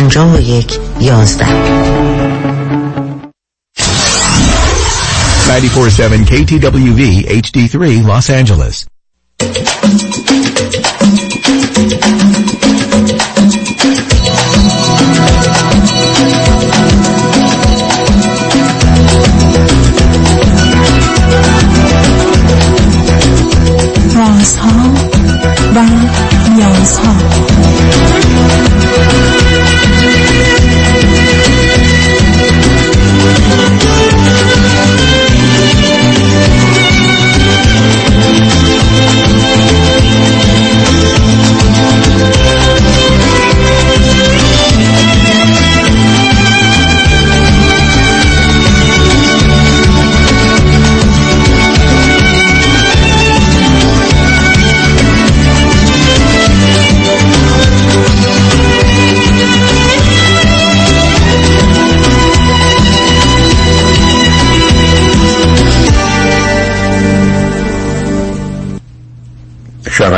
پنجاه و یک یازده KTWV HD3 Los Angeles.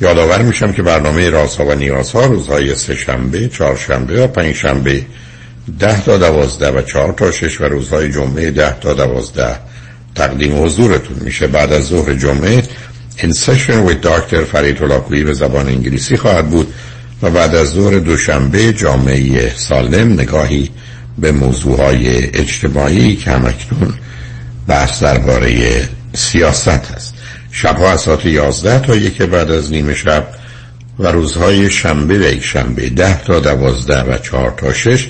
یادآور میشم که برنامه رازها و نیازها روزهای سه شنبه، چهارشنبه و پنج شنبه ده تا دوازده و چهار تا شش و روزهای جمعه ده تا دوازده تقدیم حضورتون میشه. بعد از ظهر جمعه این سشن with دکتر فرید هلاکویی به زبان انگلیسی خواهد بود و بعد از ظهر دوشنبه جامعه سالم نگاهی به موضوعهای اجتماعی که همکنون بحث درباره سیاست هست. شبها از ساعت 11 تا یک بعد از نیمه شب و روزهای شنبه و یک شنبه ده تا دوازده و چهار تا شش.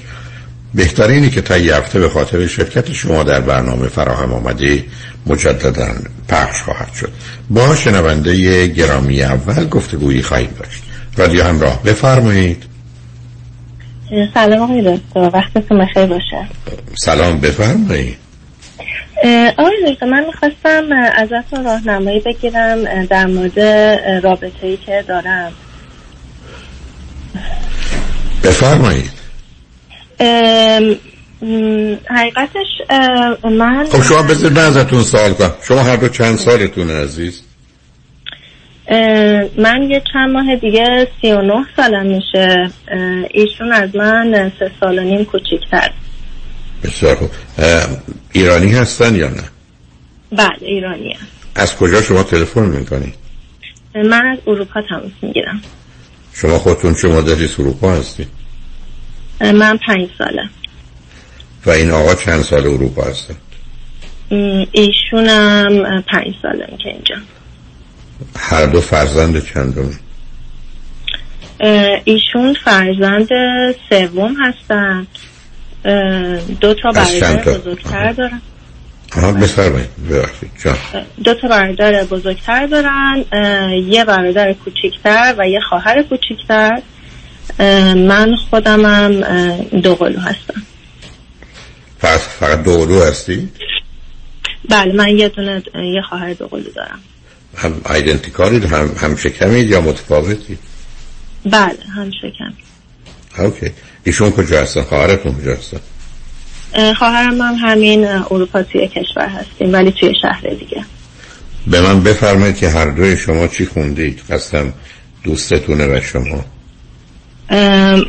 بهترینی که تا هفته به خاطر شرکت شما در برنامه فراهم آمده مجددا پخش خواهد شد. با شنونده گرامی اول گفتگویی خواهیم داشت. رادیو همراه بفرمایید. سلام آقای دکتر وقتتون بخیر باشه. سلام بفرمایید. آقای دکتر من می‌خواستم ازتون راهنمایی بگیرم در مورد رابطه ای که دارم. بفرمایید. حقیقتش من خب شما بذارید من ازتون سوال کنم. شما هر دو چند سالتون عزیز؟ من یه چند ماه دیگه سی و نه سالم میشه. ایشون از من سه سال و نیم کوچیکتر. بسیار خوب. ایرانی هستن یا نه؟ بله ایرانی هم. از کجا شما تلفن می‌کنید من از اروپا تماس می‌گیرم. شما خودتون چه مدتی از اروپا هستید من پنج ساله. و این آقا چند سال اروپا هستن؟ ایشونم پنج ساله که اینجا. هر دو فرزند چندم ایشون فرزند سوم هستن. دو تا برادر بزرگتر دارن. آها بفرمایید. دو تا برادر بزرگتر دارن. یه برادر کوچیکتر و یه خواهر کوچیکتر. من خودمم دو قلو هستم. فقط فقط دو قلو هستی؟ بله من یه دونه یه خواهر دو قلو دارم. هم ایدنتیکالید هم هم شکمید یا متفاوتی؟ بله هم اوکی. ایشون کجا هستن؟ خواهرتون کجا هستن؟ خواهرم هم همین اروپا توی کشور هستیم ولی توی شهر دیگه. به من بفرمایید که هر دوی شما چی خوندید؟ قسم دوستتونه و شما.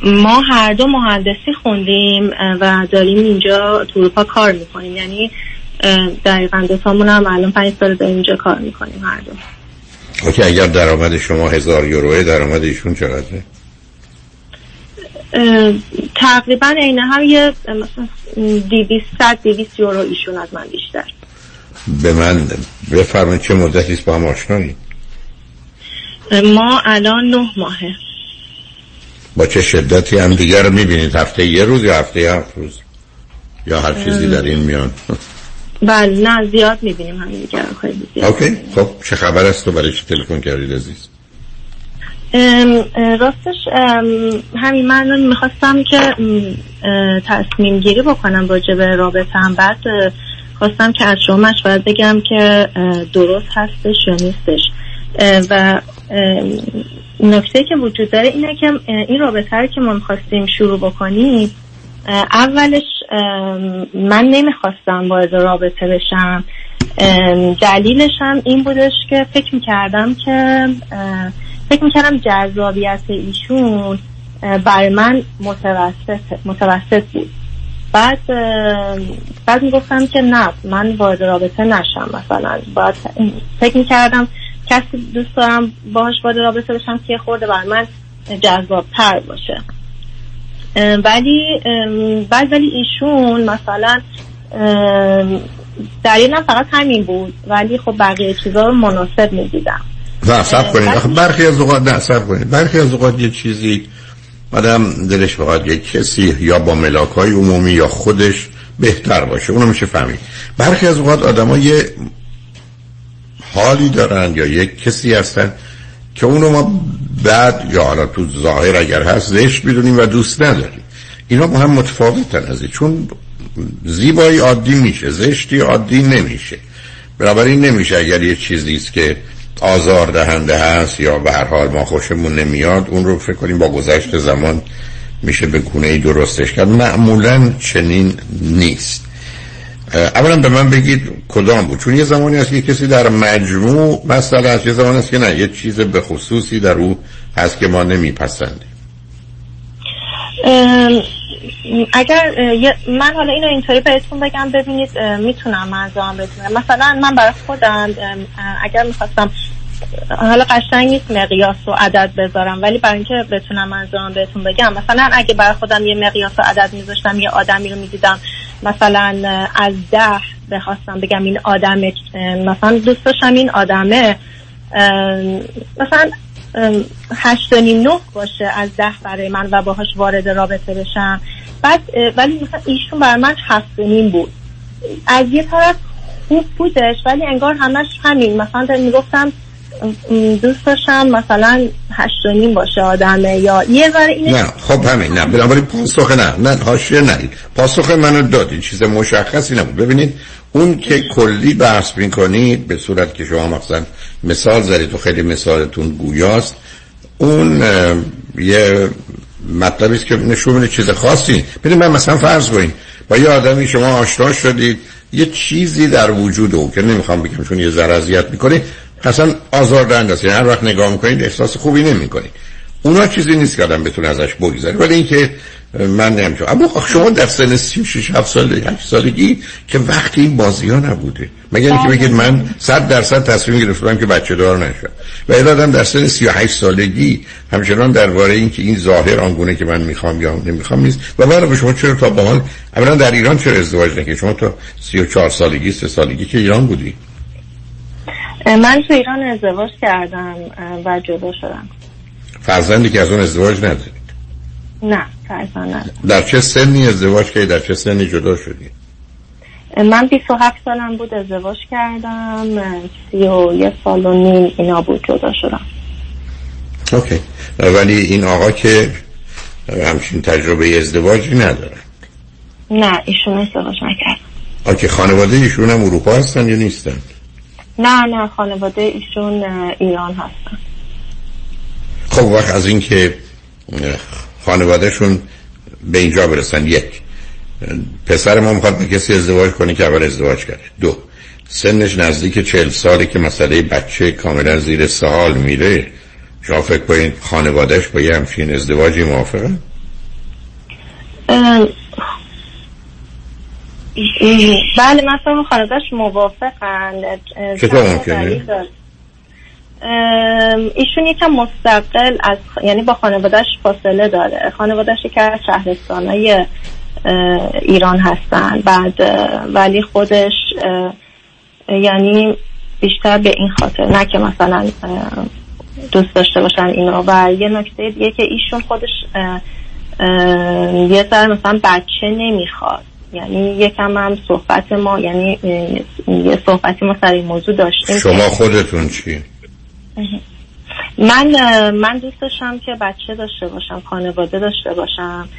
ما هر دو مهندسی خوندیم و داریم اینجا تو اروپا کار می‌کنیم. یعنی دقیقا دوتامون هم الان پنج سال داریم اینجا کار می‌کنیم هر دو. اوکی اگر درآمد شما هزار یوروه درآمد ایشون چقدره؟ تقریبا عین هم یه مثلا دیویست صد دیویست یورو ایشون از من بیشتر. به من بفرمایید چه مدتی است با هم آشنایی ما الان نه ماهه. با چه شدتی هم دیگر رو می‌بینید؟ هفته یه روز یا هفته هفت روز؟ یا هر چیزی در این میان؟ بله نه زیاد می‌بینیم همین دیگر خیلی زیاد. اوکی خب چه خبر است تو برای چه تلفن کردید عزیز؟ راستش همین من می‌خواستم که تصمیم گیری بکنم راجع به رابطم بعد اه، خواستم که از شما مشورت بگم که درست هستش یا نیستش. و نکته که وجود داره اینه که این رابطه رو که ما می‌خواستیم شروع بکنیم اولش من نمی‌خواستم وارد رابطه بشم. دلیلش هم این بودش که فکر می‌کردم که فکر می‌کردم جذابیت ایشون برای من متوسط متوسط بود. بعد بعد می‌گفتم که نه من وارد رابطه نشم مثلا. باید فکر می‌کردم کسی دوست دارم باهاش وارد رابطه بشم که خورده برای من جذابتر باشه. ولی بعد ولی ایشون مثلا دلیلم فقط همین بود. ولی خب بقیه چیزا رو مناسب می‌دیدم. نه سب کنید. آخه برخی از اوقات نه سب کنید. برخی از اوقات یه چیزی آدم دلش بخواد یه کسی یا با ملاک های عمومی یا خودش بهتر باشه. اونو میشه فهمید. برخی از اوقات آدم یه حالی دارن یا یک کسی هستن که اونو ما بعد یا حالا تو ظاهر اگر هست زشت می‌دونیم و دوست نداریم. اینا با هم متفاوتن از. چون زیبایی عادی میشه زشتی عادی نمیشه. بنابراین نمیشه اگر یه چیزی است که آزار دهنده هست یا به هر حال ما خوشمون نمیاد اون رو فکر کنیم با گذشت زمان میشه به گونه درستش کرد. معمولا چنین نیست. اولا به من بگید کدام بود؟ چون یه زمانی هست که کسی در مجموع مثلا هست یه زمانی هست که نه یه چیز به خصوصی در او هست که ما نمیپسندیم. اگر من حالا اینو اینطوری بهتون بگم ببینید می‌تونم منظورم بتونم مثلا من برای خودم اگر می‌خواستم حالا قشنگ نیست مقیاس و عدد بذارم ولی برای اینکه بتونم منظورم بهتون بگم مثلا اگه برای خودم یه مقیاس و عدد میذاشتم یه آدمی رو می‌دیدم مثلا از ده بخواستم بگم این آدم مثلا دوست داشتم این آدمه مثلا هشت نیم نه باشه از ده برای من و باهاش وارد رابطه بشم. بعد ولی مثلا ایشون برای من هفت نیم بود. از یه طرف خوب بودش ولی انگار همش همین. مثلا می‌گفتم دوست داشتم مثلا هشت و نیم باشه آدمه یا یه ذره اینه نه خب همین نه بنابراین پاسخ نه نه حاشیه نرید. پاسخ منو دادی چیز مشخصی نبود. ببینید اون که کلی بحث می‌کنید به صورت که شما مثلا مثال زدید و خیلی مثالتون گویاست اون یه مطلبی است که نشون میده چیز خاصی. ببینید من مثلا فرض کنید با یه آدمی شما آشنا شدید یه چیزی در وجود او که نمی‌خوام بگم چون یه ذره اذیت می‌کنه اصلا آزاردهنده است. یعنی هر وقت نگاه می‌کنید احساس خوبی نمی‌کنید. اونا چیزی نیست که آدم بتونه ازش بگذره. ولی اینکه من نمی‌تونم اما شما در سن 36 7 سال 8 سالگی که وقتی این بازی ها نبوده. مگر اینکه بگید من 100 درصد تصمیم گرفتم که بچه دار نشم. و این آدم در سن 38 سالگی همچنان درباره اینکه این ظاهر آنگونه که من می‌خوام یا نمی‌خوام نیست. و برای شما چرا تا با حال اولا در ایران چرا ازدواج نکردید؟ شما تا 34 سالگی 3 سالگی که ایران بودی. من تو ایران ازدواج کردم و جدا شدم. فرزندی که از اون ازدواج ندارید نه فرزند ندارم. در چه سنی ازدواج کردید در چه سنی جدا شدید من 27 سالم بود ازدواج کردم سی و یه سال و نیم اینا بود جدا شدم. اوکی. ولی این آقا که همچین تجربه ازدواجی نداره. نه ایشون ازدواج نکرد. آکه خانواده ایشون هم اروپا هستن یا نیستن؟ نه نه خانواده ایشون ایران هستن. خب وقت از این که خانوادهشون به اینجا برسن یک پسر ما می‌خواد به کسی ازدواج کنه که اول ازدواج کرده. دو سنش نزدیک چهل ساله که مسئله بچه کاملا زیر سوال میره. شما فکر کنید خانوادهش با یه همچین ازدواجی موافقه؟ بله مثلا خانوادهش موافقن. اه، چطور ممکنه؟ ایشون یکم مستقل از یعنی با خانوادهش فاصله داره. خانوادهش یکی از شهرستانهای اه، ایران هستن. بعد ولی خودش یعنی بیشتر به این خاطر نه که مثلا دوست داشته باشن اینو. و یه نکته دیگه که ایشون خودش یه ذره مثلا بچه نمی‌خواد. یعنی یکم هم صحبت ما یعنی یه صحبتی ما سر این موضوع داشتیم شما خودتون چی؟ من من دوست داشتم که بچه داشته باشم خانواده داشته باشم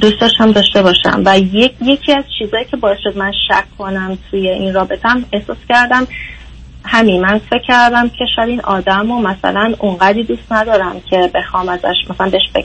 دوست داشتم داشته باشم و یک یکی از چیزهایی که باعث شد من شک کنم توی این رابطم احساس کردم همین. من فکر کردم که شاید این آدم و مثلا اونقدی دوست ندارم که بخوام ازش مثلا بهش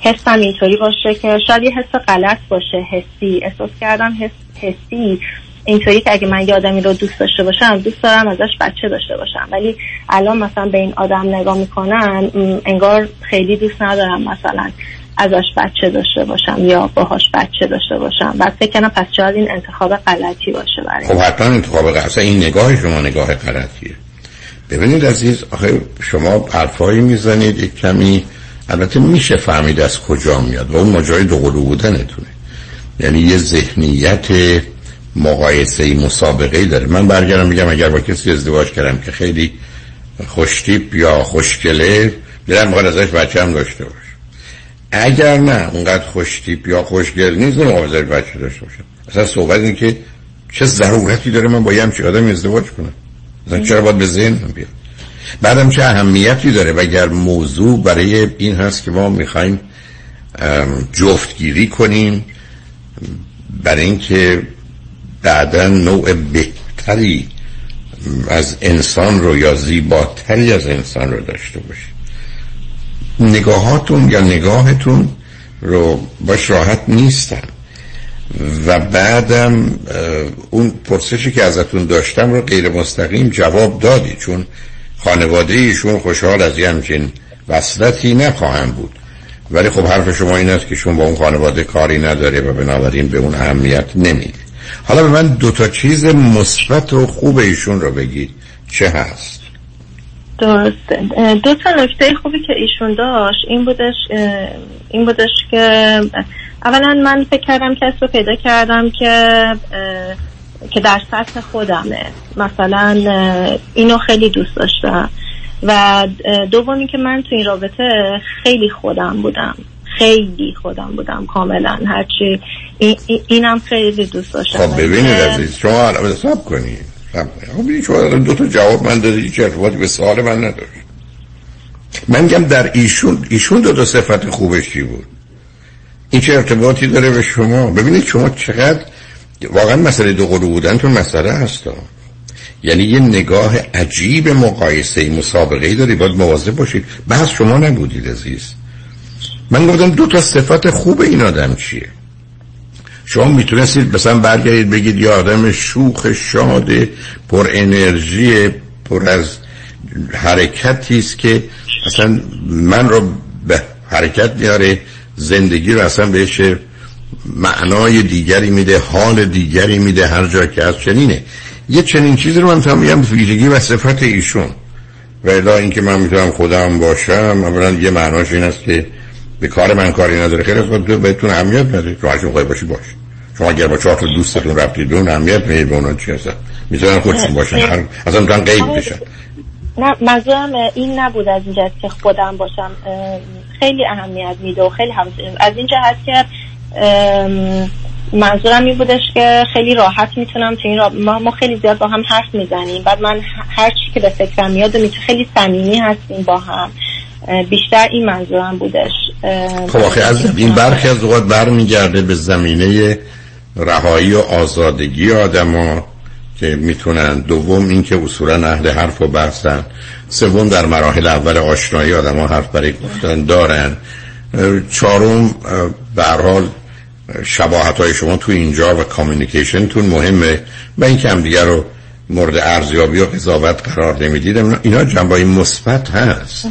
حسم اینطوری باشه که شاید یه حس غلط باشه حسی. احساس کردم حس حسی اینطوری که اگه من یه آدمی رو دوست داشته باشم دوست دارم ازش بچه داشته باشم. ولی الان مثلا به این آدم نگاه می‌کنم انگار خیلی دوست ندارم مثلا. ازش بچه داشته باشم یا باهاش بچه داشته باشم. و فکر کنم پس شاید این انتخاب غلطی باشه برای خب حتما انتخاب غلطی این نگاه شما نگاه غلطیه. ببینید عزیز آخه شما حرفایی می‌زنید یک کمی البته میشه فهمید از کجا میاد. و اون ماجرای دوقلو بودنتونه. یعنی یه ذهنیت مقایسه مسابقه داره. من برگردم میگم اگر با کسی ازدواج کردم که خیلی خوشتیپ یا خوشگله دلم می‌خواد ازش بچه هم داشته باشه. اگر نه اونقدر خوشتیپ یا خوشگل نیست نمی‌خوام بچه داشته باشم. اصلا صحبت این که چه ضرورتی داره من با یه همچه آدم ازدواج کنم. مثلا چرا باید به ذهن بیاد؟ بعدم چه اهمیتی داره؟ و اگر موضوع برای این هست که ما می‌خوایم جفتگیری کنیم برای اینکه بعدا نوع بهتری از انسان رو یا زیباتری از انسان رو داشته باشید نگاهاتون یا نگاهتون رو باش راحت نیستن. و بعدم اون پرسشی که ازتون داشتم رو غیر مستقیم جواب دادی چون خانواده ایشون خوشحال از یه همچین وصلتی نخواهم بود. ولی خب حرف شما این است که شما با اون خانواده کاری نداره و بنابراین به اون اهمیت نمیده حالا به من دو تا چیز مثبت و خوب ایشون رو بگید. چه هست؟ درسته. دو تا نکته خوبی که ایشون داشت این بودش این بودش که اولا من فکر کردم کس رو پیدا کردم که که در سطح خودمه. مثلا اینو خیلی دوست داشتم. و دومی که من تو این رابطه خیلی خودم بودم. خیلی خودم بودم کاملا. هرچی اینم خیلی دوست داشتم. خب ببینید عزیز شما الان حساب کنید شما دو تا جواب من داده هیچ ارتباطی به سوال من نداشت. من میگم در ایشون ایشون دو تا صفت خوبش چی بود؟ این چه ارتباطی داره به شما؟ ببینید شما چقدر واقعا مسئله دو قلو بودن تو مسئله هست. یعنی یه نگاه عجیب مقایسه مسابقه ای داری باید مواظب باشید. بحث شما نبودید عزیز. من گفتم دو تا صفت خوب این آدم چیه؟ شما می‌تونستید مثلا برگردید بگید یه آدم شوخ شاد پر انرژی پر از حرکتی است که اصلا من رو به حرکت میاره زندگی رو اصلا بهش معنای دیگری میده حال دیگری میده هر جا که از چنینه. یه چنین چیزی رو من می‌تونم میگم ویژگی و صفت ایشون. و الا اینکه من می‌تونم خودم باشم اولا یه معناش این است که به کار من کاری نداره. خیلی خود تو بهتون اهمیت نده تو هرچی می‌خوای باشی باش. شما اگر با چهار تا دوستتون رفتید اون اهمیت می‌دید به اونا چی هستن؟ می‌تونن خودشون باشن. هر اصلا می‌تونن غیب بشن. نه منظورم این نبود از این جهت که خودم باشم. خیلی اهمیت میده و خیلی هم از این جهت که منظورم این بودش که خیلی راحت می‌تونم تو این را... ما, ما خیلی زیاد با هم حرف می‌زنیم. بعد من هر چی که به فکرم میاد و خیلی صمیمی هستیم با هم. بیشتر این منظورم بودش. خب آخه از این برخی از اوقات برمیگرده به زمینه رهایی و آزادگی آدما که می‌تونن. دوم اینکه اصولا اهل حرف و بحثن. سوم در مراحل اول آشنایی آدما حرف برای گفتن دارن. چهارم به حال شباهت های شما تو اینجا و کامیونیکیشنتون مهمه. و اینکه هم دیگر رو مورد ارزیابی و قضاوت قرار نمی‌دید. اینا جنبه مثبت هست.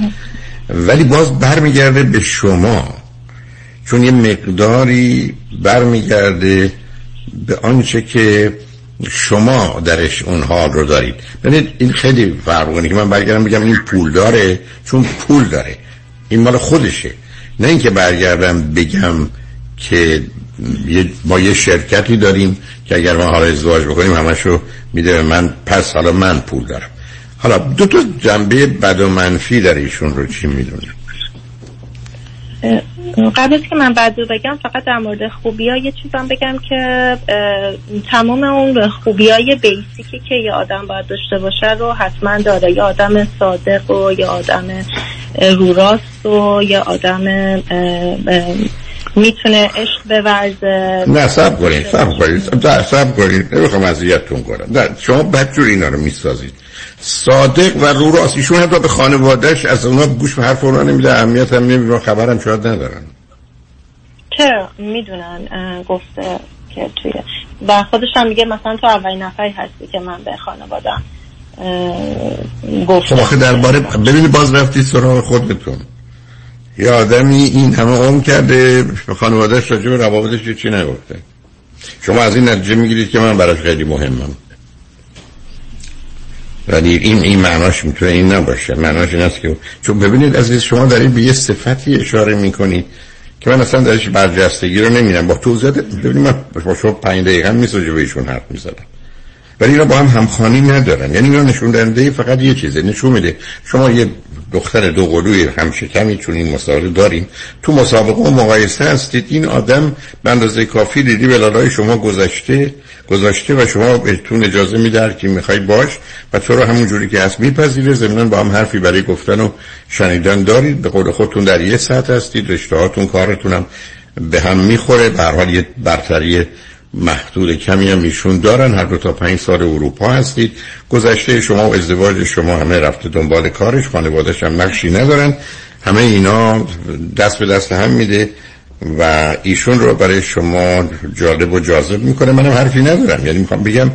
ولی باز برمیگرده به شما. چون یه مقداری برمیگرده به آنچه که شما درش اون حال رو دارید. ببینید این خیلی فرق که من برگردم بگم این پول داره چون پول داره. این مال خودشه. نه اینکه برگردم بگم که ما یه شرکتی داریم که اگر ما حالا ازدواج بکنیم همشو میده به من پس حالا من پول دارم. حالا دو تا جنبه بد و منفی در ایشون رو چی می‌دونید قبل از که من بعد رو بگم فقط در مورد خوبی ها یه چیزم بگم که تمام اون خوبی های بیسیکی که یه آدم باید داشته باشه رو حتما داره. یه آدم صادق و یه آدم روراست و یه آدم می‌تونه عشق بورزه. نه سب کنید سب کنید سب کنید نمی‌خوام اذیتتون کنم. شما بدجور اینا رو می‌سازید. صادق و رو راست. ایشون حتی به خانوادهش از اونا گوش به حرف اونا نمیده. اهمیت هم نمیده. خبرم شاید ندارن. چرا؟ می‌دونن گفته که توی و خودش هم میگه مثلا تو اولین نفری هستی که من به خانوادم گفتم خب درباره ببینید باز رفتی سراغ خودتون. یه آدمی این همه عمر کرده به خانوادهش راجع به روابطش چی نگفته. شما از این نتیجه می‌گیرید که من براش خیلی مهمم. ولی این این معناش می‌تونه این نباشه. معناش این است که چون ببینید عزیز شما دارید به یه صفتی اشاره می‌کنید که من اصلا درش برجستگی رو نمیدم با توضیحات ببینید من با شما پنج دقیقه میسوجه به ایشون حرف می‌زدم. ولی اینا با هم همخانی ندارن. یعنی اینا نشون دهنده فقط یه چیزه. نشون میده. شما یه دختر دو قلوی همشکمی چون این مسابقه داریم. تو مسابقه و مقایسه هستید. این آدم به اندازه کافی دیدی به شما گذشته گذاشته و شما بهتون اجازه میده که می‌خوای باش و تو رو همون جوری که هست میپذیره. ضمن با هم حرفی برای گفتن و شنیدن دارید. به قول خودتون در یه سطح هستید. رشتهاتون کارتون به هم می‌خوره. به حال یه برتری محدود کمی هم ایشون دارن. هر دو تا پنج سال اروپا هستید. گذشته شما و ازدواج شما همه رفته دنبال کارش. خانوادش هم نقشی ندارن. همه اینا دست به دست هم میده و ایشون رو برای شما جالب و جاذب می‌کنه. منم حرفی ندارم. یعنی می‌خوام بگم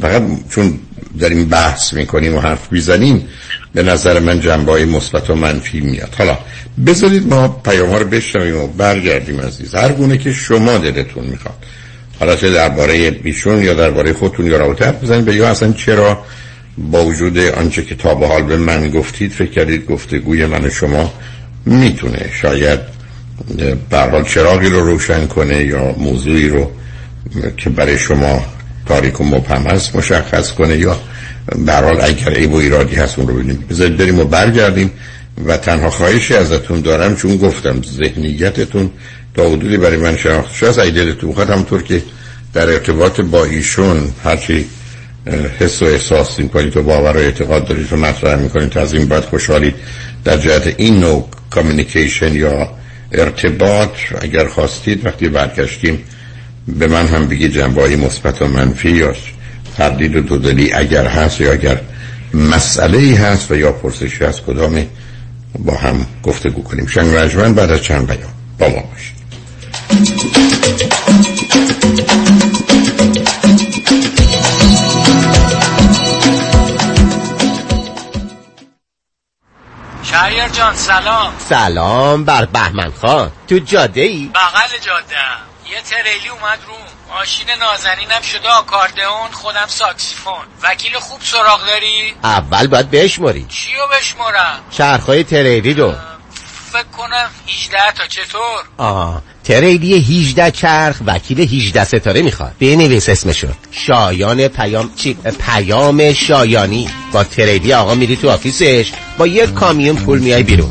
فقط چون داریم بحث می‌کنیم و حرف می‌زنیم به نظر من جنبه مثبت و منفی میاد. حالا بذارید ما پیام ها رو بشنویم و برگردیم عزیز. هر گونه که شما دلتون می‌خواد. حالا چه درباره ایشون یا درباره خودتون یا رابطه حرف بزنید. به یا اصلا چرا با وجود آنچه که تا به حال به من گفتید فکر کردید گفتگوی من و شما می‌تونه شاید برحال چراغی رو روشن کنه یا موضوعی رو که برای شما تاریک و مبهم هست مشخص کنه یا برحال اگر عیب و ایرادی هست اون رو ببینیم. بذارید بریم و برگردیم و تنها خواهشی ازتون دارم چون گفتم ذهنیتتون تا حدودی برای من شناخته شد از دلتون بخواد همونطور که در ارتباط با ایشون هرچی حس و احساس کنید و باور و اعتقاد دارید و مطرح می‌کنید از این بعد خوشحالید در جهت این نوع کامیونیکیشن یا ارتباط اگر خواستید وقتی برگشتیم به من هم بگی جنبایی مثبت و منفی یا تردید و دودلی اگر هست یا اگر مسئله ای هست و یا پرسشی هست کدام با هم گفتگو کنیم. شنگ رجمن بعد از چند بیان با ما باشید. شهریار جان سلام سلام بر بهمن خان تو جاده ای؟ بغل جاده یه تریلی اومد رو ماشین نازنینم شده آکاردئون خودم ساکسیفون وکیل خوب سراغ داری؟ اول باید بشماری چیو بشمارم؟ چرخهای تریلی رو فکر کنم 18 تا چطور؟ آه تریلی 18 چرخ وکیل 18 ستاره می‌خواد. بنویس اسمشو. شایان پیام چی؟ پیام شایانی. با تریلی آقا میری تو آفیسش با یک کامیون پول میای بیرون.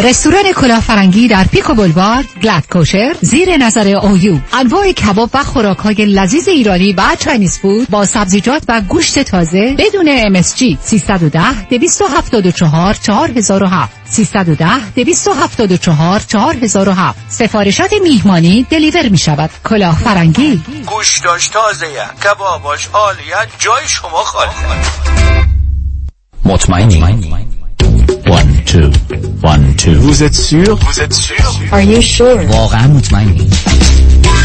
رستوران کلاه فرنگی در Pico Boulevard glatt kosher زیر نظر اویو انواع کباب و خوراک های لذیذ ایرانی و Chinese food با سبزیجات و گوشت تازه بدون MSG 310 274 4007 310 274 4007 سفارشات میهمانی deliver می شود کلاه فرنگی گوشتاش تازه کباباش عالیه جای شما خالی. مطمئنی؟ One, two, one, two. Vous êtes sûr Vous êtes sûr Are you sure? واقعا مطمئنی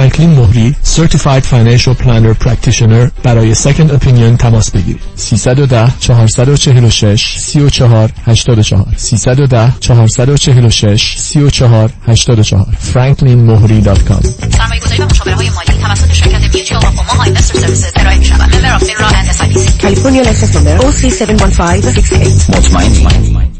فرانکلین مهری Certified Financial Planner Practitioner برای Second Opinion تماس بگیرید. 310 446 34 84 310 446 34 84 franklinmohri.com سرمایه گذاری و مشاوره های مالی توسط شرکت Mutual of Omaha Investor Services ارائه می شود member of FINRA and SIPC California license number 0371568 مطمئنی.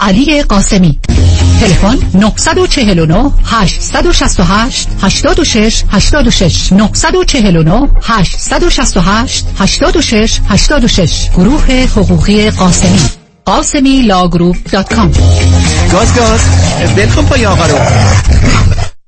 علی قاسمی. تلفن 949 868 86 86 949 868 86 86 گروه حقوقی قاسمی. قاسمی Law Group dot com. گاز گاز. کن پای آقا رو.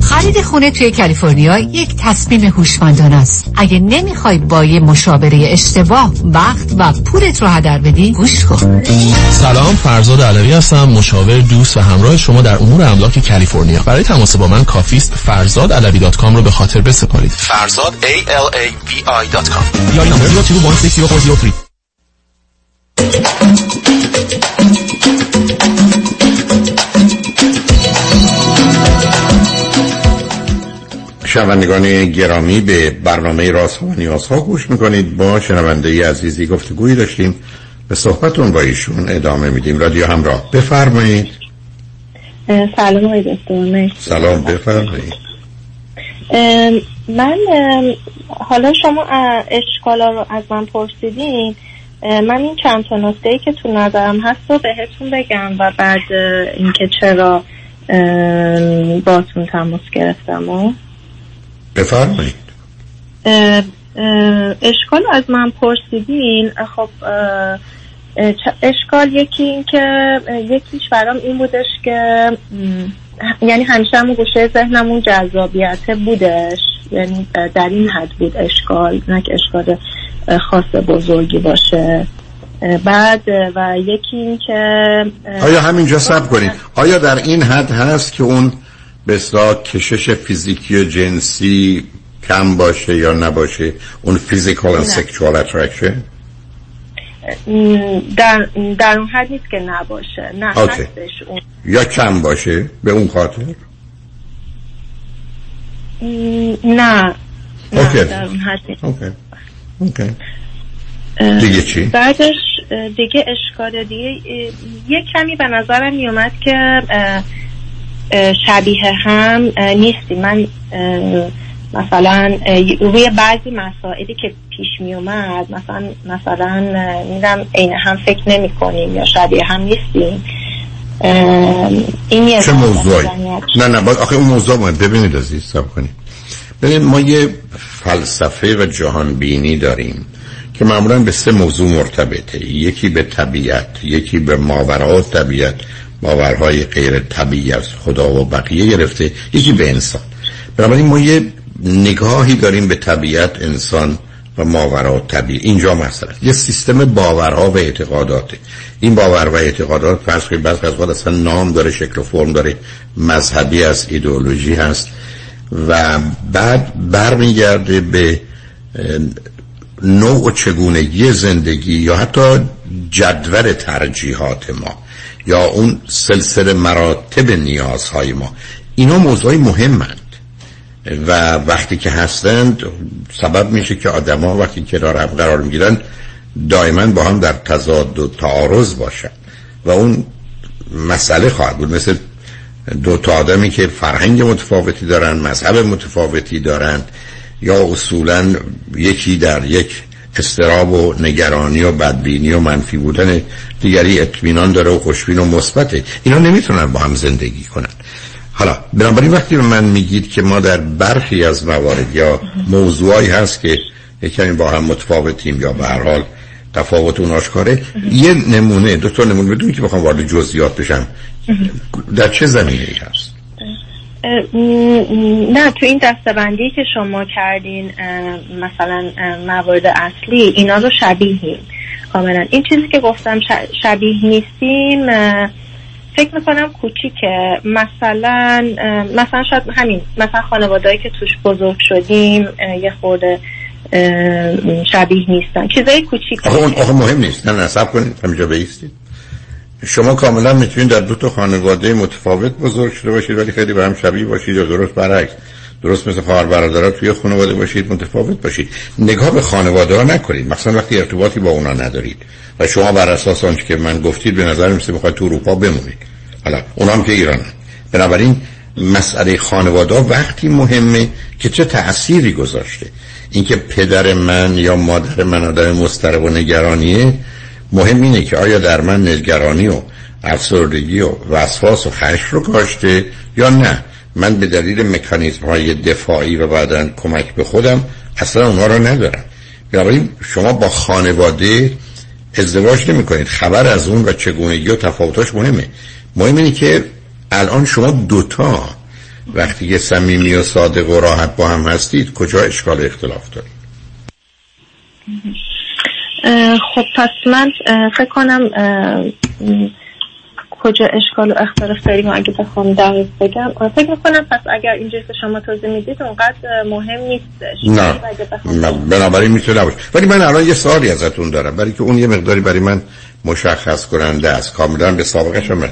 خرید خونه توی کالیفرنیا یک تصمیم هوشمندانه است. اگه نمی‌خوای با یه مشاوره اشتباه وقت و پولت رو هدر بدی گوش کن. سلام فرزاد علوی هستم مشاور دوست و همراه شما در امور املاک کالیفرنیا. برای تماس با من کافیست فرزاد علوی dot com رو به خاطر بسپارید. فرزاد A L A V I dot com یا این number 02160403 شنوندگان گرامی به برنامه راست و نیاز ها گوش می‌کنید. با شنونده عزیزی گفتگویی داشتیم به صحبتون با ایشون ادامه میدیم. رادیو همراه. بفرمایید. سلام دکتر. سلام بفرمایید. من حالا شما اشکالا رو از من پرسیدین. من این چند تا نکته ای که تو نظرم هست رو بهتون بگم و بعد اینکه چرا باتون تماس گرفتم و بفرمایید. اشکال از من پرسیدین خب اشکال یکی این که یکیش برام این بودش که یعنی همیشه همون گوشه ذهنمون جذابیت بودش. یعنی در این حد بود اشکال نه که اشکال خاص بزرگی باشه. بعد و یکی این که آیا همینجا صبر کنید. آیا در این حد هست که اون به اصطلاح کشش فیزیکی و جنسی کم باشه یا نباشه؟ اون physical و. sexual attraction در, در اون حد نیست که نباشه. نه. هستش اون. یا کم باشه به اون خاطر؟ نه. نه okay. در اون حد نیست. okay. اوکی. دیگه چی؟ بعدش دیگه اشکال دیگه یه کمی به نظرم میومد که شبیه هم نیستیم. من مثلا روی بعضی مسائلی که پیش می اومد مثلا مثلا میرم عین هم فکر نمی کنیم یا شبیه هم نیستیم. این یه چه موضوعی. نه نه باید آخه اون موضوع مهم. ببینید عزیز سب کنید. ببینید ما یه فلسفه و جهان بینی داریم که معمولا به سه موضوع مرتبطه. یکی به طبیعت یکی به ماورا طبیعت. باورهای غیر طبیعی از خدا و بقیه گرفته. یکی به انسان. بنابراین ما یه نگاهی داریم به طبیعت انسان و ماورا طبیعی. اینجا مثلا یه سیستم باورها و اعتقاداته. این باور و اعتقادات فرض کنید بعضی از اوقات اصلا نام داره شکل و فرم داره مذهبی از ایدئولوژی هست و بعد برمیگرده به نوع و چگونگی زندگی یا حتی جدول ترجیحات ما. یا اون سلسله مراتب نیازهای ما. اینا موضوعی مهمند. و وقتی که هستند سبب میشه که آدما وقتی کنار هم قرار می‌گیرن دائما با هم در تضاد و تعارض باشن و اون مسئله خواهد بود. مثل دو تا آدمی که فرهنگ متفاوتی دارن مذهب متفاوتی دارن یا اصولا یکی در یک استراب و نگرانی و بدبینی و منفی بودن دیگری اطمینان داره و خوشبین و مثبته. اینا نمی‌تونن با هم زندگی کنن. حالا بنابراین وقتی من میگید که ما در برخی از موارد یا موضوعی هست که کمی با هم متفاوتیم یا به هر حال تفاوت اون آشکاره یه نمونه دو تا نمونه بدون که بخوام وارد جزئیات بشم. در چه زمینه ای هست؟ نه تو این دستبندی که شما کردین مثلا موارد اصلی اینا رو شبیهیم کاملا. این چیزی که گفتم شبیه نیستیم فکر می‌کنم کوچیکه. مثلا مثلا شاید همین مثلا خانوادهایی که توش بزرگ شدیم یه خورده شبیه نیستن. چیزای کوچیک آخه مهم نیست. نه نصب کنید. همینجا بیستید شما کاملا می‌تونید در دو تا خانواده متفاوت بزرگ شده باشید ولی خیلی به هم شبیه باشید یا درست برعکس. درست مثل خواهر برادرها توی خانواده باشید متفاوت باشید. نگاه به خانواده ها نکنید. مثلا وقتی ارتباطی با اونا ندارید. و شما بر اساس آنچه که من گفتید به نظر میسه بخواید تو اروپا بمونید. حالا اونا هم که ایران بنابراین مسئله خانواده وقتی مهمه که چه تأثیری گذاشته. اینکه پدر من یا مادر من آدم مضطرب و نگرانیه مهم اینه که آیا در من نگرانی و افسردگی و وسواس و خشم رو کاشته یا نه. من به دلیل مکانیزم های دفاعی و بعدا کمک به خودم اصلا اونها رو ندارم. بنابراین شما با خانواده ازدواج نمی کنید خبر از اون و چگونگی و تفاوتاش مهمه. مهم اینه که الان شما دوتا وقتی که صمیمی و صادق و راحت با هم هستید کجا اشکال اختلاف دارید؟ خب پس من فکر کنم کجا اشکال و اختلاف داریم اگه بخوام دقیق بگم. فکر می‌کنم پس اگر اینجوری که شما توضیح می‌دید اونقدر مهم نیستش نه. نه، بنابراین می‌تونه نباشه. ولی من الان یه سوالی ازتون دارم. برای که اون یه مقداری برای من مشخص کننده است. کاملا به سابقه شما.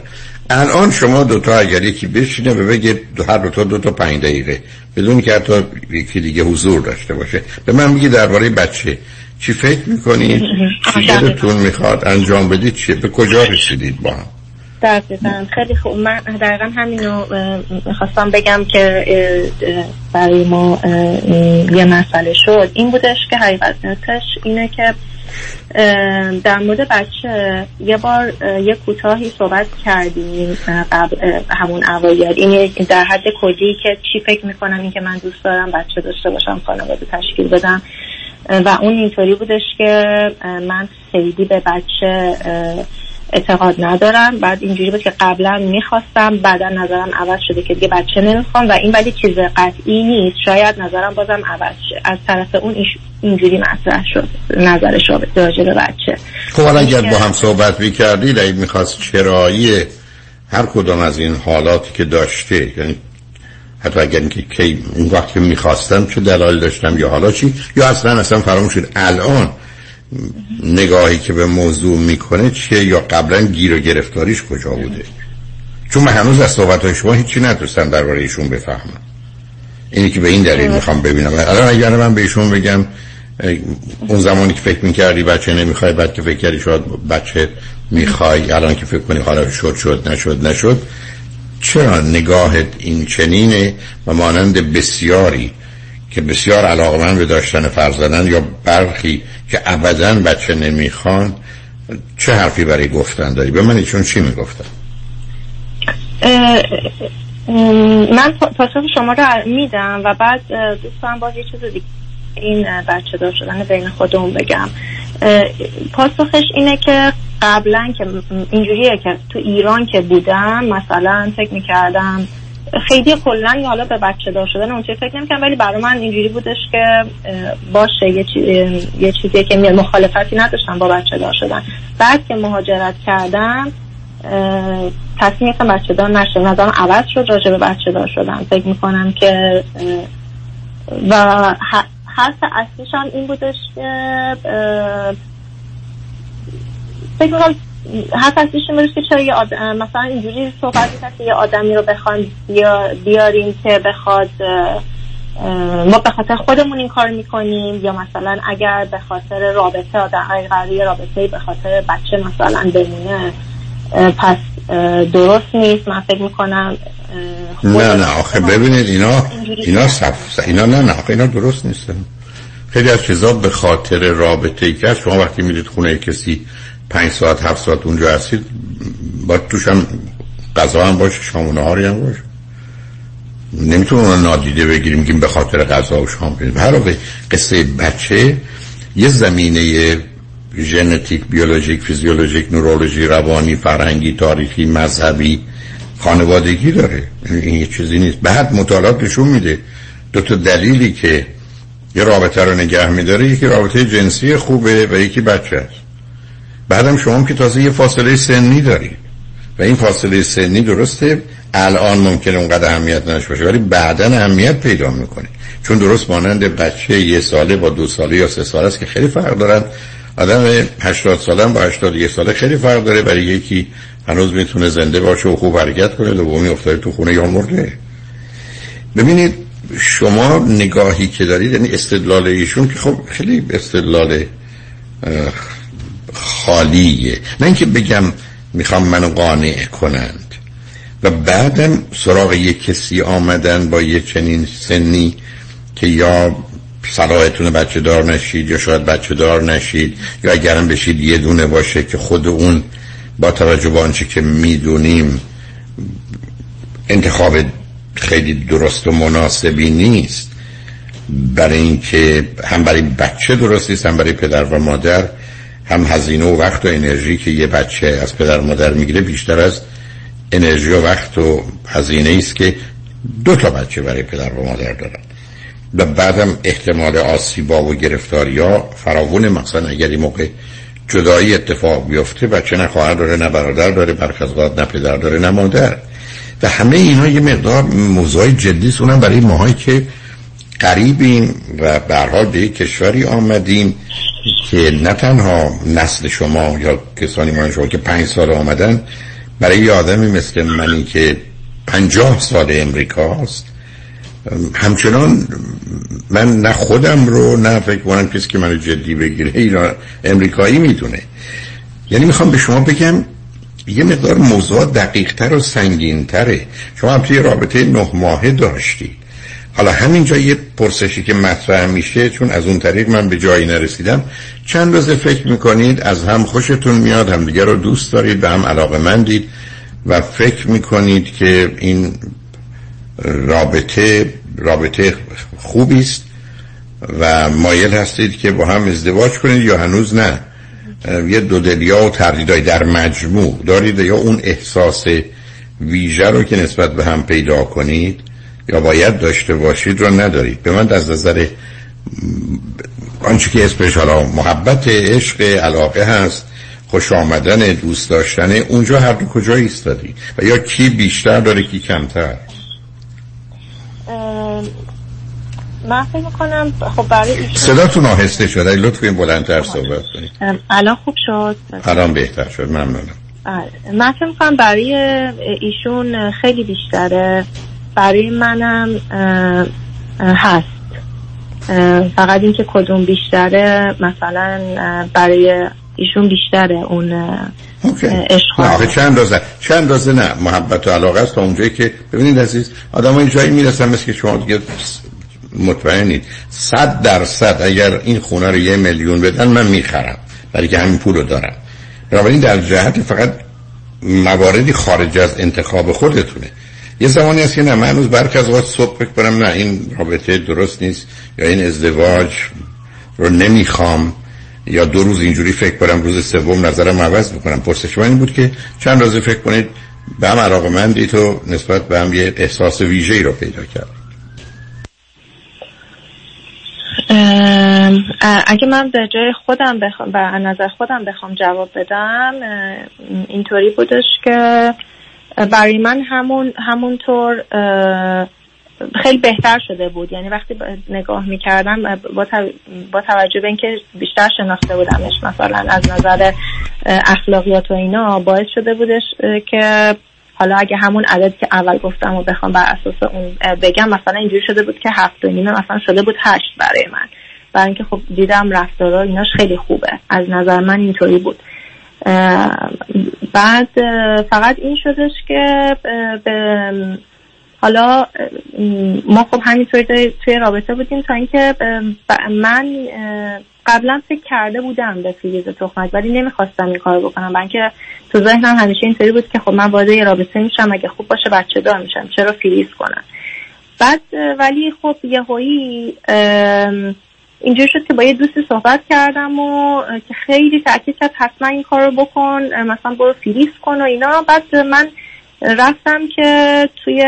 الان شما دوتا اگر یکی بشینه و بگه دو- هر دوتا دو تا پنج دقیقه. بدون که حتی یکی دیگه حضور داشته باشه. به من میگی درباره بچه. چی فکر می‌کنید چی دلتون می‌خواد انجام بدید چیه؟ به کجا رسیدید با هم؟ دقیقا. خیلی خوب. من دقیقا همینو می‌خواستم بگم که برای ما یه مسئله شد. این بودش که حقیقتش اینه که در مورد بچه یه بار یه کوتاهی صحبت کردیم قبل همون اوایل. این در حد کلی که چی فکر می‌کنم این که من دوست دارم بچه داشته باشم خانواده تشکیل بدم. و اون اینطوری بودش که من خیلی به بچه اعتقاد ندارم. بعد اینجوری بود که قبلا می‌خواستم بعدا نظرم عوض شده که دیگه بچه نمی‌خوام و این ولی چیز قطعی نیست. شاید نظرم بازم عوض شه. از طرف اون اینجوری مطرح شد. نظرش راجع به بچه. خب اگر با هم صحبت می‌کردید اگه می‌خواست چرایی هر کدام از این حالاتی که داشته یعنی حتی اگر اینکه کی اون وقت که می‌خواستم چه دلایل داشتم یا حالا چی یا اصلا اصلا فراموش شد الان نگاهی که به موضوع می‌کنه چیه یا قبلا گیر و گرفتاریش کجا بوده؟ چون من هنوز از صحبت شما هیچی نتونستم درباره ایشون بفهمم. اینی که به این دلیل می‌خوام ببینم. الان اگر من به ایشون بگم اون زمانی که فکر می‌کردی بچه نمی‌خوای بعد که فکر کردی شاید بچه می‌خوای الان که فکر کنی حالا شد شد نشد نشد چرا نگاهت این چنینه و مانند بسیاری که بسیار علاقه من به داشتن فرزندن یا برخی که ابدا بچه نمی‌خوان چه حرفی برای گفتن داری؟ به من ایشون چی می‌گفتن؟ من پاسخ شما رو میدم و بعد دوستان باز یه چیز دیگه این بچه دار شدن بین خودمون بگم. پاسخش اینه که قبلا که اینجوریه که تو ایران که بودم مثلا فکر می‌کردم خیلی کلا حالا به بچه دار شدن اونجا فکر نمی‌کنم ولی برای من اینجوری بودش که باشه یه, یه چیزی که مخالفتی نداشتم با بچه دار شدن. بعد که مهاجرت کردم تصمیم گرفتم بچه دار نشه نظرم عوض شد راجع به بچه دار شدن. فکر می‌کنم که و حرف اصلیش هم این بودش که فکر می‌کنم حرف اصلیش این که چرا یه آدم مثلا اینجوری صحبت می‌کنم که یه آدمی رو بخوان بیاریم که بخواد ما به خاطر خودمون این کار می‌کنیم یا مثلا اگر به خاطر رابطه آدم قراری رابطه به خاطر بچه مثلا بمونه پس درست نیست. من فکر می‌کنم نه نه آخه ببینید اینا اینا صف اینا نه نه آخه اینا درست نیستن. خیلی از چیزا به خاطر رابطه ای که شما وقتی میرید خونه کسی پنج ساعت هفت ساعت اونجا هستید با توش هم غذا هم باشه شام و نهاری هم باشه. نمی‌تونم اون نادیده بگیریم که به خاطر غذا و شام بریم هر قصه بچه یه زمینه ژنتیک بیولوژیک فیزیولوژیک نورولوژی روانی فرهنگی تاریخی مذهبی خانوادگی داره. این یه چیزی نیست. بعد مطالعات نشون میده. دو تا دلیلی که یه رابطه رو نگه میداره. یکی رابطه جنسی خوبه و یکی بچه است. بعدم شما که تازه یه فاصله سنی دارید. و این فاصله سنی درسته الان ممکنه اونقدر اهمیت نش باشه ولی بعدا اهمیت پیدا می‌کنه. چون درست مانند بچه یه ساله با دو ساله یا سه ساله است که خیلی فرق دارن. آدم 80 ساله با 81 ساله خیلی فرق داره برای یکی هنوز می‌تونه زنده باشه و خوب حرکت کنه دومی افتاده تو خونه یا مرده. ببینید شما نگاهی که دارید یعنی استدلال ایشون که خب خیلی استدلال خالیه. نه اینکه بگم می‌خوام منو قانع کنند. و بعدم سراغ یک کسی آمدن با یه چنین سنی که یا صلاحتون بچه دار نشید یا شاید بچه دار نشید یا اگرم بشید یه دونه باشه که خود اون با توجه به آنچه که می‌دونیم انتخاب خیلی درست و مناسبی نیست. برای اینکه هم برای بچه درست نیست هم برای پدر و مادر هم هزینه و وقت و انرژی که یه بچه از پدر و مادر می‌گیره بیشتر از انرژی و وقت و هزینه است که دو تا بچه برای پدر و مادر دارن. و بعدم احتمال آسیبا و گرفتاری ها فراوون مثلا اگر این موقع جدایی اتفاق بیفته بچه نه خواهر داره نه برادر داره برخزقات نه پدر داره نه مادر. و همه اینا یه مقدار موضوع جدی سونن برای ماهایی که قریبیم و به حال به کشوری آمدیم. که نه تنها نسل شما یا کسانی ما شما که پنج سال آمدن برای یه آدمی مثل منی که پنجاه سال امریکاست همچنان من نه خودم رو نه فکر کنم کسی که منو جدی بگیره اینا امریکایی می‌دونه. یعنی می‌خوام به شما بگم یه مقدار موضوع دقیقتر و سنگینتره. شما هم توی رابطه نه ماهه داشتی حالا همینجا یه پرسشی که مطرح میشه چون از اون طریق من به جایی نرسیدم. چند روزه فکر می‌کنید از هم خوشتون میاد همدیگه رو دوست دارید به هم علاقه مندید و فکر می‌کنید که این رابطه رابطه خوبی است و مایل هستید که با هم ازدواج کنید یا هنوز نه. یه دودلیا و تردیدهای در مجموع دارید یا اون احساس ویژه رو که نسبت به هم پیدا کنید. یا باید داشته باشید رو ندارید. به من از نظر آنچه که اسمش حالا محبت عشق علاقه هست خوش آمدن دوست داشتن اونجا هر دو کجا ایستادی؟ و یا کی بیشتر داره کی کمتر؟ من فکر می‌کنم خب برای ایشون صداتون آهسته شده لطفا بلندتر صحبت کنید. الان خوب شد؟ الان بهتر شد. ممنونم. من فکر می‌کنم برای ایشون خیلی بیشتره. برای منم هست. فقط اینکه کدوم بیشتره مثلا برای ایشون بیشتره اون عشق. نه آخه چند اندازه؟ چند اندازه نه محبت و علاقه است تا اونجایی که ببینید عزیز آدم های جایی می‌رسن مثل که شما دیگه مطمئنید. صد درصد اگر این خونه رو یه میلیون بدن من می‌خرم. برای که همین پول رو دارم. بنابراین در جهت فقط مواردی خارج از انتخاب خودتونه. یه زمانی هست که نه من هنوز برخی از اوقات صبح فکر کنم نه این رابطه درست نیست یا این ازدواج رو نمی‌خوام یا دو روز اینجوری فکر کنم روز سوم نظرم عوض می‌کنم پرسش من این بود که چند روزه فکر کنید به هم علاقه مندید و نسبت به هم یه احساس ویژه‌ای رو پیدا کرد. اگه من به جای خودم بخوام به نظر خودم بخوام جواب بدم اینطوری بودش که برای من همون همونطور خیلی بهتر شده بود. یعنی وقتی نگاه می‌کردم با, تو- با توجه به اینکه بیشتر شناخته بودمش مثلا از نظر اخلاقیات و اینا باعث شده بودش که حالا اگه همون عدد که اول گفتم و بخوام بر اساس اون بگم مثلا اینجوری شده بود که هفت و نیمه مثلا شده بود هشت برای من. برای اینکه خب دیدم رفتارا ایناش خیلی خوبه. از نظر من اینطوری بود. بعد فقط این شدش که به حالا ما خب همینطوری توی رابطه بودیم تا اینکه من قبلا فکر کرده بودم به فریز تخمک ولی نمی‌خواستم این کار بکنم. برای اینکه تو ذهنم همیشه اینطوری بود که خب من وارد یه رابطه میشم اگه خوب باشه بچه دار میشم چرا فریز کنم؟ بعد ولی خب یهویی ام، اینجوری شد که با یه دوستی صحبت کردم و که خیلی تاکید کرد حتما این کار رو بکن مثلا برو فریز کن و اینا. بعد من رفتم که توی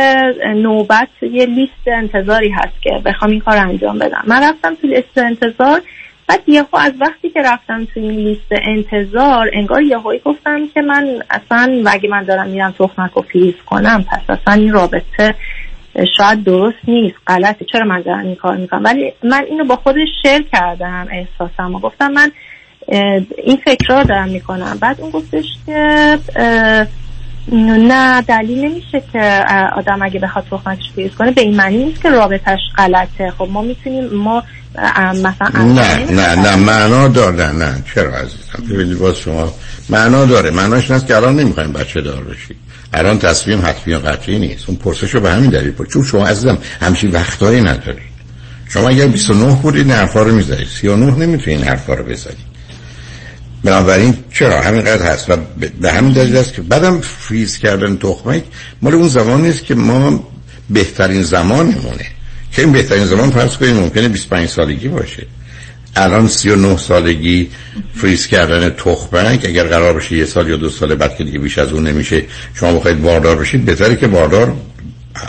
نوبت یه لیست انتظاری هست که بخوام این کار انجام بدم. من رفتم توی لیست انتظار بعد یهو از وقتی که رفتم توی این لیست انتظار انگار یهویی گفتم که من اصلا و اگه من دارم میرم تخمک رو فریز کنم پس اصلا این رابطه شاید درست نیست غلطه. چرا من دارم این کار می‌کنم؟ ولی من اینو با خودش شیر کردم احساسم و گفتم من این فکر رو دارم می‌کنم. بعد اون گفتش که نه دلیل نمیشه که آدم اگه بخواد تخمکش فریز کنه به این معنی نیست که رابطش غلطه. خب ما می‌تونیم ما مثلا نه نه نه معنا داره. نه چرا عزیزم؟ ببینید باز شما معنا داره. معناش این است که الان نمی‌خوایم بچه دار بشید الان تصمیم حتمی و قطعی نیست. اون پرسش رو به همین دلیل پرسید چون شما عزیزم همچین وقتایی ندارید شما اگر 29 بودید این حرفا رو می‌زنید 39 نمی‌تونید این حرفا رو بزنید بنابراین چرا؟ همینقدر هست. و به- همین دلیل است که بعدم فریز کردن تخمک مال اون زمان نیست که ما بهترین زمانمونه. که این بهترین زمان فرض کنید ممکنه 25 سالگی باشه. الان 39 سالگی فریز کردن تخمک اگر قرار باشه یه سال یا دو سال بعد که دیگه بیش از اون نمیشه شما بخواید باردار بشید بهتره که باردار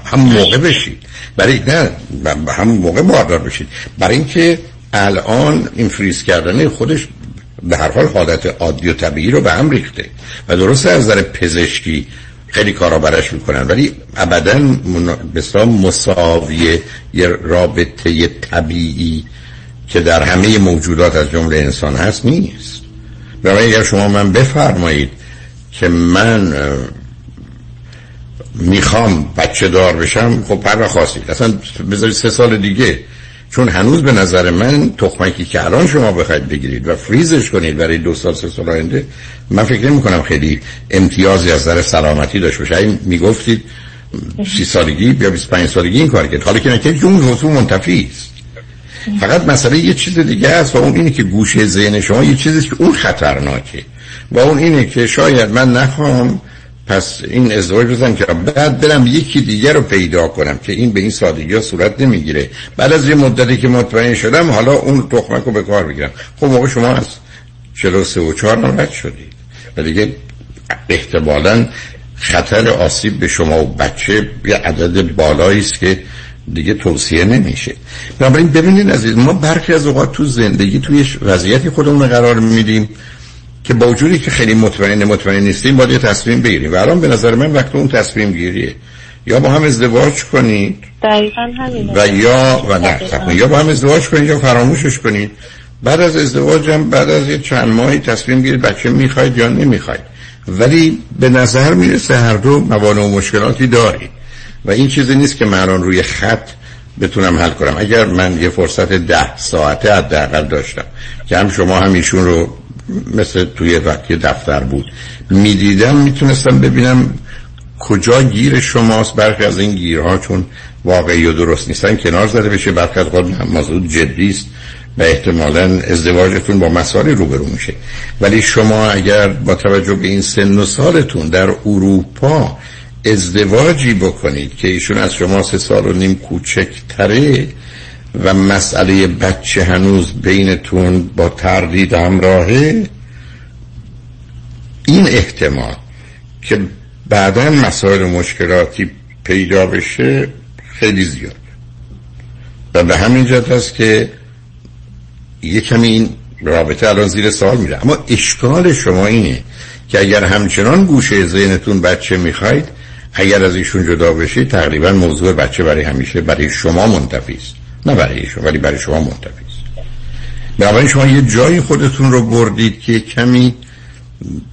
هم موقع بشید. برای نه همون موقع باردار بشید. برای اینکه الان این فریز کردن خودش به هر حال حالت عادی و طبیعی رو به هم ریخته و درسته از نظر پزشکی خیلی کارا برش می‌کنن ولی ابدا بسیار مساوی یه رابطه طبیعی که در همه موجودات از جمله انسان هست نیست. برای اگر شما من بفرمایید که من می‌خوام بچه دار بشم خب پر خواستید اصلا بذارید سه سال دیگه. چون هنوز به نظر من تخمکی که الان شما بخواید بگیرید و فریزش کنید برای دو سال سه سال آینده من فکر نمی کنم خیلی امتیازی از نظر سلامتی داشت باشه. اگه می‌گفتید سی سالگی یا 25 سالگی این کار کرد. حالا که نکرد اون موضوع منتفی است. فقط مسئله یه چیز دیگه است و اون اینه که گوشه ذهن شما یه چیزی که اون خطرناکه. و اون اینه که شاید من نخوام پس این ازدواج بزنم که بعد برم یکی دیگر رو پیدا کنم که این به این سادگی ها صورت نمی‌گیره. بعد از یه مدتی که مطمئن شدم حالا اون تخمک رو به کار بگیرم خب موقع شما از 43 و 4 هم شدید. و دیگه احتمالا خطر آسیب به شما و بچه یه عدد بالایی است که دیگه توصیه نمیشه. بنابراین ببینید عزیز ما برخی از اوقات تو زندگی توی وضعیتی خودمون قرار میدیم که با وجودی که خیلی مطمئن مطمئن نیستیم باید یه تصمیم بگیریم. و الان به نظر من وقت اون تصمیم گیریه. یا با هم ازدواج کنید دقیقا همینه. و یا و نه یا با هم ازدواج کنید یا فراموشش کنید. بعد از ازدواج هم بعد از یه چند ماهی تصمیم گیرید بچه می‌خواید یا نمی‌خواید. ولی به نظر می‌رسه هر دو موانع و مشکلاتی دارید. و این چیزی نیست که من الان روی خط بتونم حل کنم. اگر من یه فرصت ده ساعته حداقل داشتم که هم شما هم ایشون رو مثل توی وقتی دفتر بود می‌دیدم می‌تونستم ببینم کجا گیر شماست. برخی از این گیرها چون واقعی و درست نیستن. کنار زده بشه. برخی از موضوع جدی است و احتمالا ازدواجتون با مسائل روبرو میشه. ولی شما اگر با توجه به این سن و سالتون در اروپا ازدواجی بکنید که ایشون از شما سه سال و نیم کوچکتره و مسئله بچه هنوز بینتون با تردید همراهه. این احتمال که بعدا مسائل مشکلاتی پیدا بشه خیلی زیاد. و به همین جهت است که یه کمی این رابطه الان زیر سال میره. اما اشکال شما اینه که اگر همچنان گوشه ذهنتون بچه می‌خواید اگر از ایشون جدا بشید تقریبا موضوع بچه برای همیشه برای شما منتفی است. نه برای ایشون ولی برای شما منتفی است. بنابراین شما یه جایی خودتون رو بردید که کمی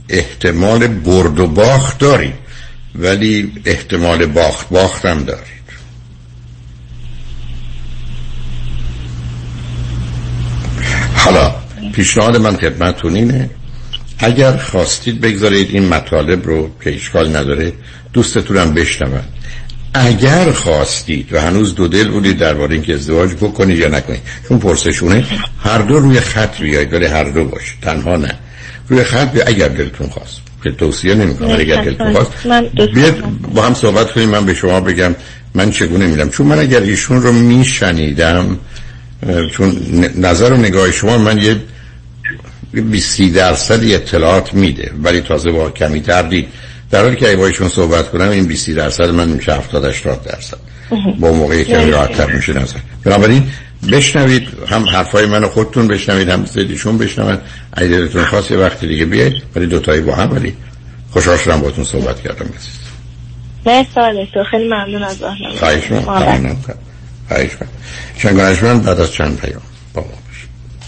احتمال برد و باخت دارید ولی احتمال باخت باخت هم دارید. حالا پیشنهاد من خدمتتون اینه اگر خواستید بگذارید این مطالب رو که اشکال نداره دوستتونم بشنون اگر خواستید و هنوز دو دل بودید درباره اینکه ازدواج بکنید یا نکنید چون پرسشونه هر دو روی خط بیاید ولی هر دو باشید تنها نه. روی خط بیاید اگر دلتون خواست. که توصیه نمی‌کنم اگر دلتون خواست. بیاد با هم صحبت کنیم من به شما بگم من چگونه میدم چون من اگر ایشون رو میشنیدم چون نظر و نگاه شما من یه 20 درصد اطلاعات میده. ولی تازه با کمی تردید در حالی که ایشون صحبت کنم این 20 درصد من میشه 70 80 درصد. با موقعی کمی راحت‌تر میشه نظر. بنابراین بشنوید هم حرفای منو خودتون بشنوید هم زدیشون بشنوید اگه دلتون خواست یه وقت دیگه بیاید ولی دوتایی با هم ولی خوشحال شدم باتون صحبت کردم. بسید مرسی تو خیلی ممنون از راهنمایی خواهش می‌کنم. خواهش می‌کنم. بعد از چند پیام. با ما.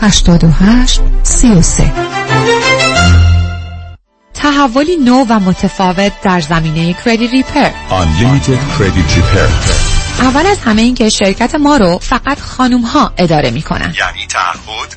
88 33 تحولی نو و متفاوت در زمینه کردی ریپر Unlimited Credit Repair. اول از همه این که شرکت ما رو فقط خانوم ها اداره می‌کنن. یعنی تعهد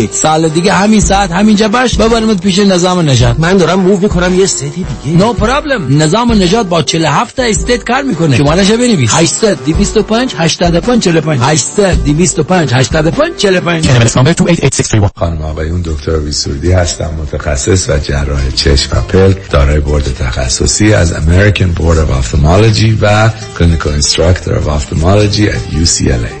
سال دیگه همین ساعت همینجا باش ببرمت پیش نظام نجات من دارم move می‌کنم یه state دیگه. no no problem نظام نجات با 47 تا state کار می‌کنه. شمارهش بنویس. 800 225 85 45 800 225 85 45 خانم آقایون دکتر ویسوردی هستم متخصص و جراح چشم و پلک دارای بورد تخصصی از American Board of Ophthalmology و Clinical Instructor of Ophthalmology at UCLA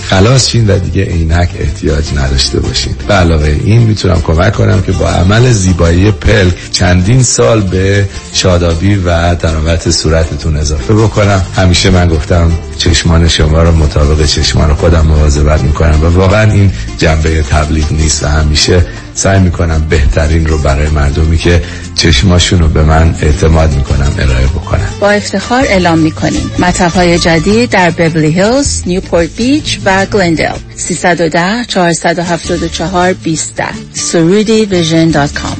خلاص شین و دیگه عینک احتیاج نداشته باشین. به علاوه این می‌تونم کمک کنم که با عمل زیبایی پلک چندین سال به شادابی و درامت صورتتون اضافه بکنم. همیشه من گفتم چشمان شما رو مطابق چشمان خودم مواظبت می‌کنم و واقعا این جنبه تبلیغ نیست و همیشه سعی می‌کنم بهترین رو برای مردمی که چشماشون رو به من اعتماد می‌کنم ارائه بکنم با افتخار اعلام می‌کنیم. مطب های جدید در بورلی هیلز، نیوپورت بیچ و گلندل 310 474 20 ویسوردی vision dot com.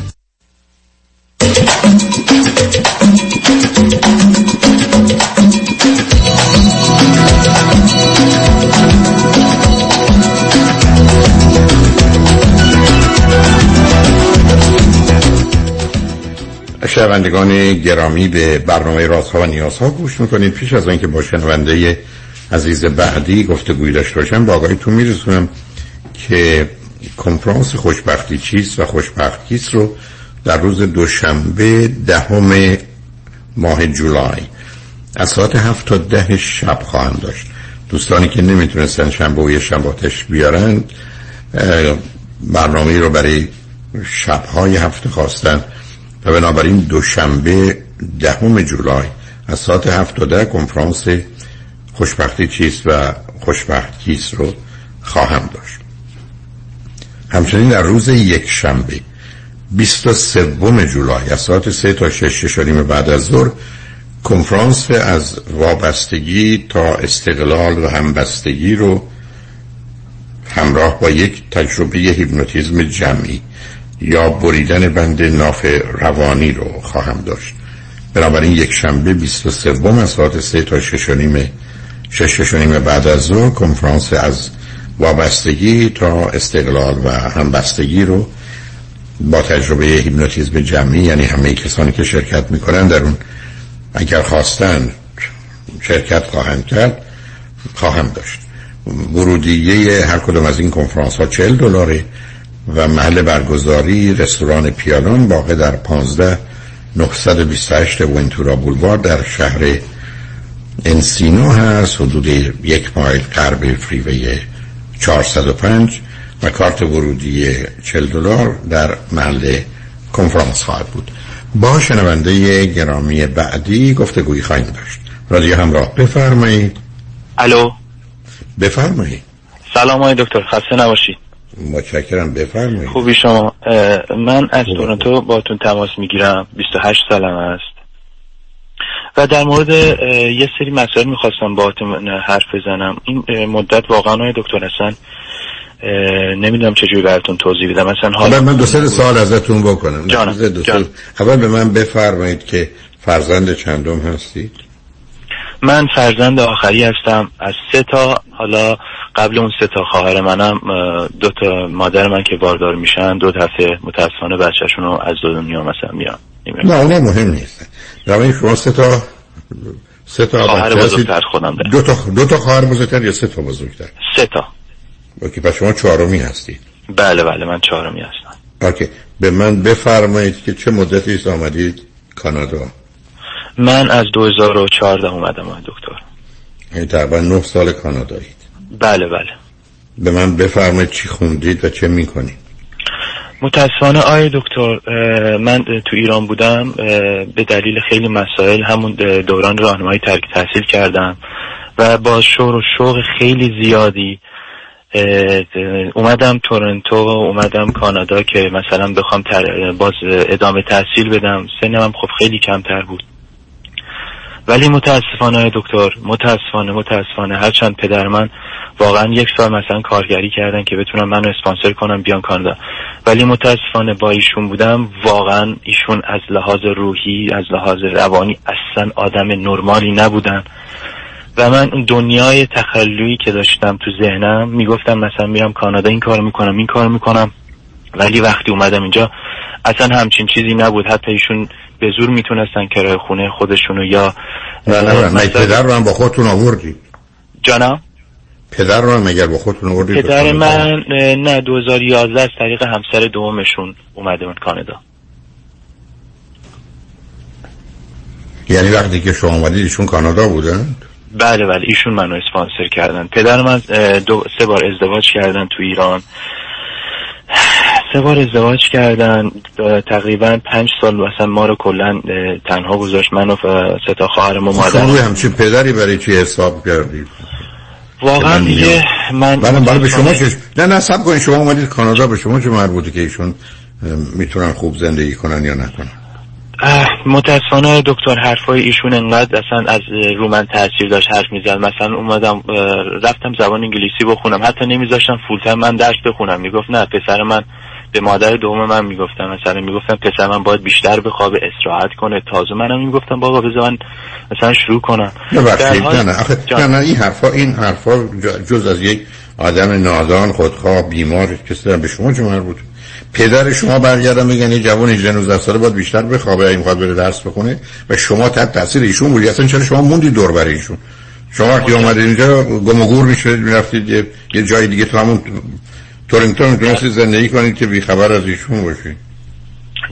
شنوندگان گرامی به برنامه رازها و نیازها گوش می‌کنید. پیش از اینکه با شنونده عزیز بعدی گفتگوی داشته باشم با آقایتون میرسونم که کنفرانس خوشبختی چیست و خوشبخت کیست رو در روز دوشنبه دهم ماه جولای از ساعت هفت تا ده شب خواهم داشت. دوستانی که نمی‌تونستن شنبه و یه شنباتش بیارن برنامه رو برای شبهای هفته خواستن و بنابراین دوشنبه دهم جولای از ساعت هفت تا ده کنفرانس خوشبختی چیست و خوشبخت کیست رو خواهم داشت. همچنین در روز یک شنبه 23 جولای از ساعت سه تا شش ششانیم بعد از ظهر کنفرانس از وابستگی تا استقلال و همبستگی رو همراه با یک تجربه هیپنوتیزم جمعی یا بریدن بند ناف روانی رو خواهم داشت. بنابراین یک شنبه 23 از ساعت 3 تا 6 نیم 6 نیم بعد از ظهر کنفرانس از وابستگی تا استقلال و همبستگی رو با تجربه هیپنوتیزم جمعی یعنی همه کسانی که شرکت می‌کنن در اون اگر خواستن شرکت خواهند کرد خواهم داشت. ورودیه هر کدوم از این کنفرانس ها 40 دلاره. و محل برگزاری رستوران پیانون واقع در 15 928 ونتورا بولوار در شهر انسینو هست حدود یک مایل غرب فریوی 405 و کارت ورودی 40 دلار در محل کنفرانس خواهد بود. با شنونده گرامی بعدی گفته گویی خواهیم داشت. رادیو همراه بفرمایید. الو. بفرمایید. سلام های دکتر خسته نباشید. متشکرم بفرمایید. خوبی شما. من از تورنتو باتون تماس می‌گیرم. 28 سالم است. و در مورد یه سری مسائل می‌خواستم باهاتون حرف بزنم. این مدت واقعا های دکتر هستن نمی‌دونم چجوری براتون توضیح بدم. مثلا حالا من دو سه سال ازتون بکنم. جانم. دو سال. اول به من بفرمایید که فرزند چندم هستید؟ من فرزند آخری هستم. از سه تا حالا قبل اون سه تا خواهر منم دو تا مادر من که باردار میشن. دو دفعه متاسفانه بچهشون رو از دنیا مثلا میان. نه اونه مهم نیست. در شما سه تا سه تا خواهر بزرگتر خودم دارم. دو تا دو تا خواهر بزرگتر یا سه تا بزرگتر؟ سه تا. اوکی پس شما چهارمی هستید بله بله من چهارمی هستم. اوکی. به من بفرمایید که چه مدتی است آمدید کانادا؟ من از 2014 اومدم دکتر. یعنی تقریبا 9 سال کانادایید. بله بله. به من بفرمایید چی خوندید و چه می‌کنید. متاسفانه آقای دکتر من تو ایران بودم به دلیل خیلی مسائل همون دوران راهنمایی ترک تحصیل کردم و با شور و شوق خیلی زیادی اومدم تورنتو اومدم کانادا که مثلا بخوام باز ادامه تحصیل بدم. سنم خب خیلی کمتر بود. ولی متاسفانه دکتر متاسفانه متاسفانه هرچند پدر من واقعا یک سال مثلا کارگری کردن که بتونم منو اسپانسر کنم بیان کانادا. ولی متاسفانه با ایشون بودم واقعا ایشون از لحاظ روحی از لحاظ روانی اصلا آدم نرمالی نبودن. و من دنیای تخلویی که داشتم تو ذهنم می‌گفتم مثلا میرم کانادا این کار می‌کنم این کار می‌کنم. ولی وقتی اومدم اینجا اصلا همچین چیزی نبود. حتی ایشون به زور می‌تونستن کرای خونه خودشونو یا پدر رو هم با خودتون آوردی. جانم؟ پدر رو هم اگر با خودتون آوردی پدر من نه 2011 از طریق همسر دومشون اومده من کانادا. یعنی وقتی که شما اومدید ایشون کانادا بودن؟ بله بله ایشون منو اسپانسر کردن. پدر من دو سه بار ازدواج کردن تو ایران. سه بار ازدواج کردن تقریبا پنج سال مثلا ما رو کلا تنها گذاشت. من و سه تا خواهر و مادر شما همچین پدری برای چی حساب کردید واقعا دیگه من من برای به شما چش... نه نه سب کنید شما اومدید کانادا به شما چه مربوطه که ایشون می‌تونن خوب زندگی کنن یا نکنن؟ متاسفانه دکتر حرفای ایشون انقدر اصلا از رو من تاثیر داشت حرف می‌زد. مثلا اومدم رفتم زبان انگلیسی بخونم. حتی نمیذاشتم فولتر من درس بخونم. می‌گفت نه پسر من به مادر دوم من می‌گفتم مثلا می‌گفتم پسر من باید بیشتر بخوابه استراحت کنه. تازه منم می‌گفتم بابا بذار من مثلا شروع کنم. نه نه نه, نه, نه این حرفا این حرفا جز از یک آدم نادان خودخواه بیمار کسی به شما چه مربوط پدر شما برگردم بگن یه جوان 18 19 ساله باید بیشتر بخوابه این می‌خواد بره درس بخونه. و شما تحت تاثیر ایشون بودی. اصلا چرا شما موندید دور برای ایشون؟ شما وقتی اومدید اینجا گم و گور میشید می‌رفتید یه, یه جای دیگه تو همون تورنتو می‌تونستید زندگی کنید که بیخبر از ایشون باشید.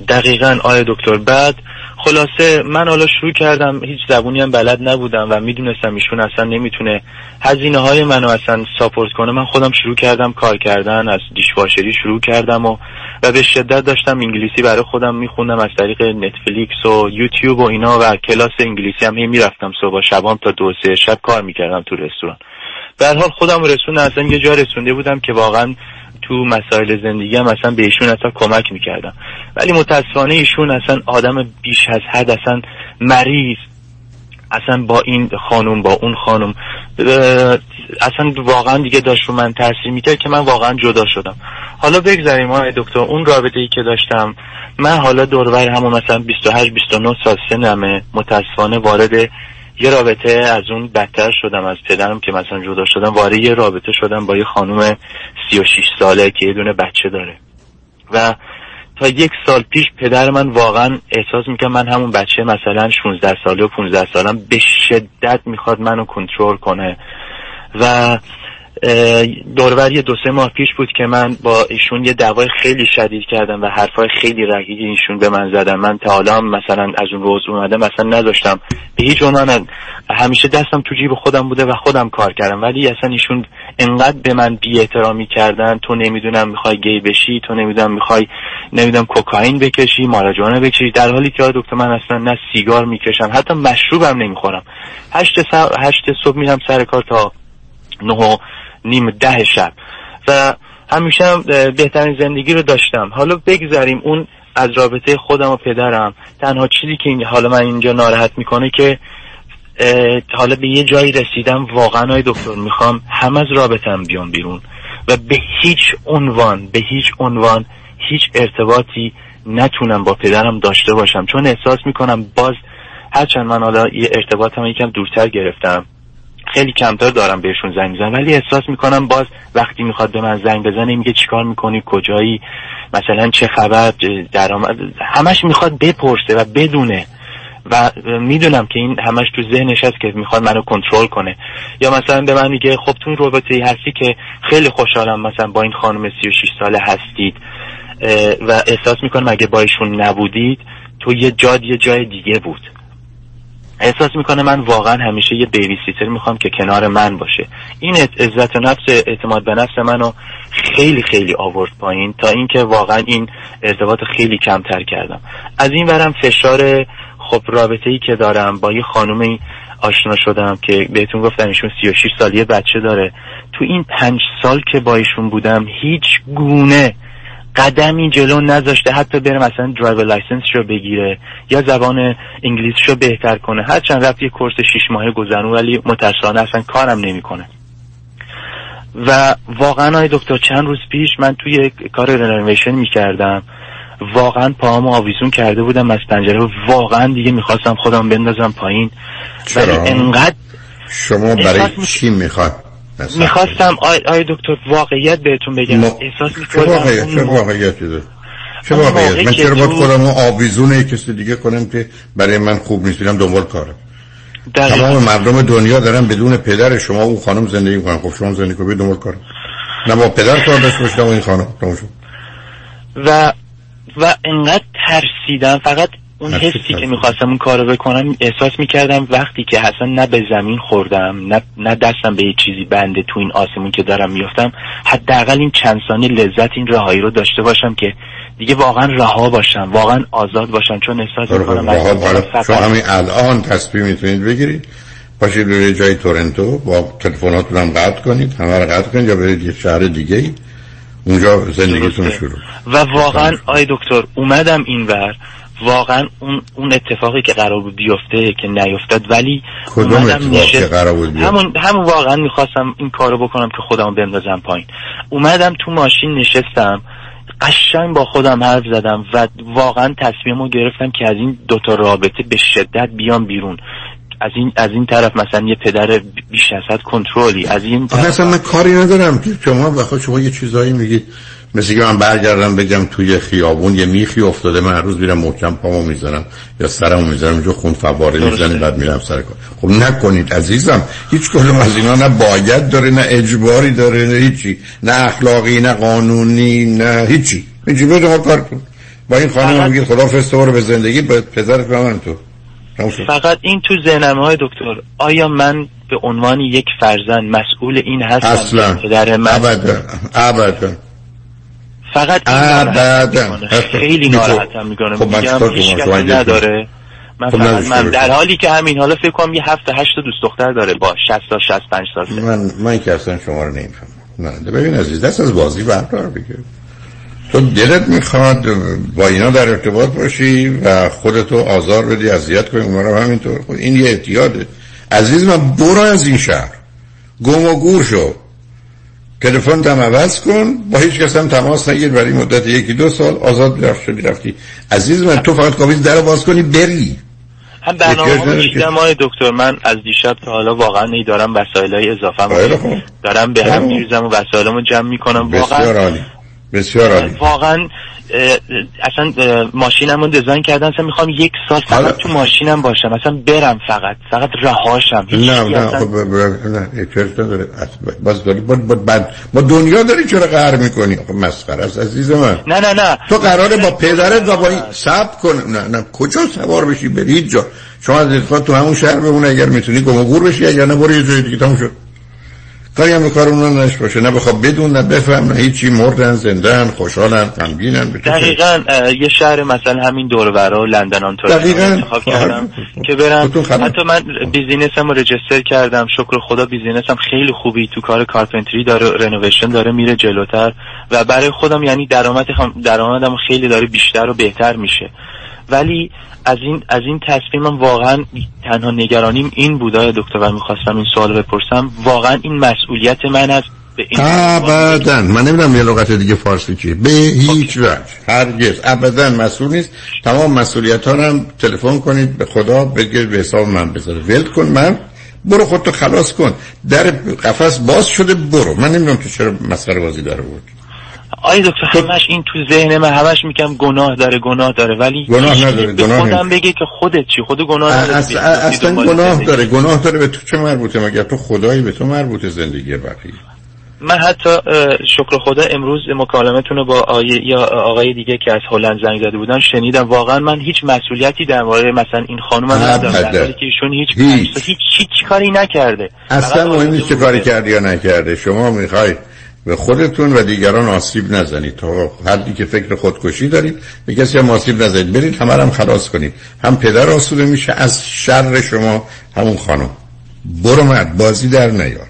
دقیقا آیا دکتر. بعد خلاصه من حالا شروع کردم هیچ زبونی هم بلد نبودم و می‌دونستم ایشون اصلا نمی‌تونه هزینه های منو اصلا ساپورت کنه. من خودم شروع کردم کار کردن از دیشواشری شروع کردم و و به شدت داشتم انگلیسی برای خودم میخوندم از طریق نتفلیکس و یوتیوب و اینا و کلاس انگلیسی هم هی می‌رفتم صبح شبام تا دو سه شب کار می‌کردم تو رستوران. به حال خودم رسون اصلا یه جا رسونده بودم که واقعا تو مسائل زندگی هم اصلا به ایشون اصلا کمک می‌کردم ولی متاسفانه ایشون اصلا آدم بیش از حد اصلا مریض. اصلا با این خانم با اون خانم. اصلا واقعا دیگه داشت رو من تاثیر می‌کرد که من واقعا جدا شدم. حالا بگذاریم آقای دکتر اون رابطه ای که داشتم من حالا دورور همون مثلا 28 29 سال سنمه متاسفانه وارد یه رابطه از اون بدتر شدم از پدرم که مثلا جدا شدم وارد یه رابطه شدم با یه خانم 36 ساله که یه دونه بچه داره. و تا یک سال پیش پدر من واقعا احساس می‌کنم من همون بچه مثلا 16 ساله و 15 سالم به شدت می‌خواد منو کنترل کنه. و دوربری دو سه ماه پیش بود که من با ایشون یه دعوای خیلی شدید کردم و حرفای خیلی رقیقی ایشون به من زدن. من تا حالا مثلا از اون روز اومده مثلا نذاشتم. به هیچ عنوان همیشه دستم تو جیب خودم بوده و خودم کار کردم. ولی اصلا ایشون انقدر به من بی احترامی کردن. تو نمی‌دونم می‌خوای گی بشی تو نمی‌دونم می‌خوای نمی‌دونم کوکائین بکشی ماراجوانا بکشی. در حالی که دکتر من اصلا نه سیگار می‌کشم حتی مشروبم نمی‌خورم. هشت, هشت صبح میرم سر کار تا نه نیم ده شب. و همیشه هم بهترین زندگی رو داشتم. حالا بگذاریم اون از رابطه خودم و پدرم. تنها چیزی که حالا من اینجا ناراحت می‌کنه که حالا به یه جایی رسیدم واقعا های دکتر می‌خوام هم از رابطم بیام بیرون و به هیچ عنوان به هیچ عنوان هیچ ارتباطی نتونم با پدرم داشته باشم. چون احساس می‌کنم باز هرچند من حالا یه ارتباطم یکم دورتر گرفتم. خیلی کمتر دارم بهشون زنگ می‌زنم. ولی احساس می‌کنم باز وقتی می‌خواد به من زنگ بزنه میگه چیکار می‌کنی؟ کجایی؟ مثلا چه خبر؟ درآمد؟ همش می‌خواد بپرسه و بدونه. و می‌دونم که این همش تو ذهنش هست که می‌خواد منو کنترل کنه. یا مثلا به من میگه خب تو رابطه ای هستی که خیلی خوشحالم مثلا با این خانم 36 ساله هستید. و احساس می‌کنم اگه با ایشون نبودید تو یه جاد یه جای دیگه بود. احساس می‌کنه من واقعا همیشه یه بیبی سیتر می‌خوام که کنار من باشه. این عزت نفس اعتماد به نفس منو خیلی خیلی آورد پایین تا اینکه واقعا این ارتباط خیلی کمتر کردم. از این برم فشار خب رابطه ای که دارم با یه خانومی آشنا شدم که بهتون گفتم ایشون 36 سالی بچه داره. تو این پنج سال که با ایشون بودم هیچ گونه قدمی جلو نذاشته حتی بره مثلا driver license رو بگیره یا زبان انگلیس رو بهتر کنه. هرچند رفت یه course شیش ماهه گذرون ولی متاسفانه اصلا کارم نمی‌کنه. و واقعا های دکتر چند روز پیش من توی کار رنویشن می‌کردم. واقعا پاهامو آویزون کرده بودم از پنجره واقعا دیگه می‌خواستم خودم بندازم پایین. ولی انقدر شما برای چی می‌خواد؟ می‌خواستم آی, آی دکتر واقعیت بهتون بگم. ما... احساس چه واقعیت چه واقعیتی چه واقعیت؟ من چرا باید خودم آویزون کسی دیگه کنم که برای من خوب نیست؟ بیرم دنبال کارم تمام مردم دنیا دارن بدون پدر شما اون خانم زندگی می‌کنن. خب شما زندگی کنید دنبال کارم نه با پدر کار داشته باشید این خانم. و و انقدر ترسیدم. فقط اون حسی که می‌خواستم اون کارو بکنم احساس می‌کردم وقتی که اصلا نه به زمین خوردم نه, نه دستم به یه چیزی بنده تو این آسمون که دارم میفتم حداقل این چند ثانیه لذت این رهایی رو داشته باشم که دیگه واقعا رها باشم واقعا آزاد باشم. چون احساس می‌کنم شما همین الان تصمیم می‌تونید بگیرید پاشید به جای تورنتو با تلفناتون هم قطع کنید همه رو قطع کنید یا برید یه شهر دیگه ای اونجا زندگیتون شروع. و واقعا آی دکتر اومدم اینور. واقعا اون اون اتفاقی که قرار بود بیفته که نیفتاد ولی کدوم اتفاقی که قرار بود بیفته؟ همون همون واقعا می‌خواستم این کارو بکنم که خودمو بندازم پایین. اومدم تو ماشین نشستم قشنگ با خودم حرف زدم و واقعا تصمیمو گرفتم که از این دوتا رابطه به شدت بیام بیرون. از این از این طرف مثلا یه پدر بیش از کنترلی. از این طرف اصلا من کاری ندارم که شما بخواد شما یه چیزایی میگید. مثل که من برگردم بگم توی خیابون یه میخی افتاده من هر روز میرم محکم پامو می‌زنم یا سرمو می‌زنم جو خون فواره می‌زنه بعد میرم سر کار. خب نکنید عزیزم هیچ کدوم از اینا نه باید داره نه اجباری داره نه هیچی. نه اخلاقی نه قانونی نه هیچی. هیچی بده کار کن با این خانم میگید خدا رو به زندگی به پدرت به تو. فقط این تو ذهنم های دکتر آیا من به عنوان یک فرزند مسئول این هستم؟ اصلا. پدر من؟ ابدا. ابدا. فقط این خیلی ناراحتم می‌کنه. خب میگم نداره. من, خب من در حالی که همین حالا فکر کنم یه هفته هشت دوست دختر داره با 60 تا 65 سال من من که اصلا شما رو نمی‌فهمم. نه ببین عزیز دست از بازی بردار بگیر. تو دلت می‌خواد با اینا در ارتباط باشی و خودتو آزار بدی اذیت کنی اونا رو همینطور. خود این یه اعتیاده. عزیز من برو از این شهر. گم و گور شو. تلفن تم عوض کن. با هیچ کس هم تماس نگیر. برای مدت یکی دو سال آزاد رفت شدی رفتی. عزیز من تو فقط کافی در باز کنی بری. هم برنامه های دکتر من از دیشب تا حالا واقعا ای دارم وسایل های اضافه دارم به هم میریزم و وسایلمو جمع می‌کنم. واقعا بسیار عالی. واقعا اه، اه، اصلا ماشینم رو دیزاین کردن اصلا می‌خوام یک سال فقط تو ماشینم باشم اصلا برم فقط فقط رهاشم. نه نه اصلا- خب ب- ب- نه نداره باز داری با, با, بعد با دنیا داری چرا قهر می‌کنی؟ خب مسخره است عزیز من. نه نه نه. تو قراره با پدرت و با این سب کن. نه نه کجا سوار بشی؟ بری هیچ جا. شما از تو همون شهر بمونه اگر می‌تونی گم گور بشی اگر نه برو یه جای دیگه تموم شد. کاری هم به کار اونا نش باشه نه بخواب بدون نه بفهم نه هیچی مردن زندن خوشحالن غمگینن؟ دقیقا یه شهر مثلا همین دورورا لندن آنتورنتو دقیقاً. انتخاب کردم که برم. حتی من بیزینسم رو رجستر کردم شکر خدا بیزینسم خیلی خوبی تو کار کارپنتری داره رنوویشن داره میره جلوتر و برای خودم یعنی درآمد درآمدم خیلی داره بیشتر و بهتر میشه ولی از این از این تصمیمم واقعا تنها نگرانیم این بود آقای دکتر و می‌خواستم این سوال بپرسم. واقعا این مسئولیت من است؟ به این ابدا. من نمی‌دونم یه لغت دیگه فارسی چیه. به هیچ وجه. هرگز. ابدا مسئول نیست. تمام مسئولیت ها هم تلفن کنید. به خدا بگید به حساب من بذاره. ول کن من. برو خودتو خلاص کن. در قفس باز شده برو. من نمی‌دونم تو چرا مسخره بازی داره بود آی دکتر همش این تو ذهن من همش میگم گناه داره گناه داره ولی گناه نداره، به گناه خودم. بگه که خودت چی خود گناه نداره اصلا, گناه. داره گناه داره به تو چه مربوطه مگر تو خدایی به تو مربوطه زندگی بقیه من حتی شکر خدا امروز مکالمتون رو با آیه یا آقای دیگه که از هلند زنگ زده بودن شنیدم واقعا من هیچ مسئولیتی در مورد مثلا این خانم ندارم در. حالی که ایشون هیچ هیچ. هیچ هیچ کاری نکرده اصلا مهم نیست چه کاری. کردی یا نکرده شما می‌خوای به خودتون و دیگران آسیب نزنید. تا حدی که فکر خودکشی دارید به کسی هم آسیب نزنید. برید همه هم خلاص کنید. هم پدر آسوده میشه از شر شما همون خانم. برو مرد بازی در نیار.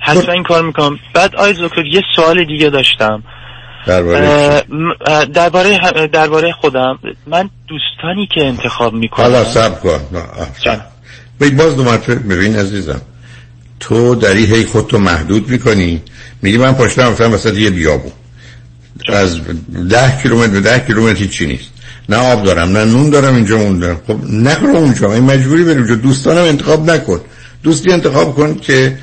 حتما این کار می‌کنم. بعد آی دکتر یه سوال دیگه داشتم. درباره درباره درباره خودم. من دوستانی که انتخاب می‌کنم. حالا سب کن. باز دو مرتبه ببین عزیزم. تو داری هی خودتو محدود می‌کنی. میگی من پاشتم رفتم وسط یه بیابون از ده کیلومتر به ده کیلومتر هیچی نیست. نه آب دارم نه نون دارم اینجا موندم خب نرو اونجا این مجبوری بری اونجا. دوستانم انتخاب نکن. دوستی انتخاب کن که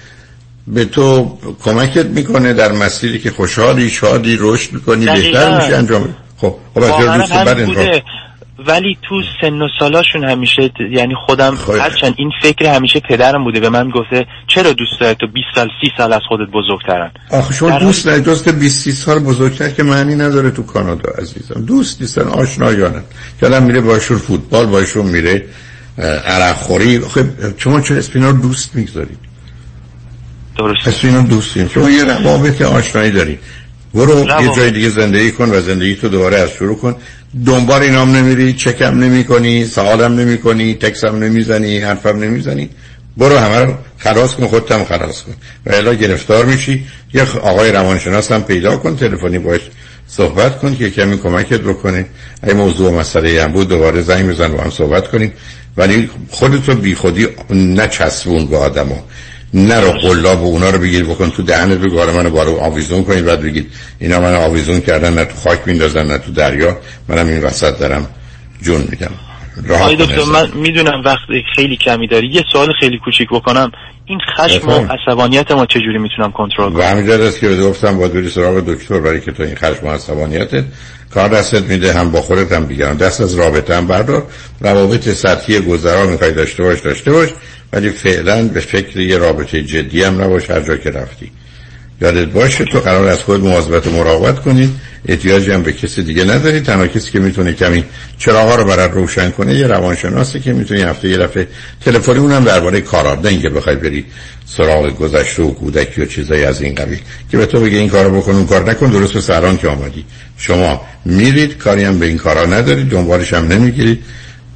به تو کمکت می‌کنه در مسیری که خوشحالی شادی رشد می‌کنی بهتر. میشه انجام. خب خب از دوست بد همین انتخاب. ولی تو سن و سالاشون همیشه یعنی خودم هرچند این فکر همیشه پدرم بوده به من گفته چرا دوست داری تو 20 سال 30 سال از خودت بزرگترن؟ آخه شما دوست ندارید دوست 20 30 سال بزرگتر که معنی نداره تو کانادا عزیزم. دوست نیستن آشنایانن. آدم میره باشون فوتبال باشون میره عرق خوری. خب شما اینا رو دوست می‌گذارید؟ درست اسم اینا دوستین شما یه روابط آشنایی دارید. برو یه. جای دیگه زندگی کن و زندگی تو دوباره از شروع کن. دنبال اینام نمیری چکم نمی کنی سوالم نمی کنی تکسم نمی‌زنی حرفم نمی‌زنی. برو همه رو خلاص کن خودت هم خلاص کن. و الا گرفتار میشی. یه آقای روانشناس هم پیدا کن تلفنی باش صحبت کن که کمی کمکت بکنه. اگه موضوع و مسئله هم بود دوباره زنگ بزن با هم صحبت کنیم. ولی خودتو بی خودی نچسبون به آدمو. نرو قلاب و اونا رو بگیر بکن تو دهنت بگو. حالا منو بارو آویزون کنید بعد بگید اینا منو آویزون کردن نه تو خاک میندازن نه تو دریا. منم این وسط دارم جون میدم. آقای دکتر. من می‌دونم وقت خیلی کمی داری. یه سوال خیلی کوچیک بکنم. این خشم و. عصبانیت ما چجوری می‌تونم کنترل و کنم همینجا است که گفتم باید بری سراغ دکتر برای که تو این خشم و عصبانیتت کار دستت میده هم با خودت هم دیگران. دست از رابطه هم بردار. روابط سطحی گذرا می‌خوای داشته باش داشته باش. ولی فعلا به فکر یه رابطه جدی هم نباش هر جا که رفتی. یادت باشه تو قرار از خود مواظبت و مراقبت کنی. احتیاجی هم به کسی دیگه نداری. تنها کسی که می‌تونه کمی چراغا رو برات روشن کنه یه روانشناسی که می‌تونی هفته یه دفعه تلفنی اونم درباره کارات نه اینکه بخوای بری سراغ گذشته و کودکی و چیزایی از این قبیل. که به تو بگه این کارو بکن اون کار نکن درست به سران که آمدی شما میرید کاری هم به این کارا ندارید دنبالش هم نمی‌گیرید.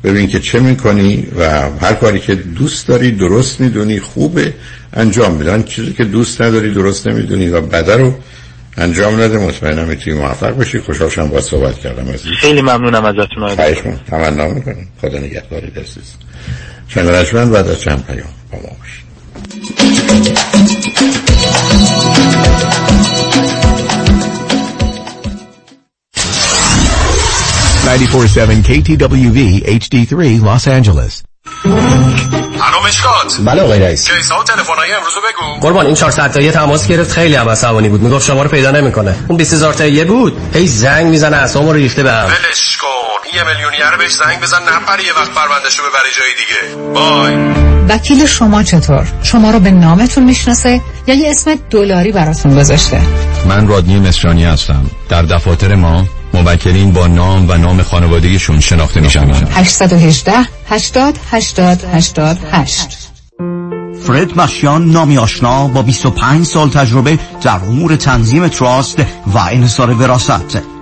ببین که چه می‌کنی و هر کاری که دوست داری درست می‌دونی خوبه انجام میدن چیزی که دوست نداری درست نمی‌دونی و بده رو انجام نده. مطمئنم می‌تونی موفق بشی. خوشحالشم با صحبت کردم. عزیز. خیلی ممنونم ازتون. آقای دکتر. تمنا می‌کنم خدا نگهداری. عزیز. شنگرشمند بعد از چند پیام با ما باشید 94.7 KTWV HD3 Los Angeles. الو مشکات بله آقای رئیس. کیسا و تلفن‌های امروز بگو. قربان این 400 تایی تماس گرفت خیلی هم عصبانی بود. می‌گفت شما رو پیدا نمی‌کنه. اون 20000 تایی بود. هی زنگ می‌زنه اسمو ریخته به هم. ولش کن. یه میلیونیر بهش زنگ بزن نپره یه وقت پروندهشو ببره جای دیگه. بای وکیل شما چطور؟ شما رو به نامتون می‌شناسه یا یه اسم دلاری براتون گذاشته؟ من رادنی مصرانی هستم. در دفاتر ما موکلین با نام و نام خانوادگیشون شناخته میشن. 818 80 80 88 فرد مشیان نامی آشنا با 25 سال تجربه در امور تنظیم تراست و انحصار وراثت.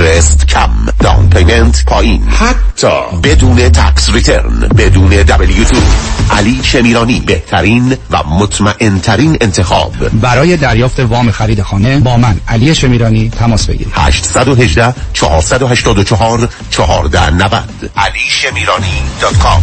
interest کم down payment پایین حتی بدون tax return بدون دبلیو تو علی شمیرانی بهترین و مطمئن ترین انتخاب. برای دریافت وام خرید خانه با من علی شمیرانی تماس بگیرید. 818 484 1490 علی شمیرانی dot com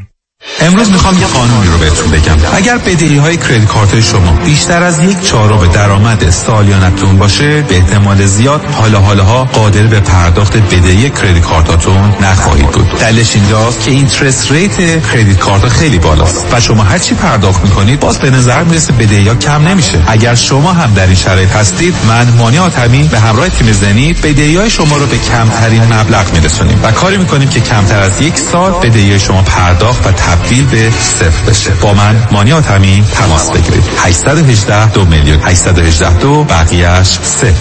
امروز می‌خوام یه قانونی رو بهتون بگم. اگر بدهی های credit card شما بیشتر از یک چهارم درآمد سالیانتون باشه به احتمال زیاد حالا حالاها قادر به پرداخت بدهی credit card اتون نخواهید بود. دلیلش اینجاست که interest rate credit card خیلی بالاست و شما هر چی پرداخت می‌کنید باز به نظر می‌رسه بدهی ها کم نمیشه. اگر شما هم در این شرایط هستید من مانی آتمی به همراه تیم زنی بدهی های شما رو به کمترین مبلغ میرسونیم و کاری می‌کنیم که کمتر از یک سال بدهی شما پرداخت و تبدیل به صفر بشه. با من مانی آتمی تماس بگیرید. 818 دو میلیون. 818 دو بقیهش صفر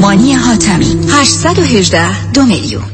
مانی حاتمی 818 دو میلیون.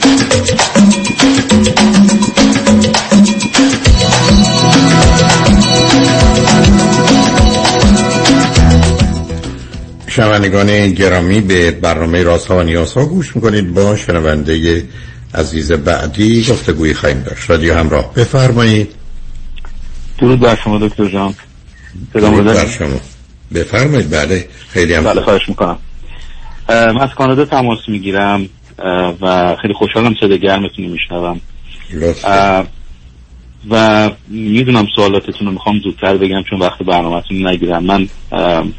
شنوندگان گرامی به برنامه راست و نیاز ها گوش می‌کنید. با شنونده عزیز بعدی گفتگوی خواهیم داشت. رادیو همراه. بفرمایید. درود بر شما دکتر جان. درود بر شما. بفرمایید. بله خیلی هم بله خواهش می‌کنم. من از کانادا تماس می‌گیرم و خیلی خوشحالم صدای گرمتون میشنوم. و می‌دونم سوالاتتون رو می‌خوام زودتر بگم چون وقت برنامهتون نگیرم. من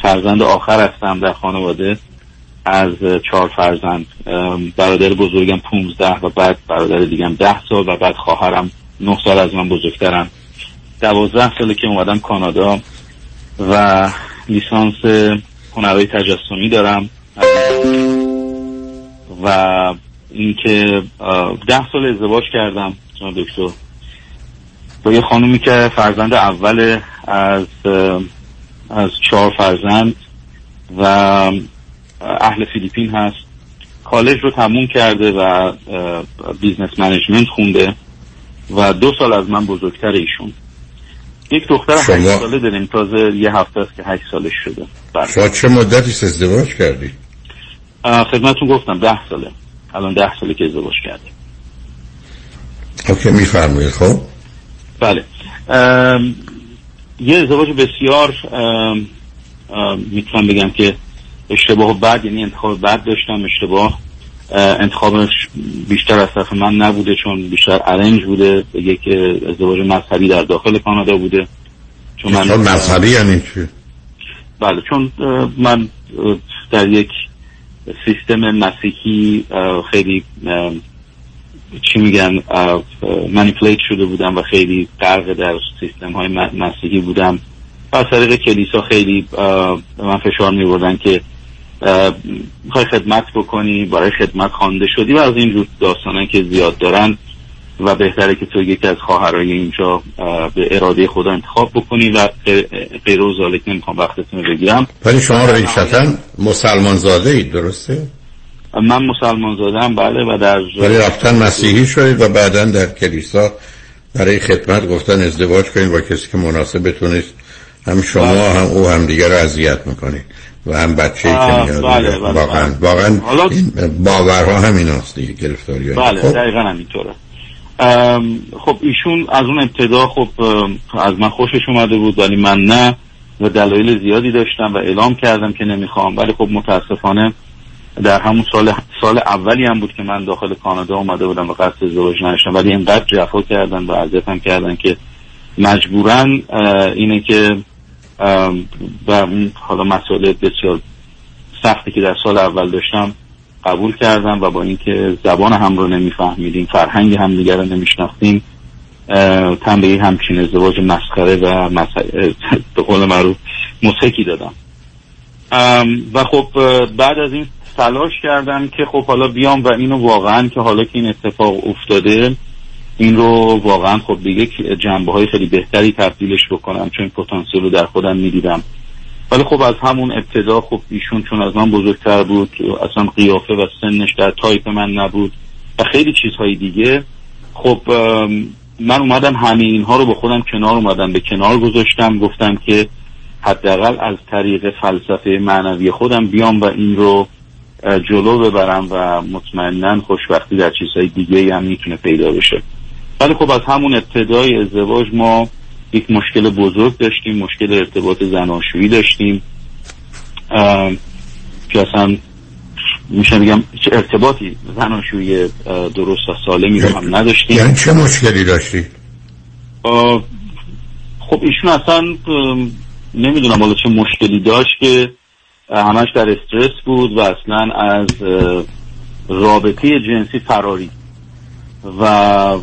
فرزند آخر هستم در خانواده. از چهار فرزند برادر بزرگم 15 و بعد برادر دیگم ده سال و بعد خواهرم نه سال از من بزرگترم دوازده ساله که اومدم کانادا و لیسانس هنرهای تجسمی دارم. و اینکه ده سال ازدواج کردم. جناب دکتر. با یه خانومی که فرزند اول از از چهار فرزند و اهل فیلیپین هست. کالج رو تموم کرده و business management خونده و دو سال از من بزرگتر ایشون. یک دختر شما... هشت ساله داریم. تازه یه هفته است که هشت سالش شده. بله. شما چه مدتی ازدواج کردی؟ خدمتون گفتم ده ساله. الان ده ساله که ازدواج کردیم اوکی میفرمایید خب؟ بله. یه ازدواج بسیار می‌تونم بگم که اشتباه بد یعنی انتخاب بد داشتم اشتباه انتخابش بیشتر از طرف من نبوده چون بیشتر ارنج بوده. یک ازدواج مذهبی در داخل کانادا بوده. چون من مذهبی یعنی چی؟ بله چون من در یک سیستم مسیحی خیلی چی میگن منیپلیت شده بودم و خیلی غرق در سیستم های مسیحی بودم و از طریق کلیسا خیلی من فشار می که می‌خوای خدمت بکنی برای خدمت خوانده شدی و از این جور داستانه که زیاد دارن و بهتره که تو یکی از خواهرای اینجا به اراده خدا انتخاب بکنی و غیر و ذالک نمی‌خوام وقتتون رو بگیرم ولی شما ریشتا مسلمان زاده اید درسته؟ من مسلمان زادم بله و در ولی رفتن مسیحی شدید و بعدا در کلیسا برای خدمت گفتن ازدواج کنید با کسی که مناسبتون است هم شما بله. هم او هم دیگر رو اذیت می‌کنید و هم بچه که میاد بله بله واقعا بله. باورها همین هست دیگه گرفتاری بله خب. دقیقا همینطوره خب ایشون از اون ابتدا خب از من خوشش اومده بود ولی من نه و دلایل زیادی داشتم و اعلام کردم که نمی‌خوام ولی خب متاسفانه در همون سال سال اولی هم بود که من داخل کانادا اومده بودم و قصد ازدواج نداشتم. ولی اینقدر جفا کردن و اذیتم کردن که مجبورا اینه که و حالا مسئله بسیار سختی که در سال اول داشتم قبول کردم و با اینکه زبان هم رو نمیفهمیدیم فرهنگ هم دیگر رو نمیشناختیم تن به همچین ازدواج مسخره و به قول معروف مسحکی دادم. و خب بعد از این تلاش کردم که خب حالا بیام و اینو واقعا که حالا که این اتفاق افتاده این رو واقعا خب به یک جنبه های خیلی بهتری تبدیلش بکنم چون پتانسیل رو در خودم می‌دیدم. ولی خب از همون ابتدا خب ایشون چون از من بزرگتر بود اصلا قیافه و سنش در تایپ من نبود و خیلی چیزهای دیگه خب من اومدم همه اینها رو با خودم کنار اومدم به کنار گذاشتم گفتم که حداقل از طریق فلسفه معنوی خودم بیام و این رو جلو ببرم و مطمئنا خوشبختی در چیزهای دیگه هم می‌تونه پیدا بشه. ولی خب از همون ابتدای ازدواج ما یک مشکل بزرگ داشتیم مشکل ارتباط زناشویی داشتیم. که اصلا میشه بگم ارتباطی زناشویی درست و سالمی رو هم نداشتیم. یعنی چه مشکلی داشتی؟ خب ایشون اصلا نمی‌دونم حالا چه مشکلی داشت که همش در استرس بود و اصلا از رابطه جنسی فراری. و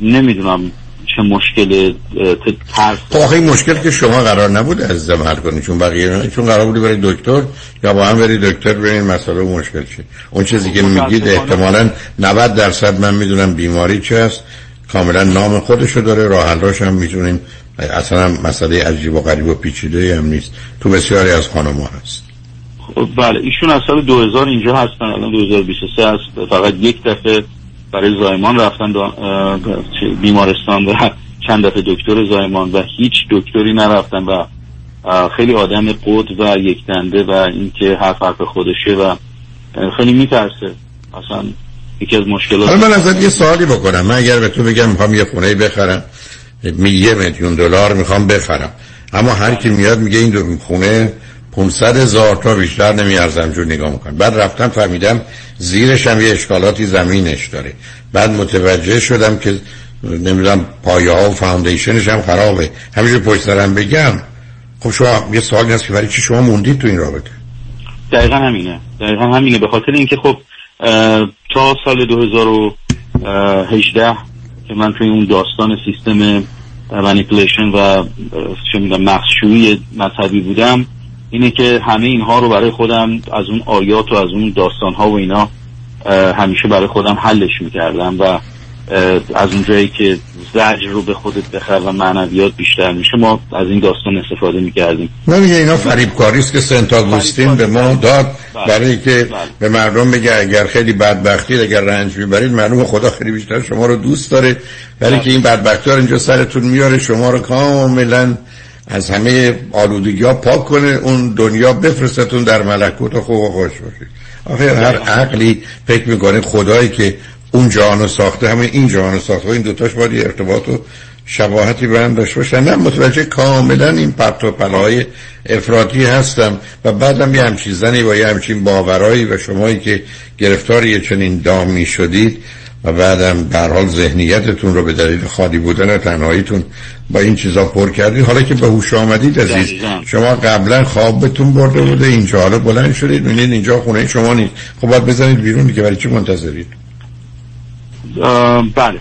نمی‌دونم چه مشکل ترس. خب این مشکل که شما قرار نبود از حل کنید چون بقیه چون قرار بودی برای دکتر یا با هم بری دکتر ببین مسئله مشکل چی اون چیزی که میگید احتمالا 90 درصد من می‌دونم بیماری چه است کاملا نام خودشو داره راه حلش هم می‌تونیم اصلا مسئله عجیب و غریب و پیچیده هم نیست. تو بسیاری از خانم هست. خب بله. ایشون از سال 2000 اینجا هستن. الان 2023 هست. فقط یک دفعه برای زایمان رفتن بیمارستان و چند دفعه دکتر زایمان و هیچ دکتری نرفتن و خیلی آدم قد و یک دنده و اینکه حرف حرف خودشه و خیلی میترسه. اصلا یکی از مشکلات من ازت یه سوالی بکنم. من اگر به تو بگم می‌خوام یه خونه بخرم یه میلیون دلار می‌خوام بخرم. اما هر کی میاد میگه این دو خونه 500 هزار تا بیشتر نمیارزم جور نگاه می‌کنم. بعد رفتم فهمیدم زیرش هم یه اشکالاتی زمینش داره. بعد متوجه شدم که نمی‌دونم پایه ها و فاندیشنش هم خرابه. همینجور پشت سرم بگم خب شما یه سوالی هست که برای چی شما موندید تو این رابطه؟ دقیقا همینه. دقیقا همینه. به خاطر اینکه خب تا سال 2018 که من توی اون داستان سیستم منیپولیشن و مخشویی مذهبی بودم اینه که همه اینها رو برای خودم از اون آیات و از اون داستان ها و اینا همیشه برای خودم حلش می‌کردم و از اونجایی که زجر رو به خودت بخر و معنویات بیشتر میشه ما از این داستان استفاده می‌کردیم. نه میگه اینا فریبکاری است که سنت آگوستین به ما داد. بله. برای که بله. به مردم بگه اگر خیلی بدبختید اگر رنج می‌برید معلومه خدا خیلی بیشتر شما رو دوست داره. برای که این بدبختی ها رو اینجا سرتون میاره شما رو کاملا از همه آلودگی ها پاک کنه اون دنیا بفرستتون در ملکوت و خوب و خوش باشید. آخه هر عقلی فکر می‌کنه خدایی که اون جهان رو ساخته همه این جهان رو ساخته. و این دوتاش باید یه ارتباط و شباهتی به هم داشته باشن نه متوجه کاملا این پرت و پلاهای افراطی هستم و بعدم یه همچین زنی با یه همچین باورایی و شمایی که گرفتار یه چنین دامی شدید و بعدم در حال ذهنیتتون رو به دلیل خالی بودن و تنهاییتون با این چیزا پر کردید. حالا که به هوش آمدید عزیز. شما قبلا خوابتون برده بوده اینجا. حالا بلند شدید می‌بینید اینجا خونه شما نیست. خب باید بزنید بیرون دیگه برای چی منتظرید؟ بله.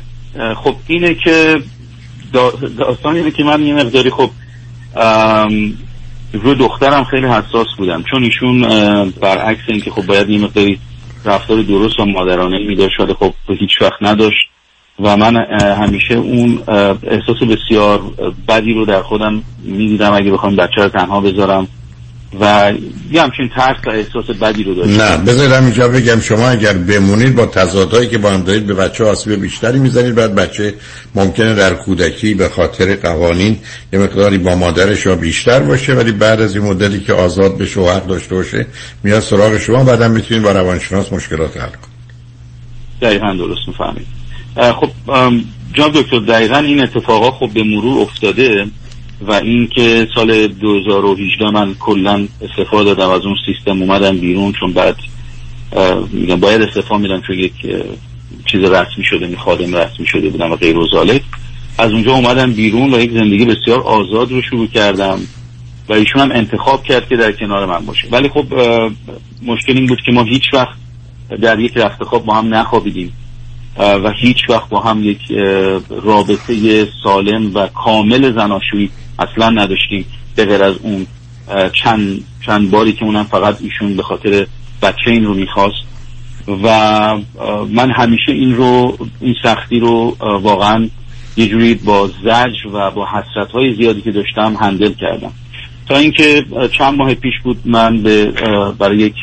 خب اینه که دا- داستان اینه که من یه مقداری خب رو دخترم خیلی حساس بودم. چون ایشون برعکس اینکه خب باید یه مقداری رفتار درست و مادرانه می داشت ولی خب هیچ وقت نداشت. و من همیشه اون احساس بسیار بدی رو در خودم می‌دیدم. اگه بخوام بچه رو تنها بذارم و یه همچین ترس و احساس بدی رو داشتم نه بذارم اینجا بگم شما اگر بمونید با تضادهایی که با هم دارید به بچه آسیب بیشتری می‌زنید. بعد بچه ممکنه در کودکی به خاطر قوانین یه مقداری با مادر شما بیشتر باشه ولی بعد از این مدتی که آزاد بشه و حق داشته باشه میاد سراغ شما بعدم می‌تونید با روانشناس مشکلات حل کنید. دقیقا درست می‌فهمید. خب جناب دکتر دقیقا این اتفاقا خب به مرور افتاده. و این که سال 2018 من کلا استفاده دادم از اون سیستم اومدم بیرون چون بعد میگم باید استفاده میدم چون یک چیز رسمی شده خادم رسمی شده بودم و غیر و. از اونجا اومدم بیرون و یک زندگی بسیار آزاد رو شروع کردم و ایشون هم انتخاب کرد که در کنار من باشه ولی خب مشکل این بود که ما هیچ وقت در یک رخت خواب با هم نخوابیدیم و هیچ وقت با هم یک رابطه سالم و کامل زناشویی اصلا نداشتیم به غیر از اون چند چند باری که اونم فقط ایشون به خاطر بچه این رو می‌خواست. و من همیشه این رو این سختی رو واقعا یه جوری با زجر و با حسرت های زیادی که داشتم هندل کردم. تا اینکه چند ماه پیش بود من به برای یک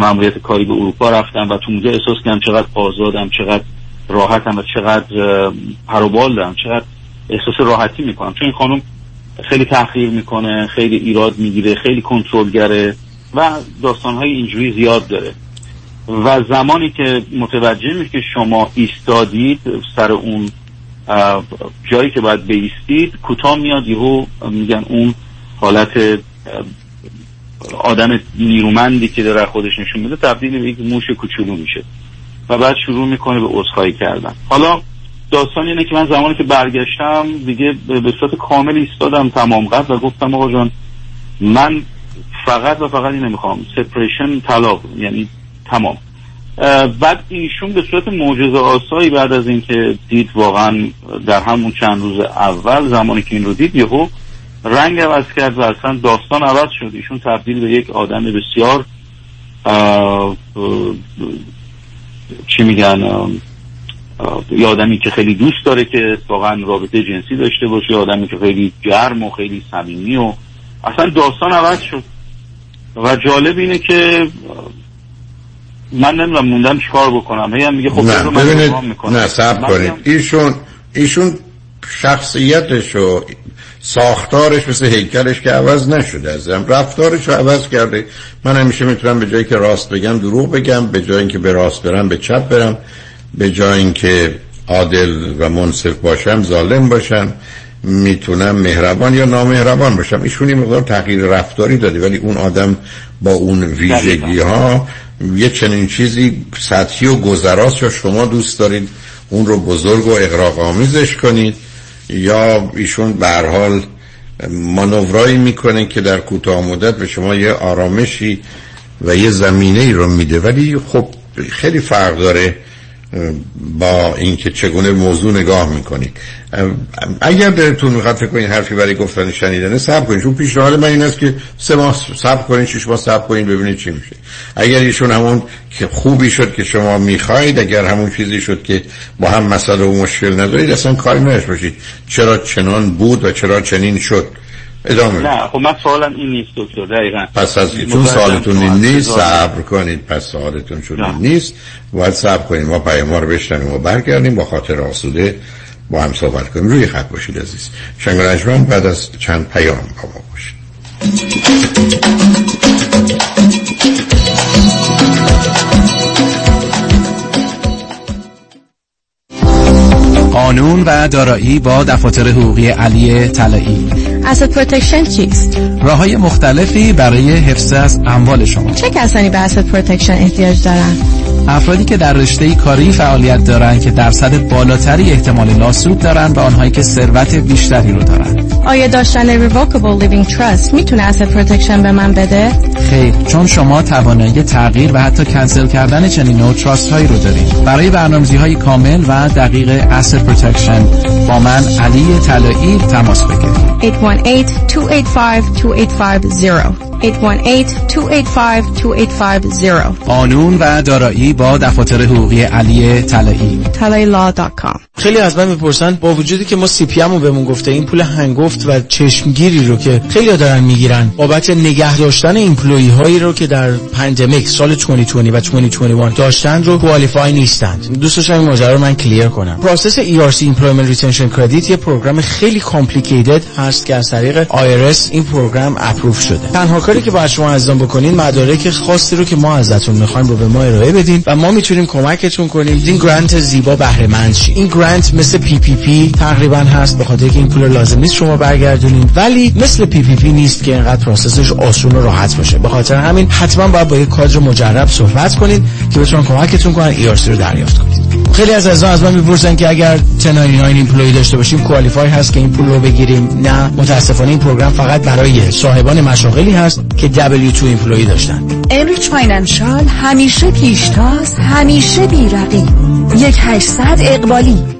مأموریت کاری به اروپا رفتم و تو اونجا احساس کردم چقدر آزادم چقدر راحتم و چقدر اه، پر و بال دارم چقدر احساس راحتی می‌کنم. چون این خانم خیلی تحقیر می‌کنه خیلی ایراد می‌گیره خیلی کنترلگره و داستانهای اینجوری زیاد داره. و زمانی که متوجه میشه که شما ایستادید سر اون جایی که باید بیستید کوتاه میاد یهو میگن اون حالت آدم نیرومندی که داره خودش نشون میده تبدیل به یک موش کوچولو میشه. و بعد شروع می‌کنه به عذرخواهی کردن. حالا داستان اینه که من زمانی که برگشتم دیگه به صورت کامل ایستادم تمام قد و گفتم آقا جان من فقط و فقط این نمی‌خوام سپریشن طلاق یعنی تمام. بعد ایشون به صورت معجزه آسایی بعد از اینکه دید واقعا در همون چند روز اول زمانی که این رو دید یهو رنگ عوض کرد و اصلا داستان عوض شد. ایشون تبدیل به یک آدم بسیار چی میگن یه آدمی که خیلی دوست داره که واقعا رابطه جنسی داشته باشه آدمی که خیلی گرم و خیلی صمیمی و اصلا داستان عوض شد. و جالب اینه که من نمی‌دونم موندم چیکار بکنم. هی هم میگه خب نه من. نه من کنید. ایشون ایشون شخصیتش و ساختارش مثل هیکلش که عوض نشده. ازم رفتارش رو عوض کرده. من همیشه می‌تونم به جایی که راست بگم دروغ بگم به جایی که به راست برم به چپ برم. به جای اینکه عادل و منصف باشم ظالم باشم می‌تونم مهربان یا نامهربان باشم. ایشون یه مقدار تغییر رفتاری داده ولی اون آدم با اون ویژگی ها یه چنین چیزی سطحی و گذراست یا شما دوست دارید اون رو بزرگ و اقراق آمیزش کنید یا ایشون به حال مانورایی می‌کنه که در کوتاه مدت به شما یه آرامشی و یه زمینه ای رو میده. ولی خب خیلی فرق داره با اینکه چگونه موضوع نگاه می‌کنید اگر دلتون می‌خواد فکر کنید حرفی برای گفتن شنیدنه صبر کنید چون پیشنهاد من این است که سه ماه صبر کنید شش ماه صبر کنید ببینید چی میشه. اگر ایشون همون که خوبی شد که شما می‌خواید اگر همون چیزی شد که با هم مسئله و مشکل ندارید اصلا کاری نداشت باشید. چرا چنان بود و چرا چنین شد؟ ادامه نه خب من سوالم این نیست دکتر دقیقا. پس از چون سوالتون این نیست صبر کنید پس سوالتون چون این نیست باید صبر کنید ما پیام رو بشنیم و برگردیم با خاطر آسوده با هم صحبت کنیم. روی خط باشید عزیز. شنگ بعد از چند پیام با ما باشید. قانون و دارایی با دفاتر حقوقی علی طلایی. asset protection چیست؟ راه های مختلفی برای حفظ از اموال شما چه کسانی به asset protection احتیاج دارند؟ افرادی که در رشته کاری فعالیت دارند که درصد بالاتری احتمال lawsuit دارند و آنهایی که ثروت بیشتری رو دارند آیا داشتن revocable living trust می‌تونه asset protection به من بده؟ خیر چون شما توانایی تغییر و حتی کنسل کردن چنین نوع trust هایی رو دارید برای برنامه‌ریزی های کامل و دقیق asset protection با من علی طلایی تماس بگیرید 818-285-2850 818-285-2850 قانون و دارایی با دفاتر حقوقی علی طلایی. talayilaw.com خیلی از من می‌پرسن با وجودی که ما CPA رو بهمون گفته این پول هنگفت و چشمگیری رو که خیلی دارن می‌گیرن بابت نگه داشتن employee هایی رو که در pandemic سال 2020 و 2021 داشتن رو qualify نیستند. دوست داشتم این ماجرا رو من clear کنم. process ERC Employment Retention Credit یه program خیلی complicated هست که از طریق IRS این program approve شده. تنها کاری که باید شما عزیزان بکنین مدارک خاصی رو که ما ازتون می‌خوایم رو به ما ارائه بدین و ما می‌تونیم کمکتون کنیم. این grant زیبا بهره مند این grant مثل PPP تقریبا هست به خاطر این پول لازم نیست شما برگردونین. ولی مثل PPP نیست که اینقدر process ش آسون و راحت باشه. به خاطر همین حتما باید با یک کادر مجرب صحبت کنید که بتونن کمکتون کنن ERC رو دریافت کنید خیلی از عزیزان از من می‌پرسن که اگر 1099 employee داشته باشیم qualify هست که این پول رو بگیریم؟ نه. متاسفانه این program فقط برای صاحبان مشاغلی هست که W2 employee داشتن. Enrich Financial همیشه پیشتاز همیشه بی‌رقیب یک هشتصد اقبالی.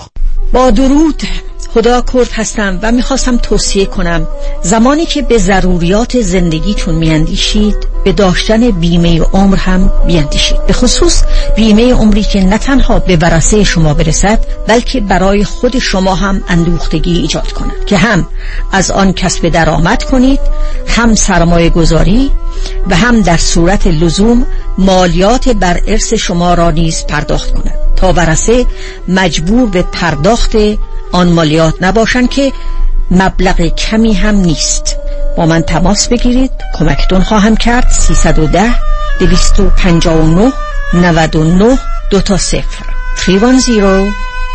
با درود خدا کرد هستم و می‌خواستم توصیه کنم. زمانی که به ضروریات زندگیتون میاندیشید به داشتن بیمه عمر هم بیاندیشید. به خصوص بیمه عمری که نه تنها به ورسه شما برسد بلکه برای خود شما هم اندوختگی ایجاد کند. که هم از آن کسب درآمد کنید هم سرمایه گذاری و هم در صورت لزوم مالیات بر ارث شما را نیز پرداخت کند. تا ورسه مجبور به پرداخت آن مالیات نباشند که مبلغ کمی هم نیست. با من تماس بگیرید. کمکتون خواهم کرد. 310 259 99 دو تا صفر 310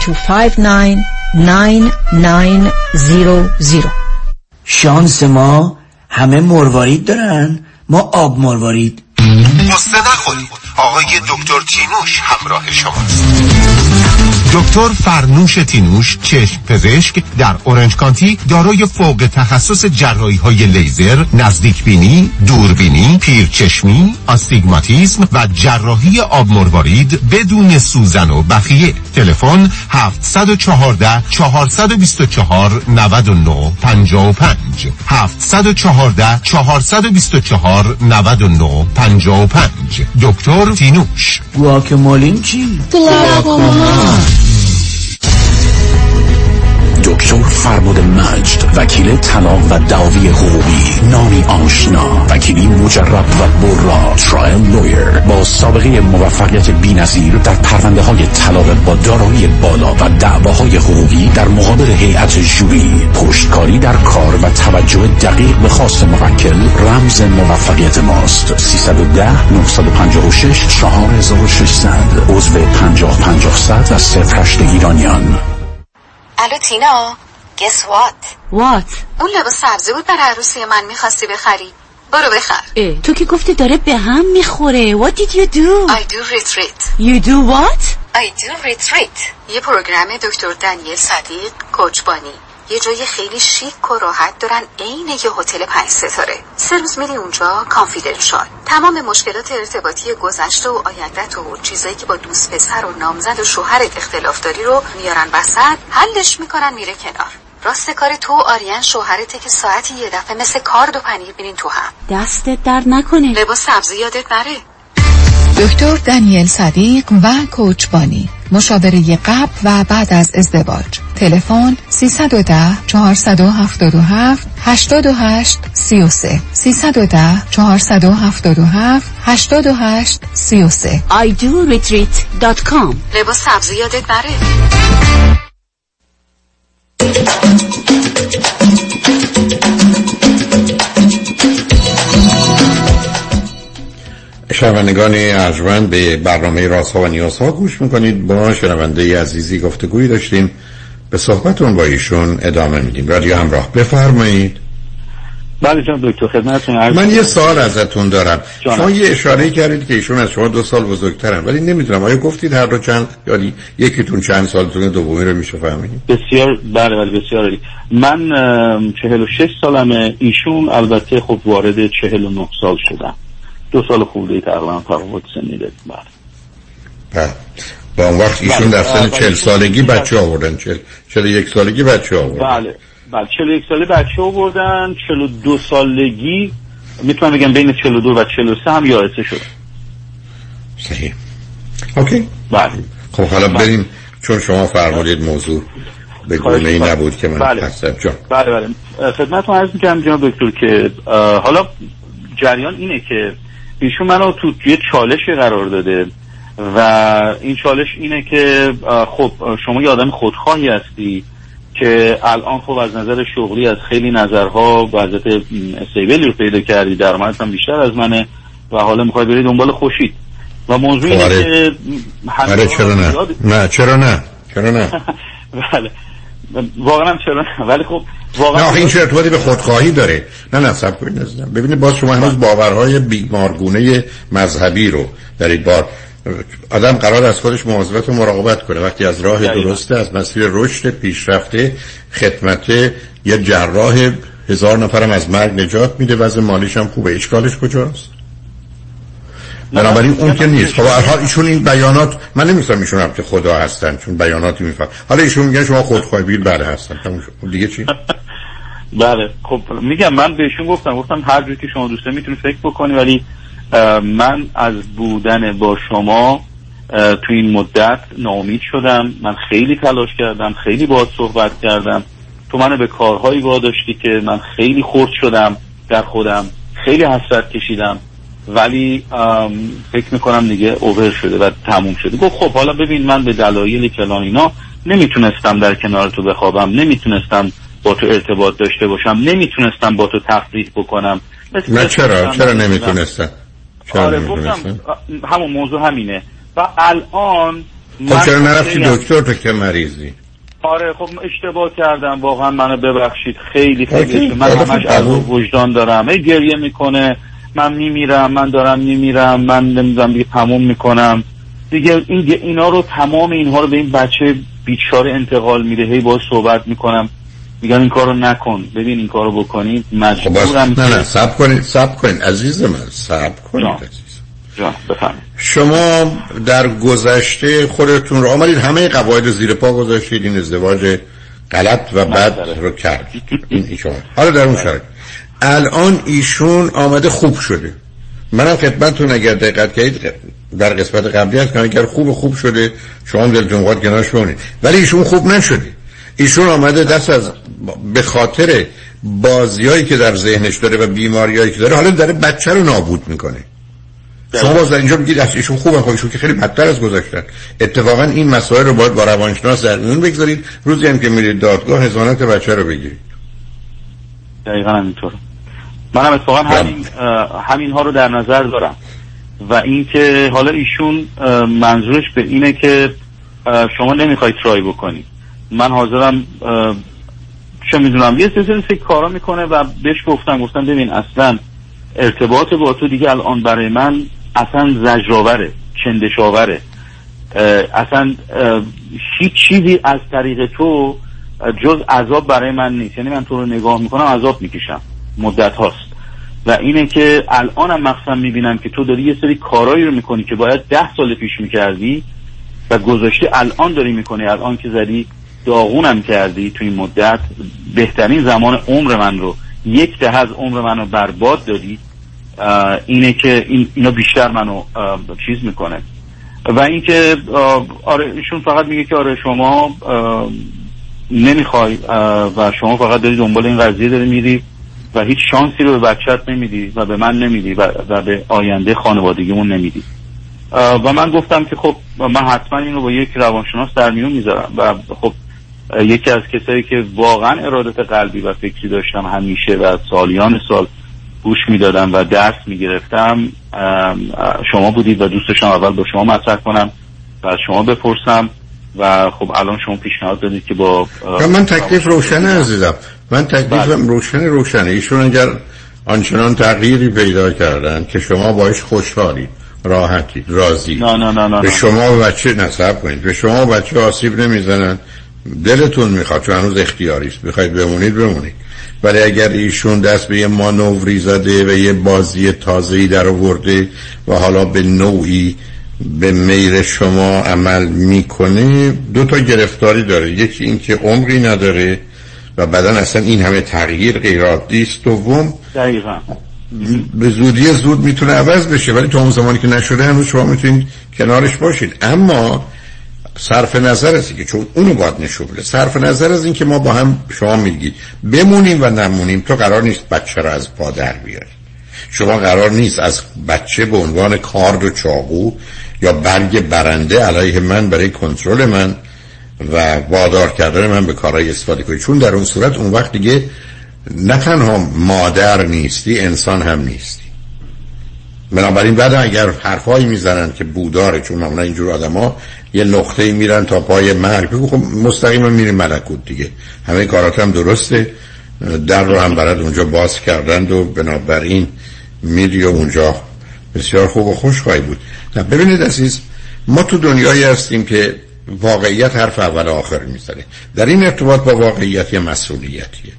259 9900 شانس ما همه مروارید دارن. ما آب مروارید. قصه نخورید آقای دکتر تینوش همراه شماست دکتر فرنوش تینوش چشم پزشک در اورنج کانتی دارای فوق تخصص جراحی های لیزر نزدیک بینی دوربینی پیرچشمی آستیگماتیسم و جراحی آب مروارید بدون سوزن و بخیه. تلفن 714 424 99 55 714 424 99 55 دکتر تینوش گواکمالین چی؟ گواکمال دکتر فربود مجد وکیل طلاق و دعاوی حقوقی. نامی آشنا. وکیلی مجرب و برا. ترایل لویر با سابقه موفقیت بینظیر در پرونده های طلاق با دارایی بالا و دعواهای حقوقی در مقابل هیئت جوری پشتکاری در کار و توجه دقیق به خواست موکل. رمز موفقیت ماست. 310 956 4600 عضو 50 500 و 08 ایرانیان الو تینا گس وات وات اون لباس سبزی بود برای عروسی من می‌خواستی بخری. برو بخر. اه. تو که گفتی داره به هم می‌خوره. What did you do? I do retreat. You do what? I do retreat. یه پروگرام دکتر دانیل صدیق کوچبانی یه جای خیلی شیک و راحت دارن عین یه هتل پنج ستاره. سه روز میری اونجا کانفیدنشال تمام مشکلات ارتباطی گذشته و آیندت و چیزایی که با دوست پسر و نامزد و شوهرت اختلاف داری رو میارن وسط حلش می‌کنن میره کنار. راست کار تو و آریان شوهرته که ساعتی یه دفعه مثل کارد و پنیر بینین تو هم. دستت در نکنه. لباس سبزی یادت نره. دکتر دانیل صدیق و کوچبانی مشاوره قبل و بعد از ازدواج. تلفن 310 477 828 33 310 477 828 33 idoretreat.com لباس سبزی یادت نره شنوندگان ارجمند به برنامه رازها و نیازها گوش می‌کنید. با شنونده عزیزی گفتگویی داشتیم. به صحبتون با ایشون ادامه میدیم. رادیو همراه. بفرمایید. بله جان دکتر خدمتتون من یه سوال ازتون دارم. شما یه اشاره کردید که ایشون از شما دو سال بزرگترن. ولی نمی‌دونم آیا گفتید هر دو چند یعنی یکیتون چند سالتون دومی رو میشه فهمید بسیار بله بله بسیار عالی. من چهل و شش سالمه. ایشون البته خب وارد چهل و نه سال شدم. دو سال خورده تقریبا تفاوت سنی داریم. بله. با اون وقت ایشون در سن چهل سالگی بچه آوردن. چهل, چهل یک سالگی بچه آوردن. بله. بله. 41 ساله بچه آوردن. 42 سالگی. می‌تونم بگم بین 42 و 43 هم یائسه شد. صحیح. اوکی. بله. خب حالا بله. بریم چون شما فرمودید موضوع به گونه ای نبود که من بله. هستم. جان. بله بله. خدمتتون عرض می‌کنم جناب دکتر که حالا جریان اینه که ایشون منو تو یه چالشی قرار داده و این چالش اینه که خب شما یه آدم خودخواهی هستی که الان خب از نظر شغلی از خیلی نظرها وضعیت استیبلی رو پیدا کردی درآمدت هم بیشتر از منه و حالا می‌خوای بری دنبال خوشید و موضوع اینه که آره چرا نه؟ نه چرا نه؟ چرا نه؟ بله. واقعا چرا نه؟ ولی خب واقعا نه این چه ارتباطی به خودخواهی داره. نه نه سب کنید ببینید باز شما هنوز باورهای بیمارگونه مذهبی رو دارید. بار آدم قرار از خودش مواظبت و مراقبت کنه. وقتی از راه درسته از مسیر رشد پیشرفته خدمت یه جراح هزار نفرم از مرگ نجات میده. وضع مالیش هم خوبه. اشکالش کجاست؟ بنابراین اون که نیست. خب حال ایشون این بیانات من نمیستم ایشون هم که خدا هستن چون بیاناتی میفهم. حالا ایشون میگن شما خودخواهی بله هستن. خب دیگه چی؟ بله. خب میگم من بهشون گفتم گفتم هر جوری که شما دوسته می‌تونی فکر بکنی ولی من از بودن با شما تو این مدت ناامید شدم. من خیلی تلاش کردم خیلی باید صحبت کردم. تو منو به کارهایی واداشتی که من خیلی خورد شدم در خودم. خیلی حسرت کشیدم. ولی فکر می‌کنم دیگه اوور شده و تموم شده. گفت خب حالا ببین من به دلایل کلان اینا نمی‌تونستم در کنار تو بخوابم نمی‌تونستم با تو ارتباط داشته باشم نمی‌تونستم با تو تفریح بکنم. نه چرا؟ چرا نمی‌تونستم؟ آره همون موضوع همینه. و الان خب چرا نرفتی دکتر تو که مریضی؟ آره خب اشتباه کردم. واقعا منو ببخشید. خیلی خیلی من همش از وجدان دارم. ای گریه می‌کنه. من میمیرم من دارم میمیرم من نمی‌دونم دیگه تموم می‌کنم. دیگه این اینا رو تمام اینها رو به این بچه بیچاره انتقال میده. هی باید صحبت می‌کنم. میگم این کارو نکن. ببین این کارو بکنید مجبورم خب نه نه سب کنید سب کنید. عزیز من سب کنید عزیز. جان شما در گذشته خودتون رو آمدید. همه قواعد زیر پا گذاشتید. این ازدواج غلط و بد رو کردید این ایشون. حالا در اون شرایط. الان ایشون آمده خوب شده. منم خدمتتون اگر دقت کردید در قسمت قبلی هست که اگر خوب خوب شده شما دلتون قد کنارش بمونید. ولی ایشون خوب نشده. ایشون آمده دست از به خاطر بازیایی که در ذهنش داره و بیماریایی که داره حالا داره بچه رو نابود می‌کنه. شما باز در اینجا میگید ایشون خوبه خب ایشون که خیلی بدتر از گذاشتن اتفاقا این مسائل رو باید با روانشناس در میون بگذارید. روزی هم که میرید دادگاه هزانت بچه رو بگیرید. دقیقا همینطور. منم اتفاقا بله. همین همین ها رو در نظر دارم. و اینکه حالا ایشون منظورش به اینه که شما نمی‌خوای ترای بکنی من حاضرم چه می‌دونم یه سری سری کارا می‌کنه و بهش گفتم گفتم ببین اصلا ارتباط با تو دیگه الان برای من اصلا زجرآوره چندشاوره اصلا هیچ چیزی از طریق تو جز عذاب برای من نیست. یعنی من تو رو نگاه می‌کنم عذاب می‌کشم. مدت هاست. و اینه که الانم مخصوصا می‌بینم که تو داری یه سری کارایی رو می‌کنی که باید ده سال پیش می‌کردی و گذاشتی الان داری می‌کنی. الان که زدی داغونم کردی تو این مدت. بهترین زمان عمر من رو یک ده از عمر منو برباد دادی. اینه که این اینا بیشتر منو چیز می‌کنه. و اینکه آره ایشون فقط میگه که آره شما نمی‌خوای و شما فقط داری دنبال این قضیه داری میری و هیچ شانسی رو به بچت نمیدی و به من نمیدی و, و به آینده خانوادگیمون نمیدی. و من گفتم که خب من حتما این رو با یک روانشناس در میون می‌ذارم و خب یکی از کسایی که واقعا ارادت قلبی و فکری داشتم همیشه و سالیان سال گوش می‌دادم و درس می‌گرفتم شما بودید و دوست داشتم اول با شما مطرح کنم و از شما بپرسم و خب الان شما پیشنهاد دادید که با من تکلیف روشنه عزیزم. من تکلیفم روشن روشنه. ایشون اگر آنچنان تغییری پیدا کردن که شما باش خوشحالید راحتید راضی. نه نه نه نه به. شما و بچه نصب کنید. به شما و بچه آسیب نمی‌زنن. دلتون می‌خواد چون هنوز اختیاری است. می‌خواید بمونید بمونید. ولی اگر ایشون دست به یه مانوری زده و یه بازی تازه‌ای در آورده و حالا به نوعی به میل شما عمل می‌کنه دو تا گرفتاری داره. یکی اینکه عمری نداره و بعدا اصلا این همه تغییر غیر عادی است. دوم دقیقا. به زودی زود می‌تونه عوض بشه ولی تا اون زمانی که نشده هنوز شما می‌تونید کنارش باشید. اما صرف نظر از که چون اونو باید نشون بده. صرف نظر از این که ما با هم شما میگید بمونیم و نمونیم تو قرار نیست بچه رو از پا در بیاری. شما قرار نیست از بچه به عنوان کارد و چاقو یا برگ برنده علیه من برای کنترل من و وادار کردن من به کارهای استفاده کنید چون در اون صورت اون وقت دیگه نه تنها مادر نیستی انسان هم نیستی. بنابراین بعد اگر حرفایی می‌زنن که بوداره چون معمولا اینجور آدما یه نقطه میرن تا پای مرگ. بگو خب مستقیما میری ملکوت دیگه. همه کارات هم درسته. در رو هم برات اونجا باز کردند و بنابراین میری و اونجا بسیار خوب و خوش خواهی بود. ببینید عزیز ما تو دنیایی هستیم که واقعیت حرف اول آخر می‌زنه. در این ارتباط با واقعیت یه مسئولیتیه.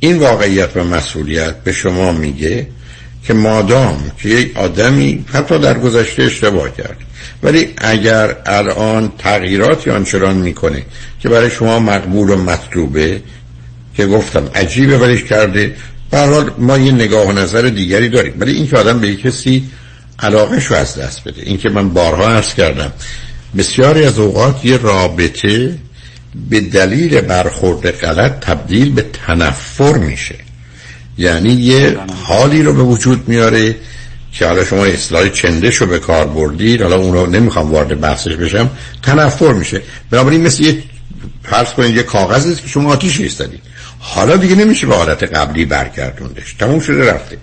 این واقعیت و مسئولیت به شما میگه که مادام که یک آدمی حتی در گذشته اشتباه کرد. ولی اگر الان تغییراتی آنچنان می‌کنه که برای شما مقبول و مطلوبه که گفتم عجیبه ولیش کرده حال ما یه نگاه و نظر دیگری داریم. ولی این که آدم به کسی علاقه شو از دست بده. این که من بارها عرض کردم بسیاری از اوقات یه رابطه به دلیل برخورد غلط تبدیل به تنفر میشه. یعنی یه حالی رو به وجود میاره که حالا شما اصلاح چندش رو به کار بردید حالا اون رو نمی‌خوام وارد بحثش بشم تنفر میشه. بنابراین مثل یه فرض کنید یه کاغذ است که شما آتیش ایستادید. حالا دیگه نمیشه به حالت قبلی برگردوندش. تموم شده رفته.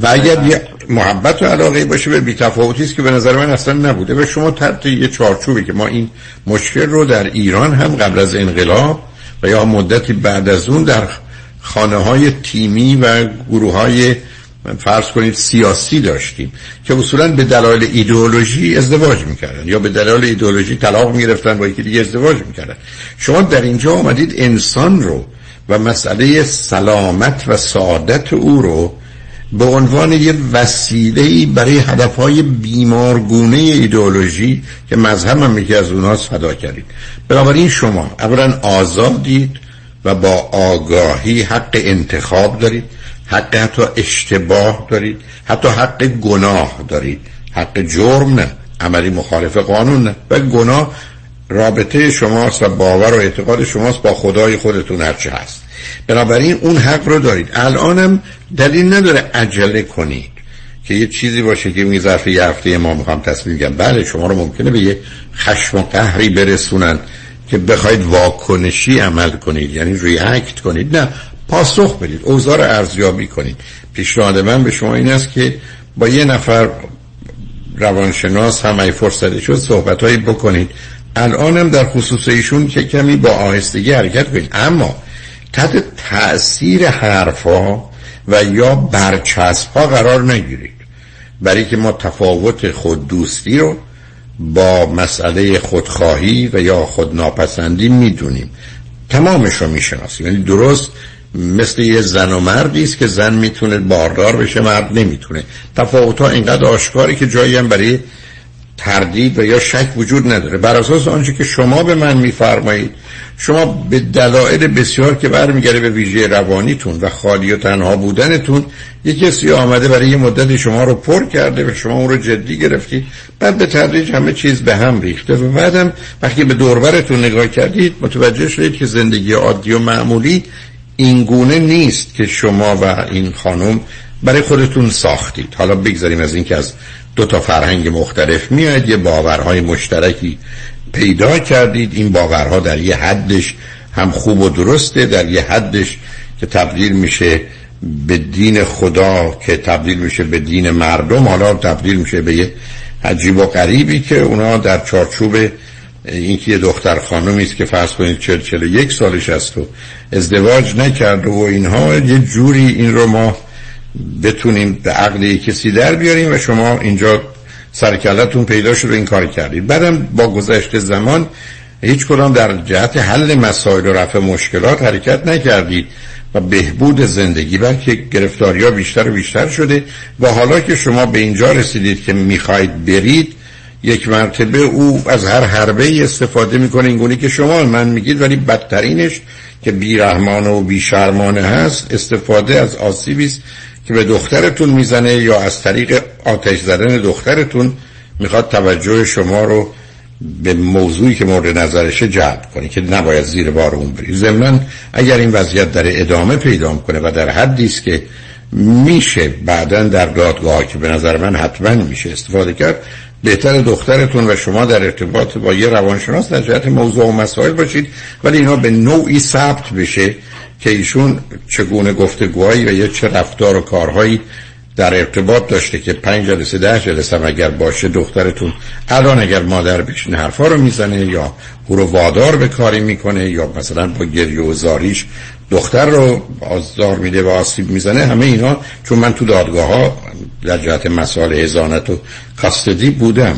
و اگر یه محبت و علاقه باشه به بیتفاوتی است که به نظر من اصلا نبوده. و شما تحت یه چارچوبی که ما این مشکل رو در ایران هم قبل از انقلاب و یا مدتی بعد از اون در خانه های تیمی و گروه های فرض کنید سیاسی داشتیم که اصولا به دلایل ایدئولوژی ازدواج می‌کردن یا به دلایل ایدئولوژی طلاق می‌گرفتن با یکی دیگه ازدواج می‌کردن. شما در اینجا آمدید انسان رو و مسئله سلامت و سعادت او رو به عنوان یه وسیله برای هدفهای بیمارگونه ایدئولوژی که مذهب هم یکی از اوناست فدا کردید. بنابراین شما اولا آزادید و با آگاهی حق انتخاب دارید حق حتی اشتباه دارید حتی حق گناه دارید. حق جرم نه عملی مخالف قانون نه. و گناه رابطه شماست و باور و اعتقاد شماست با خدای خودتون هرچه هست. بنابراین اون حق رو دارید. الانم دلیل نداره عجله کنید که یه چیزی باشه که می ظرف یه هفته ما می‌خوام تصمیم بله شما رو ممکنه به یه خشم و قهری برسونن. که بخواید واکنشی عمل کنید یعنی ریاکت کنید نه پاسخ بدید اوضاع رو ارزیابی کنید. پیشنهاد من به شما این است که با یه نفر روانشناس هم ای فرصتی شد صحبت بکنید. الانم در خصوص ایشون که کمی با آهستگی حرکت کنید. اما تحت تاثیر حرفا و یا برچسب ها قرار نگیرید. برای که ما تفاوت خود دوستی رو با مسئله خودخواهی و یا خودناپسندی می‌دونیم. تمامش رو می‌شناسیم. یعنی درست مثل یه زن و مردی است که زن می‌تونه باردار بشه مرد نمی‌تونه. تفاوت ها اینقدر آشکاری که جایی هم برای تردید و یا شک وجود نداره. بر اساس آنچه که شما به من میفرمایید شما به دلایل بسیار که برمیگرده به ویژه روانیتون و خالی و تنها بودنتون یک کسی آمده برای یه مدت شما رو پر کرده و شما اون رو جدی گرفتید بعد به تدریج همه چیز به هم ریخته و بعدم وقتی به دوربرتون نگاه کردید متوجه شدید که زندگی عادی و معمولی این گونه نیست که شما و این خانم برای خودتون ساختید. حالا بگذاریم از اینکه از دو تا فرهنگ مختلف میاد یه باورهای مشترکی پیدا کردید. این باورها در یه حدش هم خوب و درسته در یه حدش که تبدیل میشه به دین خدا که تبدیل میشه به دین مردم. حالا تبدیل میشه به یه عجیب و غریبی که اونا در چارچوب اینکه یه دختر خانمی است که فرض کنید چل چل یک سالش است و ازدواج نکرده و اینها. یه جوری این رو ما بتونیم به عقل کسی در بیاریم و شما اینجا سرکلتون پیدا شد و این کار کردید. بعدم با گذشت زمان هیچ کدام در جهت حل مسائل و رفع مشکلات حرکت نکردید و بهبود زندگی بلکه گرفتاری ها بیشتر و بیشتر شده و حالا که شما به اینجا رسیدید که می‌خواید برید یک مرتبه او از هر حربه استفاده می‌کنه. اینگونه که شما من میگید ولی بدترینش که بیرحمانه و بیشرمانه هست استفاده از آسیبی است که به دخترتون می‌زنه یا از طریق آتش زدن دخترتون می‌خواد توجه شما رو به موضوعی که مورد نظرشه جلب کنه که نباید زیر بار اون بری. ضمن اگر این وضعیت در ادامه پیدا کنه و در حدی است که میشه بعدا در دادگاه که به نظر من حتما میشه استفاده کرد بهتر دخترتون و شما در ارتباط با یه روانشناس در جهت موضوع و مسائل باشید. ولی اینا به نوعی ثبت بشه که ایشون چگونه گفتگوهایی و یه چه رفتار و کارهایی در ارتباط داشته که پنج جلسه ده جلسه هم اگر باشه دخترتون الان اگر مادر بشین حرفا رو می‌زنه یا او رو وادار به کاری می‌کنه یا مثلا با گریه و زاریش دختر رو آزار میده و آسیب می‌زنه همه اینا چون من تو دادگاه ها در جهت مسائل هزانت و کاستدی بودم.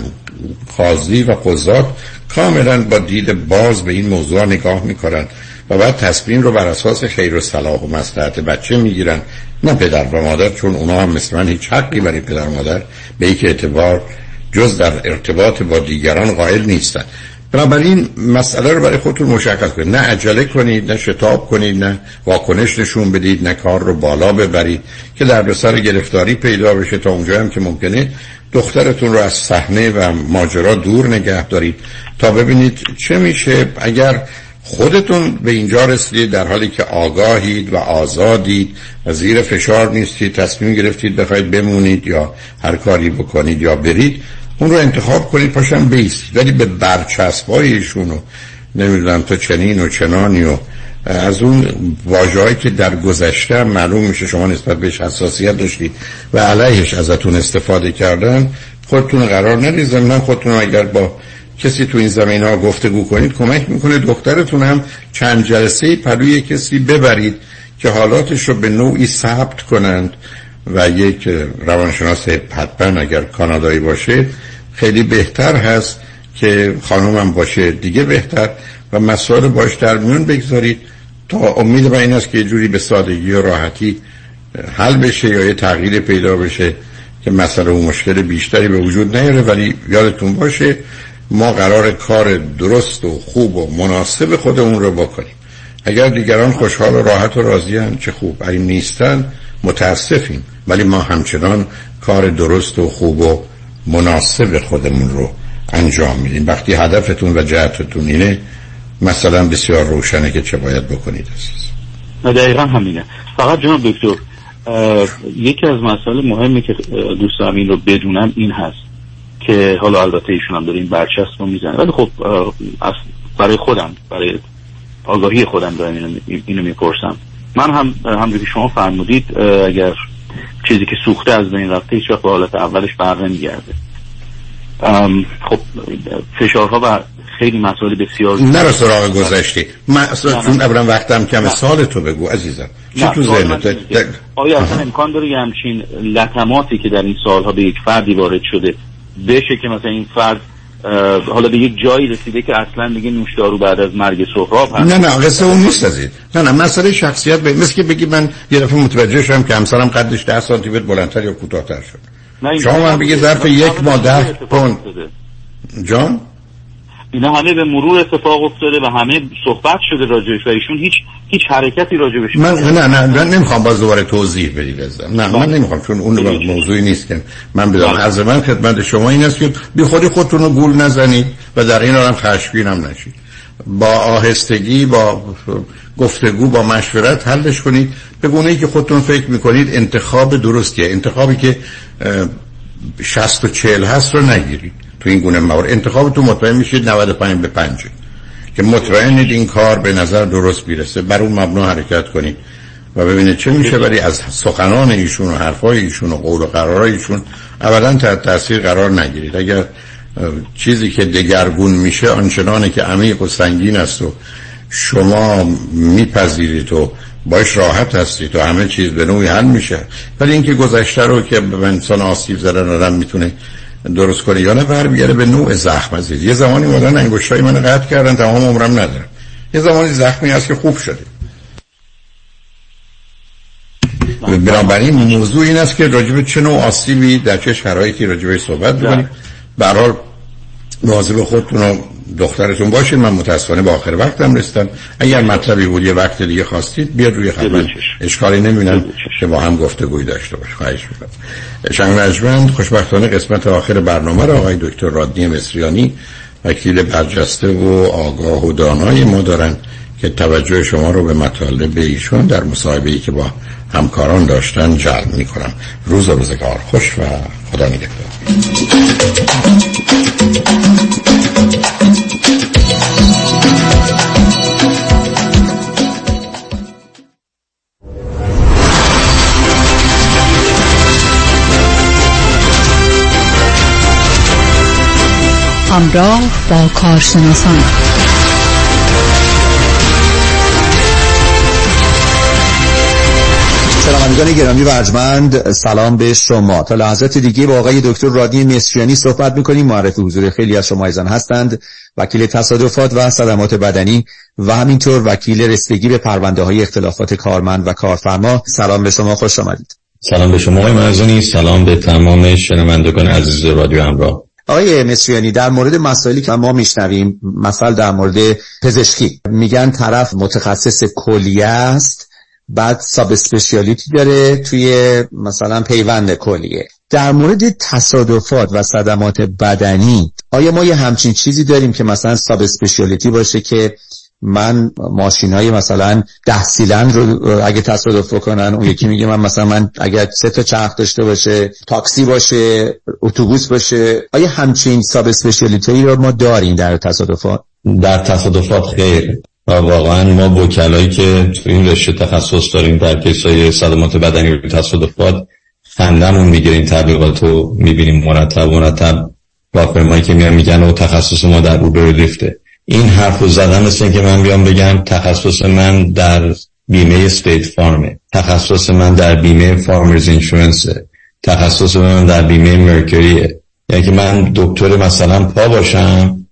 خازی و قضات کاملا با دید باز به این موضوع نگاه می‌کنن و بعد تصمیم رو بر اساس خیر و صلاح و مصلحت بچه می‌گیرن. نه پدر و مادر چون اونا هم مثل من هیچ حقی برای پدر و مادر به یک اعتبار جز در ارتباط با دیگران قائل نیستن. بنابراین مسئله رو برای خودتون مشخص کنید. نه عجله کنید نه شتاب کنید نه واکنش نشون بدید نه کار رو بالا ببرید که در سر گرفتاری پیدا بشه تا اونجا هم که ممکنه دخترتون رو از صحنه و ماجرا دور نگه دارید تا ببینید چه میشه. اگر خودتون به اینجا رسیدید در حالی که آگاهید و آزادید و زیر فشار نیستید تصمیم گرفتید بخواید بمونید یا هر کاری بکنید یا برید اون رو انتخاب کنید پاشم بیست. ولی به برچسبای ایشون و نمی‌دونم تو چنین و چنانی و از اون واجهایی که در گذشته معلوم میشه شما نسبت بهش حساسیت داشتید و علیهش ازتون استفاده کردن خودتون قرار ندید. من خودتون اگر با کسی تو این زمین ها گفتگو کنید کمک می‌کنه دخترتون هم چند جلسه پلوی کسی ببرید که حالاتش رو به نوعی ثبت کنند و یک روانشناس حتما اگر کانادایی باشه خیلی بهتر هست که خانومم باشه دیگه بهتر و مسائل باش در میون بگذارید تا امید من این است که یه جوری به سادگی و راحتی حل بشه یا یه تغییر پیدا بشه که مسئله و مشکل بیشتری به وجود نیاره. ولی یادتون باشه ما قرار کار درست و خوب و مناسب خودمون رو بکنیم. اگر دیگران خوشحال و راحت و راضی چه خوب. اگه نیستن متاسفیم. ولی ما همچنان کار درست و خوب و مناسب خودمون رو انجام میدین وقتی هدفتون و جهتتون اینه مثلا بسیار روشنه که چه باید بکنید عزیز. دقیقا همینه. فقط جناب دکتر یکی از مسائل مهمی که دوست این رو بدونم این هست که حالا البته ایشون هم داره این برچسب رو می‌زنه. ولی خب برای خودم برای آگاهی خودم دارم اینو می‌پرسم. من هم همجوری شما فرمودید اگر چیزی که سوخته از بین رفته هیچ وقت به حالت اولش بر نمیگرده. خب فشارها و خیلی مسائل بسیار نرو سراغ گذشتی. من اصلا چون ابرم وقتم کم سال تو بگو عزیزم. چی تو ذهنت؟ آیا اصلا امکان داره یه همچین لطماتی که در این سالها به یک فردی وارد شده بشه که مثلا این فرد حالا به یک جایی رسیده که اصلا دیگه نوشدارو بعد از مرگ سهراب هست. نه نه قصه اون نیست از این. نه نه مسئله شخصیت به مثل که بگی من یه دفعه متوجه شدم که همسرم قدش 10 سانتی متر بلندتر یا کوتاهتر شد. شما من بگی ظرف یک ماه ده پوند. جان؟ اینا همه به مرور اتفاق افتاده و همه صحبت شده راجعش و ایشون هیچ هیچ حرکتی راجبش من نه نه من نمی‌خوام باز دوباره توضیح بدی بزنم نه من نمی‌خوام چون اون موضوعی نیست که من بدم از من خدمت شما این است که بی خودی خودتون رو گول نزنید و در این حالم خشمگین هم نشید. با آهستگی با گفتگو با مشورت حلش کنید. به گونه ای که خودتون فکر می‌کنید انتخاب درستیه. انتخابی که 60 و 40 هست رو نگیرید. تو این گونه موارد. انتخاب تو مطمئن میشید 95 به 5 که مطمئنید این کار به نظر درست می‌رسه. بر اون مبنا حرکت کنید و ببینید چه میشه. ولی از سخنان ایشون و حرفای ایشون و قول و قرارای ایشون ابدا تحت تاثیر قرار نگیرید. اگر چیزی که دگرگون میشه آنچنانه که عمیق و سنگین است و شما میپذیرید و باش راحت هستید و همه چیز به نوعی حل میشه. ولی اینکه گذشته رو که به انسان آسیب زدن آدم می‌تونه درست کنه یا نه برمیگرده به نوع زخم عزیز. یه زمانی مدن انگشتای من قطع کردن تمام عمرم ندارم. یه زمانی زخمی هست که خوب شده. بنابراین موضوع این است که راجب چه نوع آسیبی در چه شرایطی راجبه صحبت بکنید برحال مواظب خودتون و دخترتون باشید من متاسفانه با آخر وقتم رسیدم. اگر مطلبی بود یه وقت دیگه خواستید بیاد روی خدمت اشکالی نمی‌بینم که با هم گفتگوی داشته باش خواهش می‌کنم. شنگ نجمند خوشبختانه قسمت آخر برنامه را آقای دکتر رادنی مصریانی وکیل برجسته و آگاه و دانای ما دارن که توجه شما رو به مطالب ایشون در مصاحبه‌ای که با همکاران داشتن جلب می‌کنم. روز روزگار. خوش و خدا نگهدار. همراه با کارشناسان. شنوندگان گرامی و ارجمند سلام به شما. تا لحظات دیگه با آقای دکتر رادی مصریانی صحبت می‌کنیم. معرف حضور خیلی از شما ایزان هستند. وکیل تصادفات و صدمات بدنی و همینطور وکیل رسیدگی به پرونده های اختلافات کارمند و کارفرما. سلام به شما خوش آمدید. سلام به شما آقای سلام به تمام شنوندگان عزیز رادیو همراه. آقای مصریانی در مورد مسائلی که ما میشنویم مثلا در مورد پزشکی میگن طرف متخصص کلیه است بعد ساب اسپشیالیتی داره توی مثلا پیوند کلیه. در مورد تصادفات و صدمات بدنی آیا ما یه همچین چیزی داریم که مثلا ساب اسپشیالیتی باشه که من ماشین های مثلا ده سیلند رو اگه تصادف بکنن اون یکی میگه من مثلا من اگر سه تا چرخ داشته باشه تاکسی باشه اتوبوس باشه آیا همچین ساب اسپشیالیتی رو ما داریم در تصادفات؟ در تصادفات خیر و واقعا ما وکلایی که تو این رشته تخصص داریم در کیسای صدمات بدنی و تصادفات خندمون می‌گیره این تبلیغات رو می‌بینیم مرتب مرتب. با که میان میگن و تخصص ما در اوبر لیفته این حرف رو زدن مثل که من بیام بگم تخصص من در بیمه استیت فارمه تخصص من در بیمه فارمرز اینشورنسه تخصص من در بیمه مرکریه یعنی که من دکتر مثلا پا باشم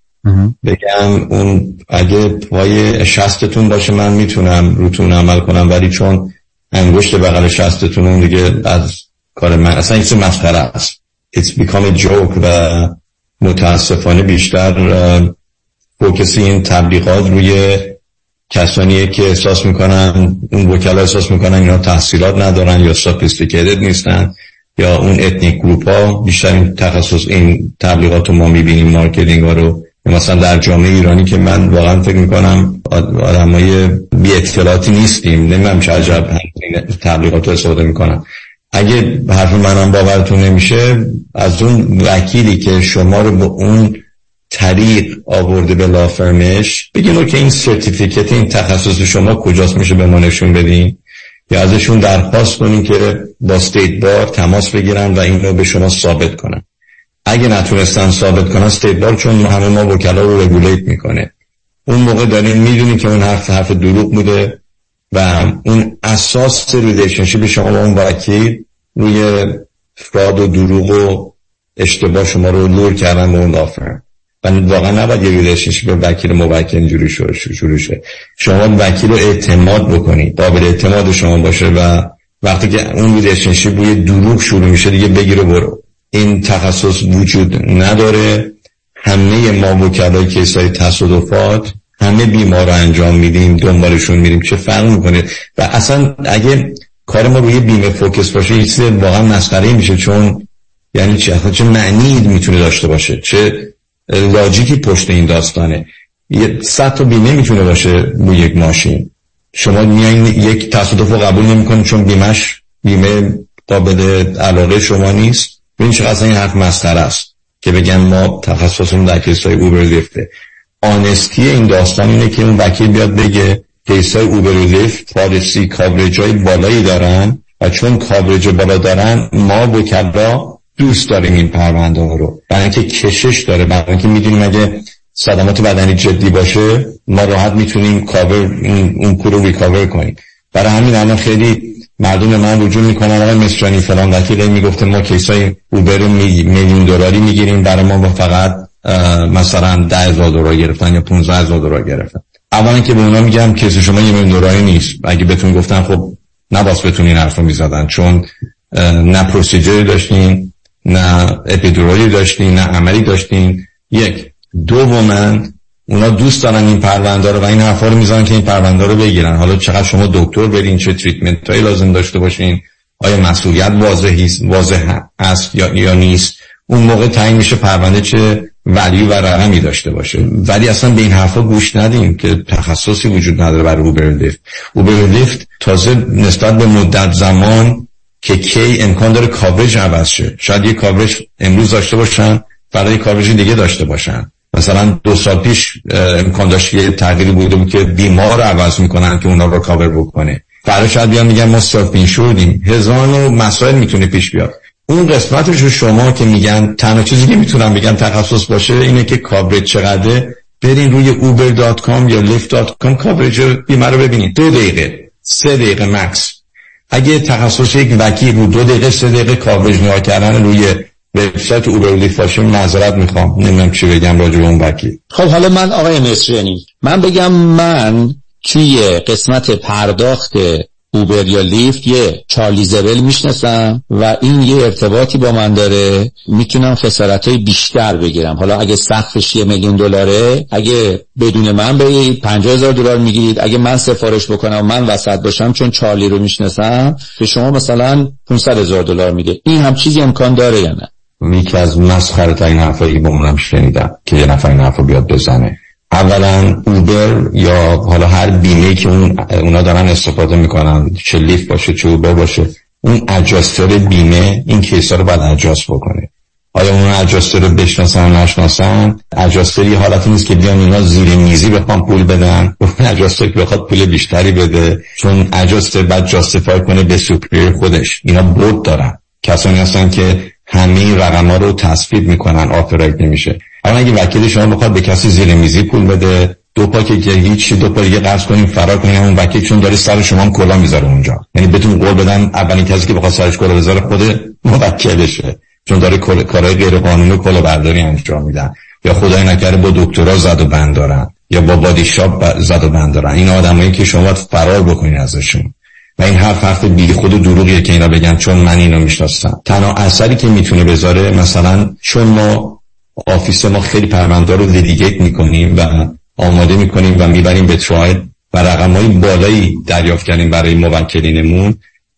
بگم اون اگه پای شستتون باشه من می‌تونم روتون عمل کنم ولی چون انگشت بغل شستتون اون دیگه از کار من اصلا این مسخره است. It's become a joke و متاسفانه بیشتر فوکسی این تبلیغات روی کسانیه که احساس می‌کنن اون وکلا احساس می‌کنن اینا تحصیلات ندارن یا سافیستیکیتد نیستن یا اون ethnic group ها بیشتر این تخصص این تبلیغات رو ما می‌بینیم marketing ها رو. مثلا در جامعه ایرانی که من واقعا فکر می‌کنم های بی اطلاعاتی نیستیم. نمی‌دونم چه عجب تبلیغات رو استفاده می‌کنم اگه حرف منم باورتون نمیشه از اون وکیلی که شما رو به اون طریق آورده به law firm ش بگین که این certificate این تخصص شما کجاست میشه به ما نشون بدین؟ یا ازشون درخواست کنین که با State Bar تماس بگیرن و این رو به شما ثابت کنن. اگه نتونستن ثابت کنن State Bar چون همه ما وکلا رو regulate می‌کنه. اون موقع دارین می‌دونی که اون حرف حرف دروغ بوده و اون اساس relationship شما با اون وکیل روی fraud و دروغ و اشتباه شما رو lure کردن به اون law firm و واقعا نباید یه relationship وکیل موکل اینجوری شروع شه. شما وکیل اعتماد بکنید قابل اعتماد شما باشه و وقتی که اون relationship روی دروغ شروع میشه دیگه بگیر برو. این تخصص وجود نداره. همه ما وکلای case ای تصادفات همه بیمه‌ها رو انجام میدیم دنبالشون میریم. چه فرق می‌کنه؟ و اصلا اگه کار ما روی بیمه focus باشه یه واقعا مسخره میشه چون یعنی چه چه معنی می‌تونه داشته باشه؟ چه لاجیکی پشت این داستانه. یه صد تا بیمه می‌تونه باشه روی یک ماشین. شما میایین یک تصادف رو قبول نمی‌کنید چون بیمش بیمه قابل علاقه شما نیست. این چقدر این حرف مسخره است که بگن ما تخصصمون در کیسای اوبر لیفته آنستی این داستان اینه که اون وکیل بیاد بگه کیسای اوبر لیفت پالیسی کاورج بالایی دارن و چون کاورج بالا دارن ما وکلا دوست داریم این پرونده ها رو. برای اینکه کشش داره برای اینکه می‌دونیم اگه صدمات بدنی جدی باشه ما راحت می‌تونیم کاور اون پول رو recover کنیم. برای همین الان خیلی مردم من رجوع می‌کنن آقای مصرانی فلان وکیل می‌گفته ما case ای Uber میلیون دلاری می‌گیریم برای ما فقط مثلا ده هزار دلار گرفتن یا 15 هزار دلار گرفتن. اولا که به اونا میگم case شما یه میلیون دلاری نیست. اگه بهتون گفتن خب نباس بتون این حرف رو می‌زدن چون نه procedure ی داشتین نه اپیدورالی داشتین نه عملی داشتین. یک دوما اونا دوست دارن این پرونده رو و این حرفا رو می‌زنن که این پرونده رو بگیرن. حالا چقدر شما دکتر برین چه تریتمنت هایی لازم داشته باشین آیا مسئولیت واضحی واضح است یا یا نیست. اون موقع تعیین میشه پرونده چه ولیو و رقمی داشته باشه. ولی اصلا به این حرفا گوش ندیم که تخصصی وجود نداره برای اوبر لیفت اوبر لیفت تازه نسبت به مدت زمان که کی امکان داره coverage عوض شه. شاید یه coverage امروز داشته باشن برای coverage دیگه داشته باشن. مثلا دو سال پیش امکان داشت یه تغییری بوده بود که بیمه‌ها رو عوض می‌کنن که اونا رو کاور بکنه. فردا شاید بیان میگن ما self-insured یم هزار و مسائل می‌تونه پیش بیاد. اون قسمتش رو شما که میگن تنها چیزی که می‌تونم بگم تخصص باشه اینه که coverage چقدره. برین روی uber.com یا lyft.com coverage بیمه رو ببینید. دو دقیقه سه دقیقه max اگه تخصص یک وکیل رو دو دقیقه سه دقیقه کاورج نگاه کردن روی وبسایت اوبر باشه معذرت می‌خوام. نمی‌دونم چی بگم راجع به اون وکیل. خب حالا من آقای مصریانی من بگم من توی قسمت پرداخت اوبر یا لیفت یه چارلی زبل می‌شناسم و این یه ارتباطی با من داره. می‌تونم خسارت های بیشتر بگیرم. حالا اگه سقفش یه میلیون دلاره اگه بدون من پنجاه هزار دلار می‌گیرید اگه من سفارش بکنم من وسط باشم چون چارلی رو می‌شناسم به شما مثلا 500 هزار دلار میده. این هم چیزی امکان داره یا نه؟ یکی از مسخره ترین حرفایی با اونم شنیدم که یه نفر این حرف بیاد بزنه. اولا اوبر یا حالا هر بیمه که اون اونا دارن استفاده می‌کنن چه لیف باشه چه اوبر باشه اون اجاستر بیمه این کیسا رو باید اجاست بکنه. آیا اون اجاستر رو بشناسن نشناسن؟ اجاستر یه حالتی نیست که بیان اینا زیر میزی بخوام پول بدن. اون اجاستر که بخواد پول بیشتری بده. چون اجاستر بعد جاستفای کنه به سوپریر خودش. اینا بود دارن. کسانی هستن که همه رقم ها رو تصویب می‌کنن آپریت نمیشه. اما اگه وکیل شما بخواد به کسی زیر میزی پول بده دو پا که هیچ دو پا دیگه قرض کنیم فرار کنیم اون وکیل چون داره سر شما هم کلا می‌ذاره اونجا. یعنی بتون قول بدن اولین کسی که بخواد سرش کلا بذاره خود موکلشه. چون داره کارهای غیر قانونی کلا برداری انجام میدن. یا خدای نکره با دکترا زد و بند دارن. یا با بادی شاپ زد و بند دارن. این آدمایی که شما فرار بکنید ازشون. و این حرف حرف بی خود و دروغیه که اینا بگن چون من اینو می‌شناسم. تنها اثری که می‌تونه بذاره مثلا چون ما office ما خیلی پرونده رو litigate می‌کنیم و آماده می‌کنیم و می‌بریم به trial و رقم های بالایی دریافت کردیم برای موکلینمون.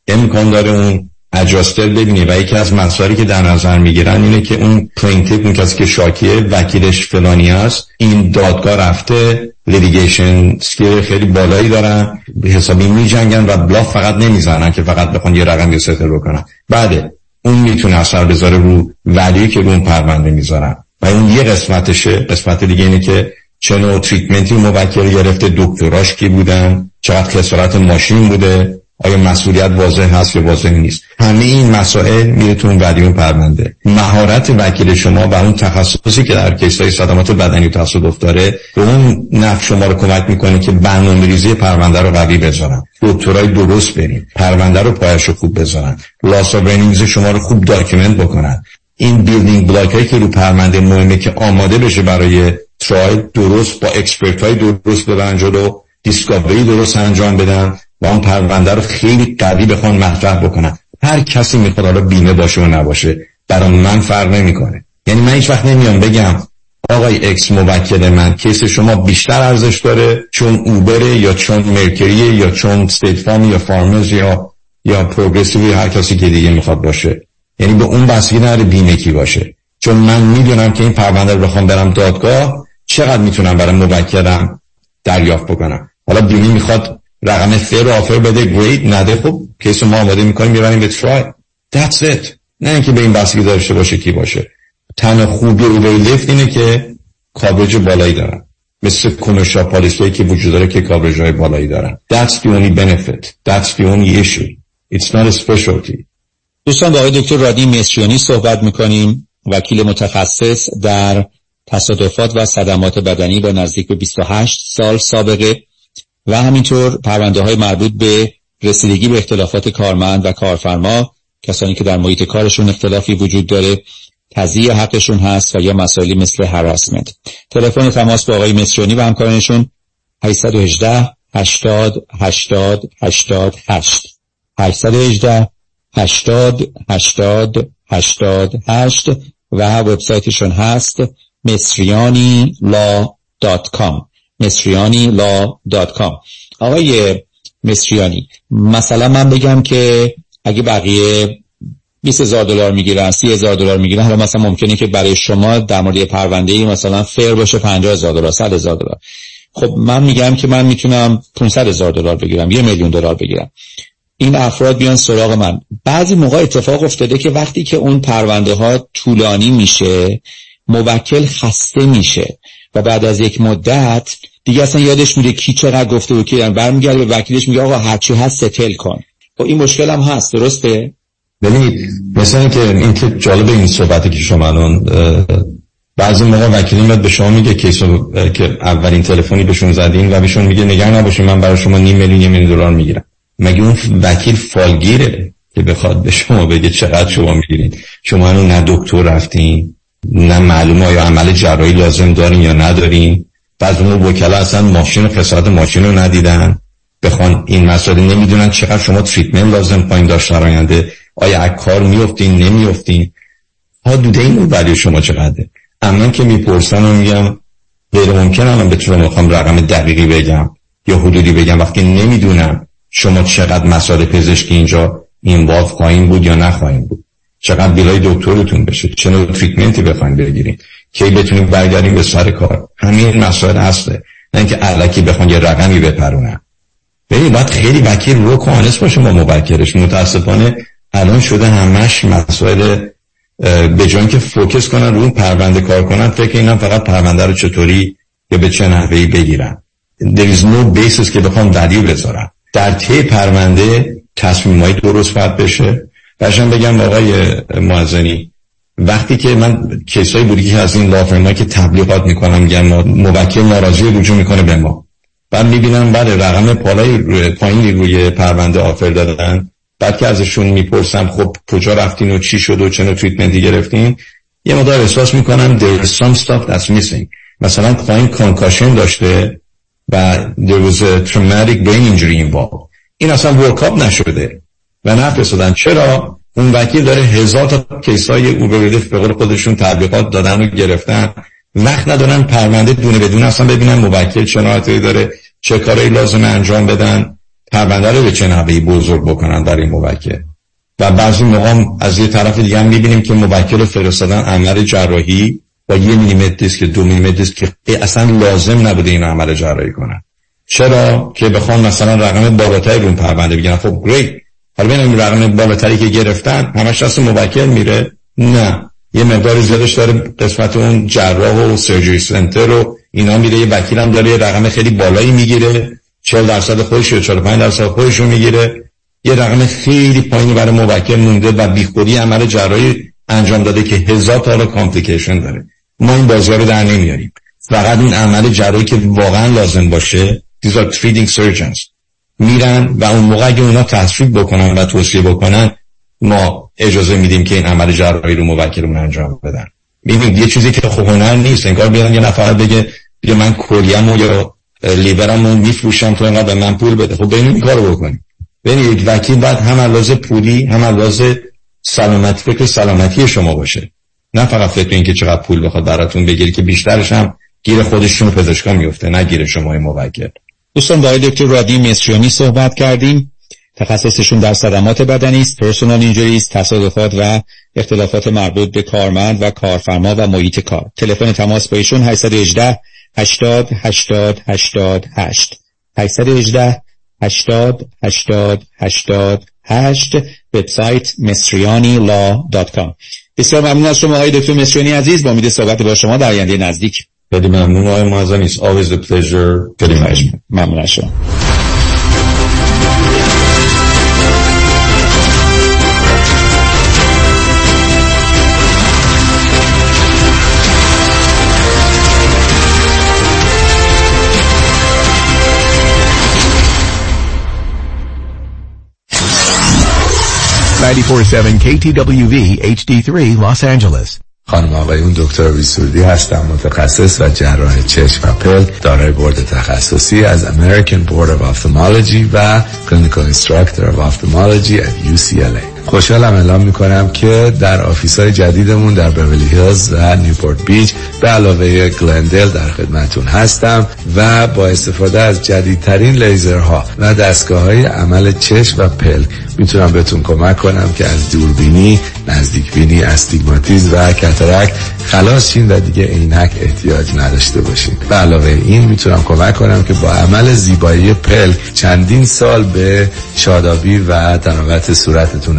امکان داره اون adjuster ببینی و یکی از مسائلی که در نظر می‌گیرن اینه که اون plaintiff اون کسی که شاکیه وکیلش فلانی است. این دادگاه رفته litigation skill خیلی بالایی دارن حسابی می جنگن و bluff فقط نمی‌زنن که فقط بخوان یه رقم settle بکنن. بعد اون می‌تونه اثر بذاره رو ولی که رو اون پرونده می‌ذارن. و اون یه قسمتشه قسمت دیگه اینه که چه نوع تریتمنتی موکل گرفته دکتراش کی بودن چقدر خسارت ماشین بوده آیا مسئولیت واضح هست یا واضح نیست. همه این مسائل میره تو اون اون پرونده. مهارت وکیل شما و اون تخصصی که در کیسای صدمات بدنی و تصادف داره به اون نفع شما رو کمک می‌کنه که برنامه ریزی پرونده رو قوی بذارن. دکترای درست برین پرونده رو پایش رو خوب بذارن. loss ا شما رو خوب document بکنن. این building block هایی که رو پرونده مهمه که آماده بشه برای trial درست با expert های درست ببرن جلو discovery درست انجام بدن و اون پرونده رو خیلی قوی بخوان مطرح بکنن. هر کسی می‌خواد حالا بیمه باشه و نباشه برای من فرق نمی‌کنه. یعنی من هیچ وقت نمیام بگم آقای X موکل من case شما بیشتر ارزش داره چون Uber ه یا چون Mercury ه یا چون State یا Farmers یا یا Progressive هر کسی که دیگه می‌خواد باشه. یعنی به اون بستگی نداره بیمه کی باشه. چون من می‌دونم که این پرونده رو بخوام برم دادگاه چقدر می‌تونم برای موکلم دریافت بکنم. حالا بیمه می‌خواد رقم fair offer بده great نده. خب case ما آماده می‌کنیم می‌بریم به trial. That's it. نه اینکه به این بستگی داشته باشه کی باشه. تنها خوبی Uber Lyft اینه که coverage بالایی دارن. مثل commercial policy که وجود داره که coverage های بالایی دارن. That's the only benefit. That's the only issue. It's not a specialty. دوستان با آقای دکتر رادی مصریانی صحبت می‌کنیم. وکیل متخصص در تصادفات و صدمات بدنی با نزدیک به 28 سال سابقه و همینطور پرونده های مربوط به رسیدگی به اختلافات کارمند و کارفرما کسانی که در محیط کارشون اختلافی وجود داره تضییع حقشون هست و یا مسائلی مثل هراسمنت تلفن تماس با آقای مصریانی و همکارانشون 818 80 80 88 818 80 80 88 و وبسایتشون هست مصریانی Law dot com. مصریانی Law dot com. آقای مصریانی مثلا من بگم که اگه بقیه 20 هزار دلار می‌گیرن 30 هزار دلار می‌گیرن حالا مثلا ممکنه که برای شما در مورد پرونده ای مثلا fair باشه 50 هزار دلار 100 هزار دلار. خب من میگم که من می‌تونم 500 هزار دلار بگیرم یه میلیون دلار بگیرم. این افراد بیان سراغ من. بعضی موقع اتفاق افتاده که وقتی که اون پرونده ها طولانی میشه موکل خسته میشه و بعد از یک مدت دیگه اصلا یادش میره کی چقدر گفته و کی برمیگرده به وکیلش میگه آقا هرچی هست ستل کن. خب این مشکل هم هست درسته؟ ببینید مثلا که این که جالب این صحبتی که شما الان بعضی موقع وکیلی میاد به شما میگه کیسو که اولین تلفنی بهشون زدین و بهشون میگه نگران نباشید من برای شما نیم میلیون یه میلیون دلار می‌گیرم. مگه اون وکیل فالگیره که بخواد به شما بگه چقدر شما می‌گیرین شما هنو نه دکتر رفتین نه معلومه آیا عمل جراحی لازم دارین یا ندارین. بعض اون وکلا اصلا ماشین ماشین رو ندیدن. بخوان این مسئله نمی‌دونن چقدر شما تریتمنت لازم پایین داشت در آینده. آیا از کار میفتین نمیفتین ها دوده این ولی شما چقدره؟ اما که می‌پرسن و میگم غیر ممکن الان بتونم می‌خوام رقم دقیقی بگم یا حدودی بگم. وقتی نمی‌دونم شما چقدر مسائل پزشکی اینجا این خواهیم بود یا نخواهیم بود؟ چقدر بیلای دکترتون بشه؟ چه نوع تریتمنتی بخواین بگیرین کی بتونیم برگردیم به سر کار؟ همین مسائل هسته نه اینکه علکی بخوان یه رقمی بپرونن. ببین باید خیلی وکیل رو کانس باشه با موکلش متاسفانه الان شده همش مسائل به جای که فوکس کنن رو پرونده کار کنن فکر اینم فقط پرونده رو چطوری یا به چه نحوهی بگیرن. There is no basis که بخوام دلیل بذارن در طی پرونده تصمیم درست باید بشه. باشم بگم آقای معزنی وقتی که من کیسایی بودی که از این لافرمایی که تبلیغات می‌کنم میگن موکل ناراضی رجوع می‌کنه به ما. بعد می‌بینم بعد رقم پالای روی روی پرونده آفر دادن. بعد که ازشون می‌پرسم خب کجا رفتین و چی شد و چه نوع treatment ی گرفتین یه مقدار احساس می‌کنم there is some stuff that's missing. مثلا پایین concussion داشته و there was a traumatic brain injury involved. این اصلا workup نشده. و نفرستادن چرا؟ اون وکیل داره هزار تا case ای اوبرلیف به قول خودشون تبلیغات دادن و گرفتن. وقت ندارن پرونده دونه به دونه اصلا ببینن موکل چه داره چه کارایی لازم انجام بدن. پرونده رو به چه نحوی بزرگ بکنن در این موکل. و بعضی موقع از یه طرف دیگه هم می‌بینیم که موکل فرستادن عمل جراحی. با یه میلیمتر دیسک دو میلیمتر دیسک که اصلا لازم نبوده این عمل جراحی کنن چرا؟ که بخوان مثلا رقم بالاتری رو پرونده بگیرن. خب گریت حالا ببینیم رقم بالاتری که گرفتن همش دست موکل میره. نه. یه مقدار زیادش داره قسمت اون جراح و سرجری سنتر و اینا میره یه وکیل هم داره یه رقم خیلی بالایی می‌گیره. 40 درصد خودش و 45 درصد خودش رو می‌گیره. یه رقم خیلی پایینی برای موکل مونده و بیخودی عمل جراحی انجام داده که هزار تا رو کامپلیکیشن داره. ما این بازار رو در نمیاریم. فقط این عمل جراحی که واقعا لازم باشه these are treating surgeons. میرن و اون موقع اگه اونا تصویب بکنن و توصیه بکنن ما اجازه میدیم که این عمل جراحی رو موکلمون انجام بدن. می‌بینید یه چیزی که خب هنر نیست. انگار بیان یه نفر بگه بگه من کلیم یا لیبرم رو میفروشم تو اینقدر به من پول بده. خب بینیم این کارو بکنیم. بین یک وکیل باید هم علاوه پولی هم علاوه سلامتی فکر سلامتی شما باشه. نه فقط فکر این که چقدر پول بخواد براتون بگیری که بیشترش هم گیر خودشون پزشکا میفته نه گیر شما موکل. دوستان با دکتر رادی مصریانی صحبت کردیم. تخصصشون در صدمات بدنی است پرسونال اینجوریز تصادفات و اختلافات مربوط به کارمند و کارفرما و محیط کار. تلفن تماس با ایشون 818 80 80 88 818 80 80 88 وبسایت مصریانی بسیار ممنون از شما های دکتر مصریانی عزیز. با امید صحبت با شما در آینده نزدیک. خیلی ممنون آقای معظمی always a pleasure. خیلی ممنون. شما. 947 KTWV HD3 Los Angeles خانم آقایون دکتر سرودی هستم متخصص و جراح چشم و پلک دارای بورد تخصصی از American Board of Ophthalmology و Clinical Instructor of Ophthalmology at UCLA خوشحالم اعلام می‌کنم که در office های جدیدمون در بورلی هیلز و نیوپورت بیچ به علاوه گلندل در خدمتون هستم و با استفاده از جدیدترین لیزرها و دستگاه های عمل چشم و پلک می‌تونم بهتون کمک کنم که از دوربینی، نزدیک بینی، استیگماتیز و کترک خلاص شین و دیگه عینک احتیاج نداشته باشین. به علاوه این می‌تونم کمک کنم که با عمل زیبایی پلک چندین سال به شادابی و تناوت صورتتون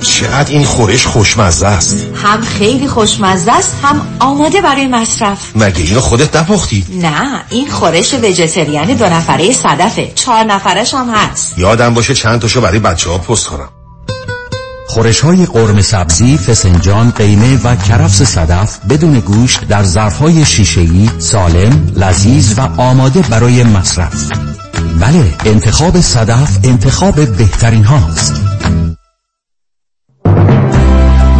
چقدر این خورش خوشمزه است هم خیلی خوشمزه است هم آماده برای مصرف مگه اینو خودت نپختی؟ نه این خورش vegetarian دو نفره صدفه چهار نفرش هم هست یادم باشه چند تاشو برای بچه ها پست کنم خورش های قرم سبزی، فسنجان، قیمه و کرفس صدف بدون گوشت در ظرفهای شیشه‌ای سالم، لذیذ و آماده برای مصرف. بله، انتخاب صدف انتخاب بهترین هاست.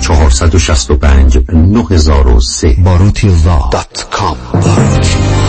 465 9003 باروتیلا dot com. باروتیلا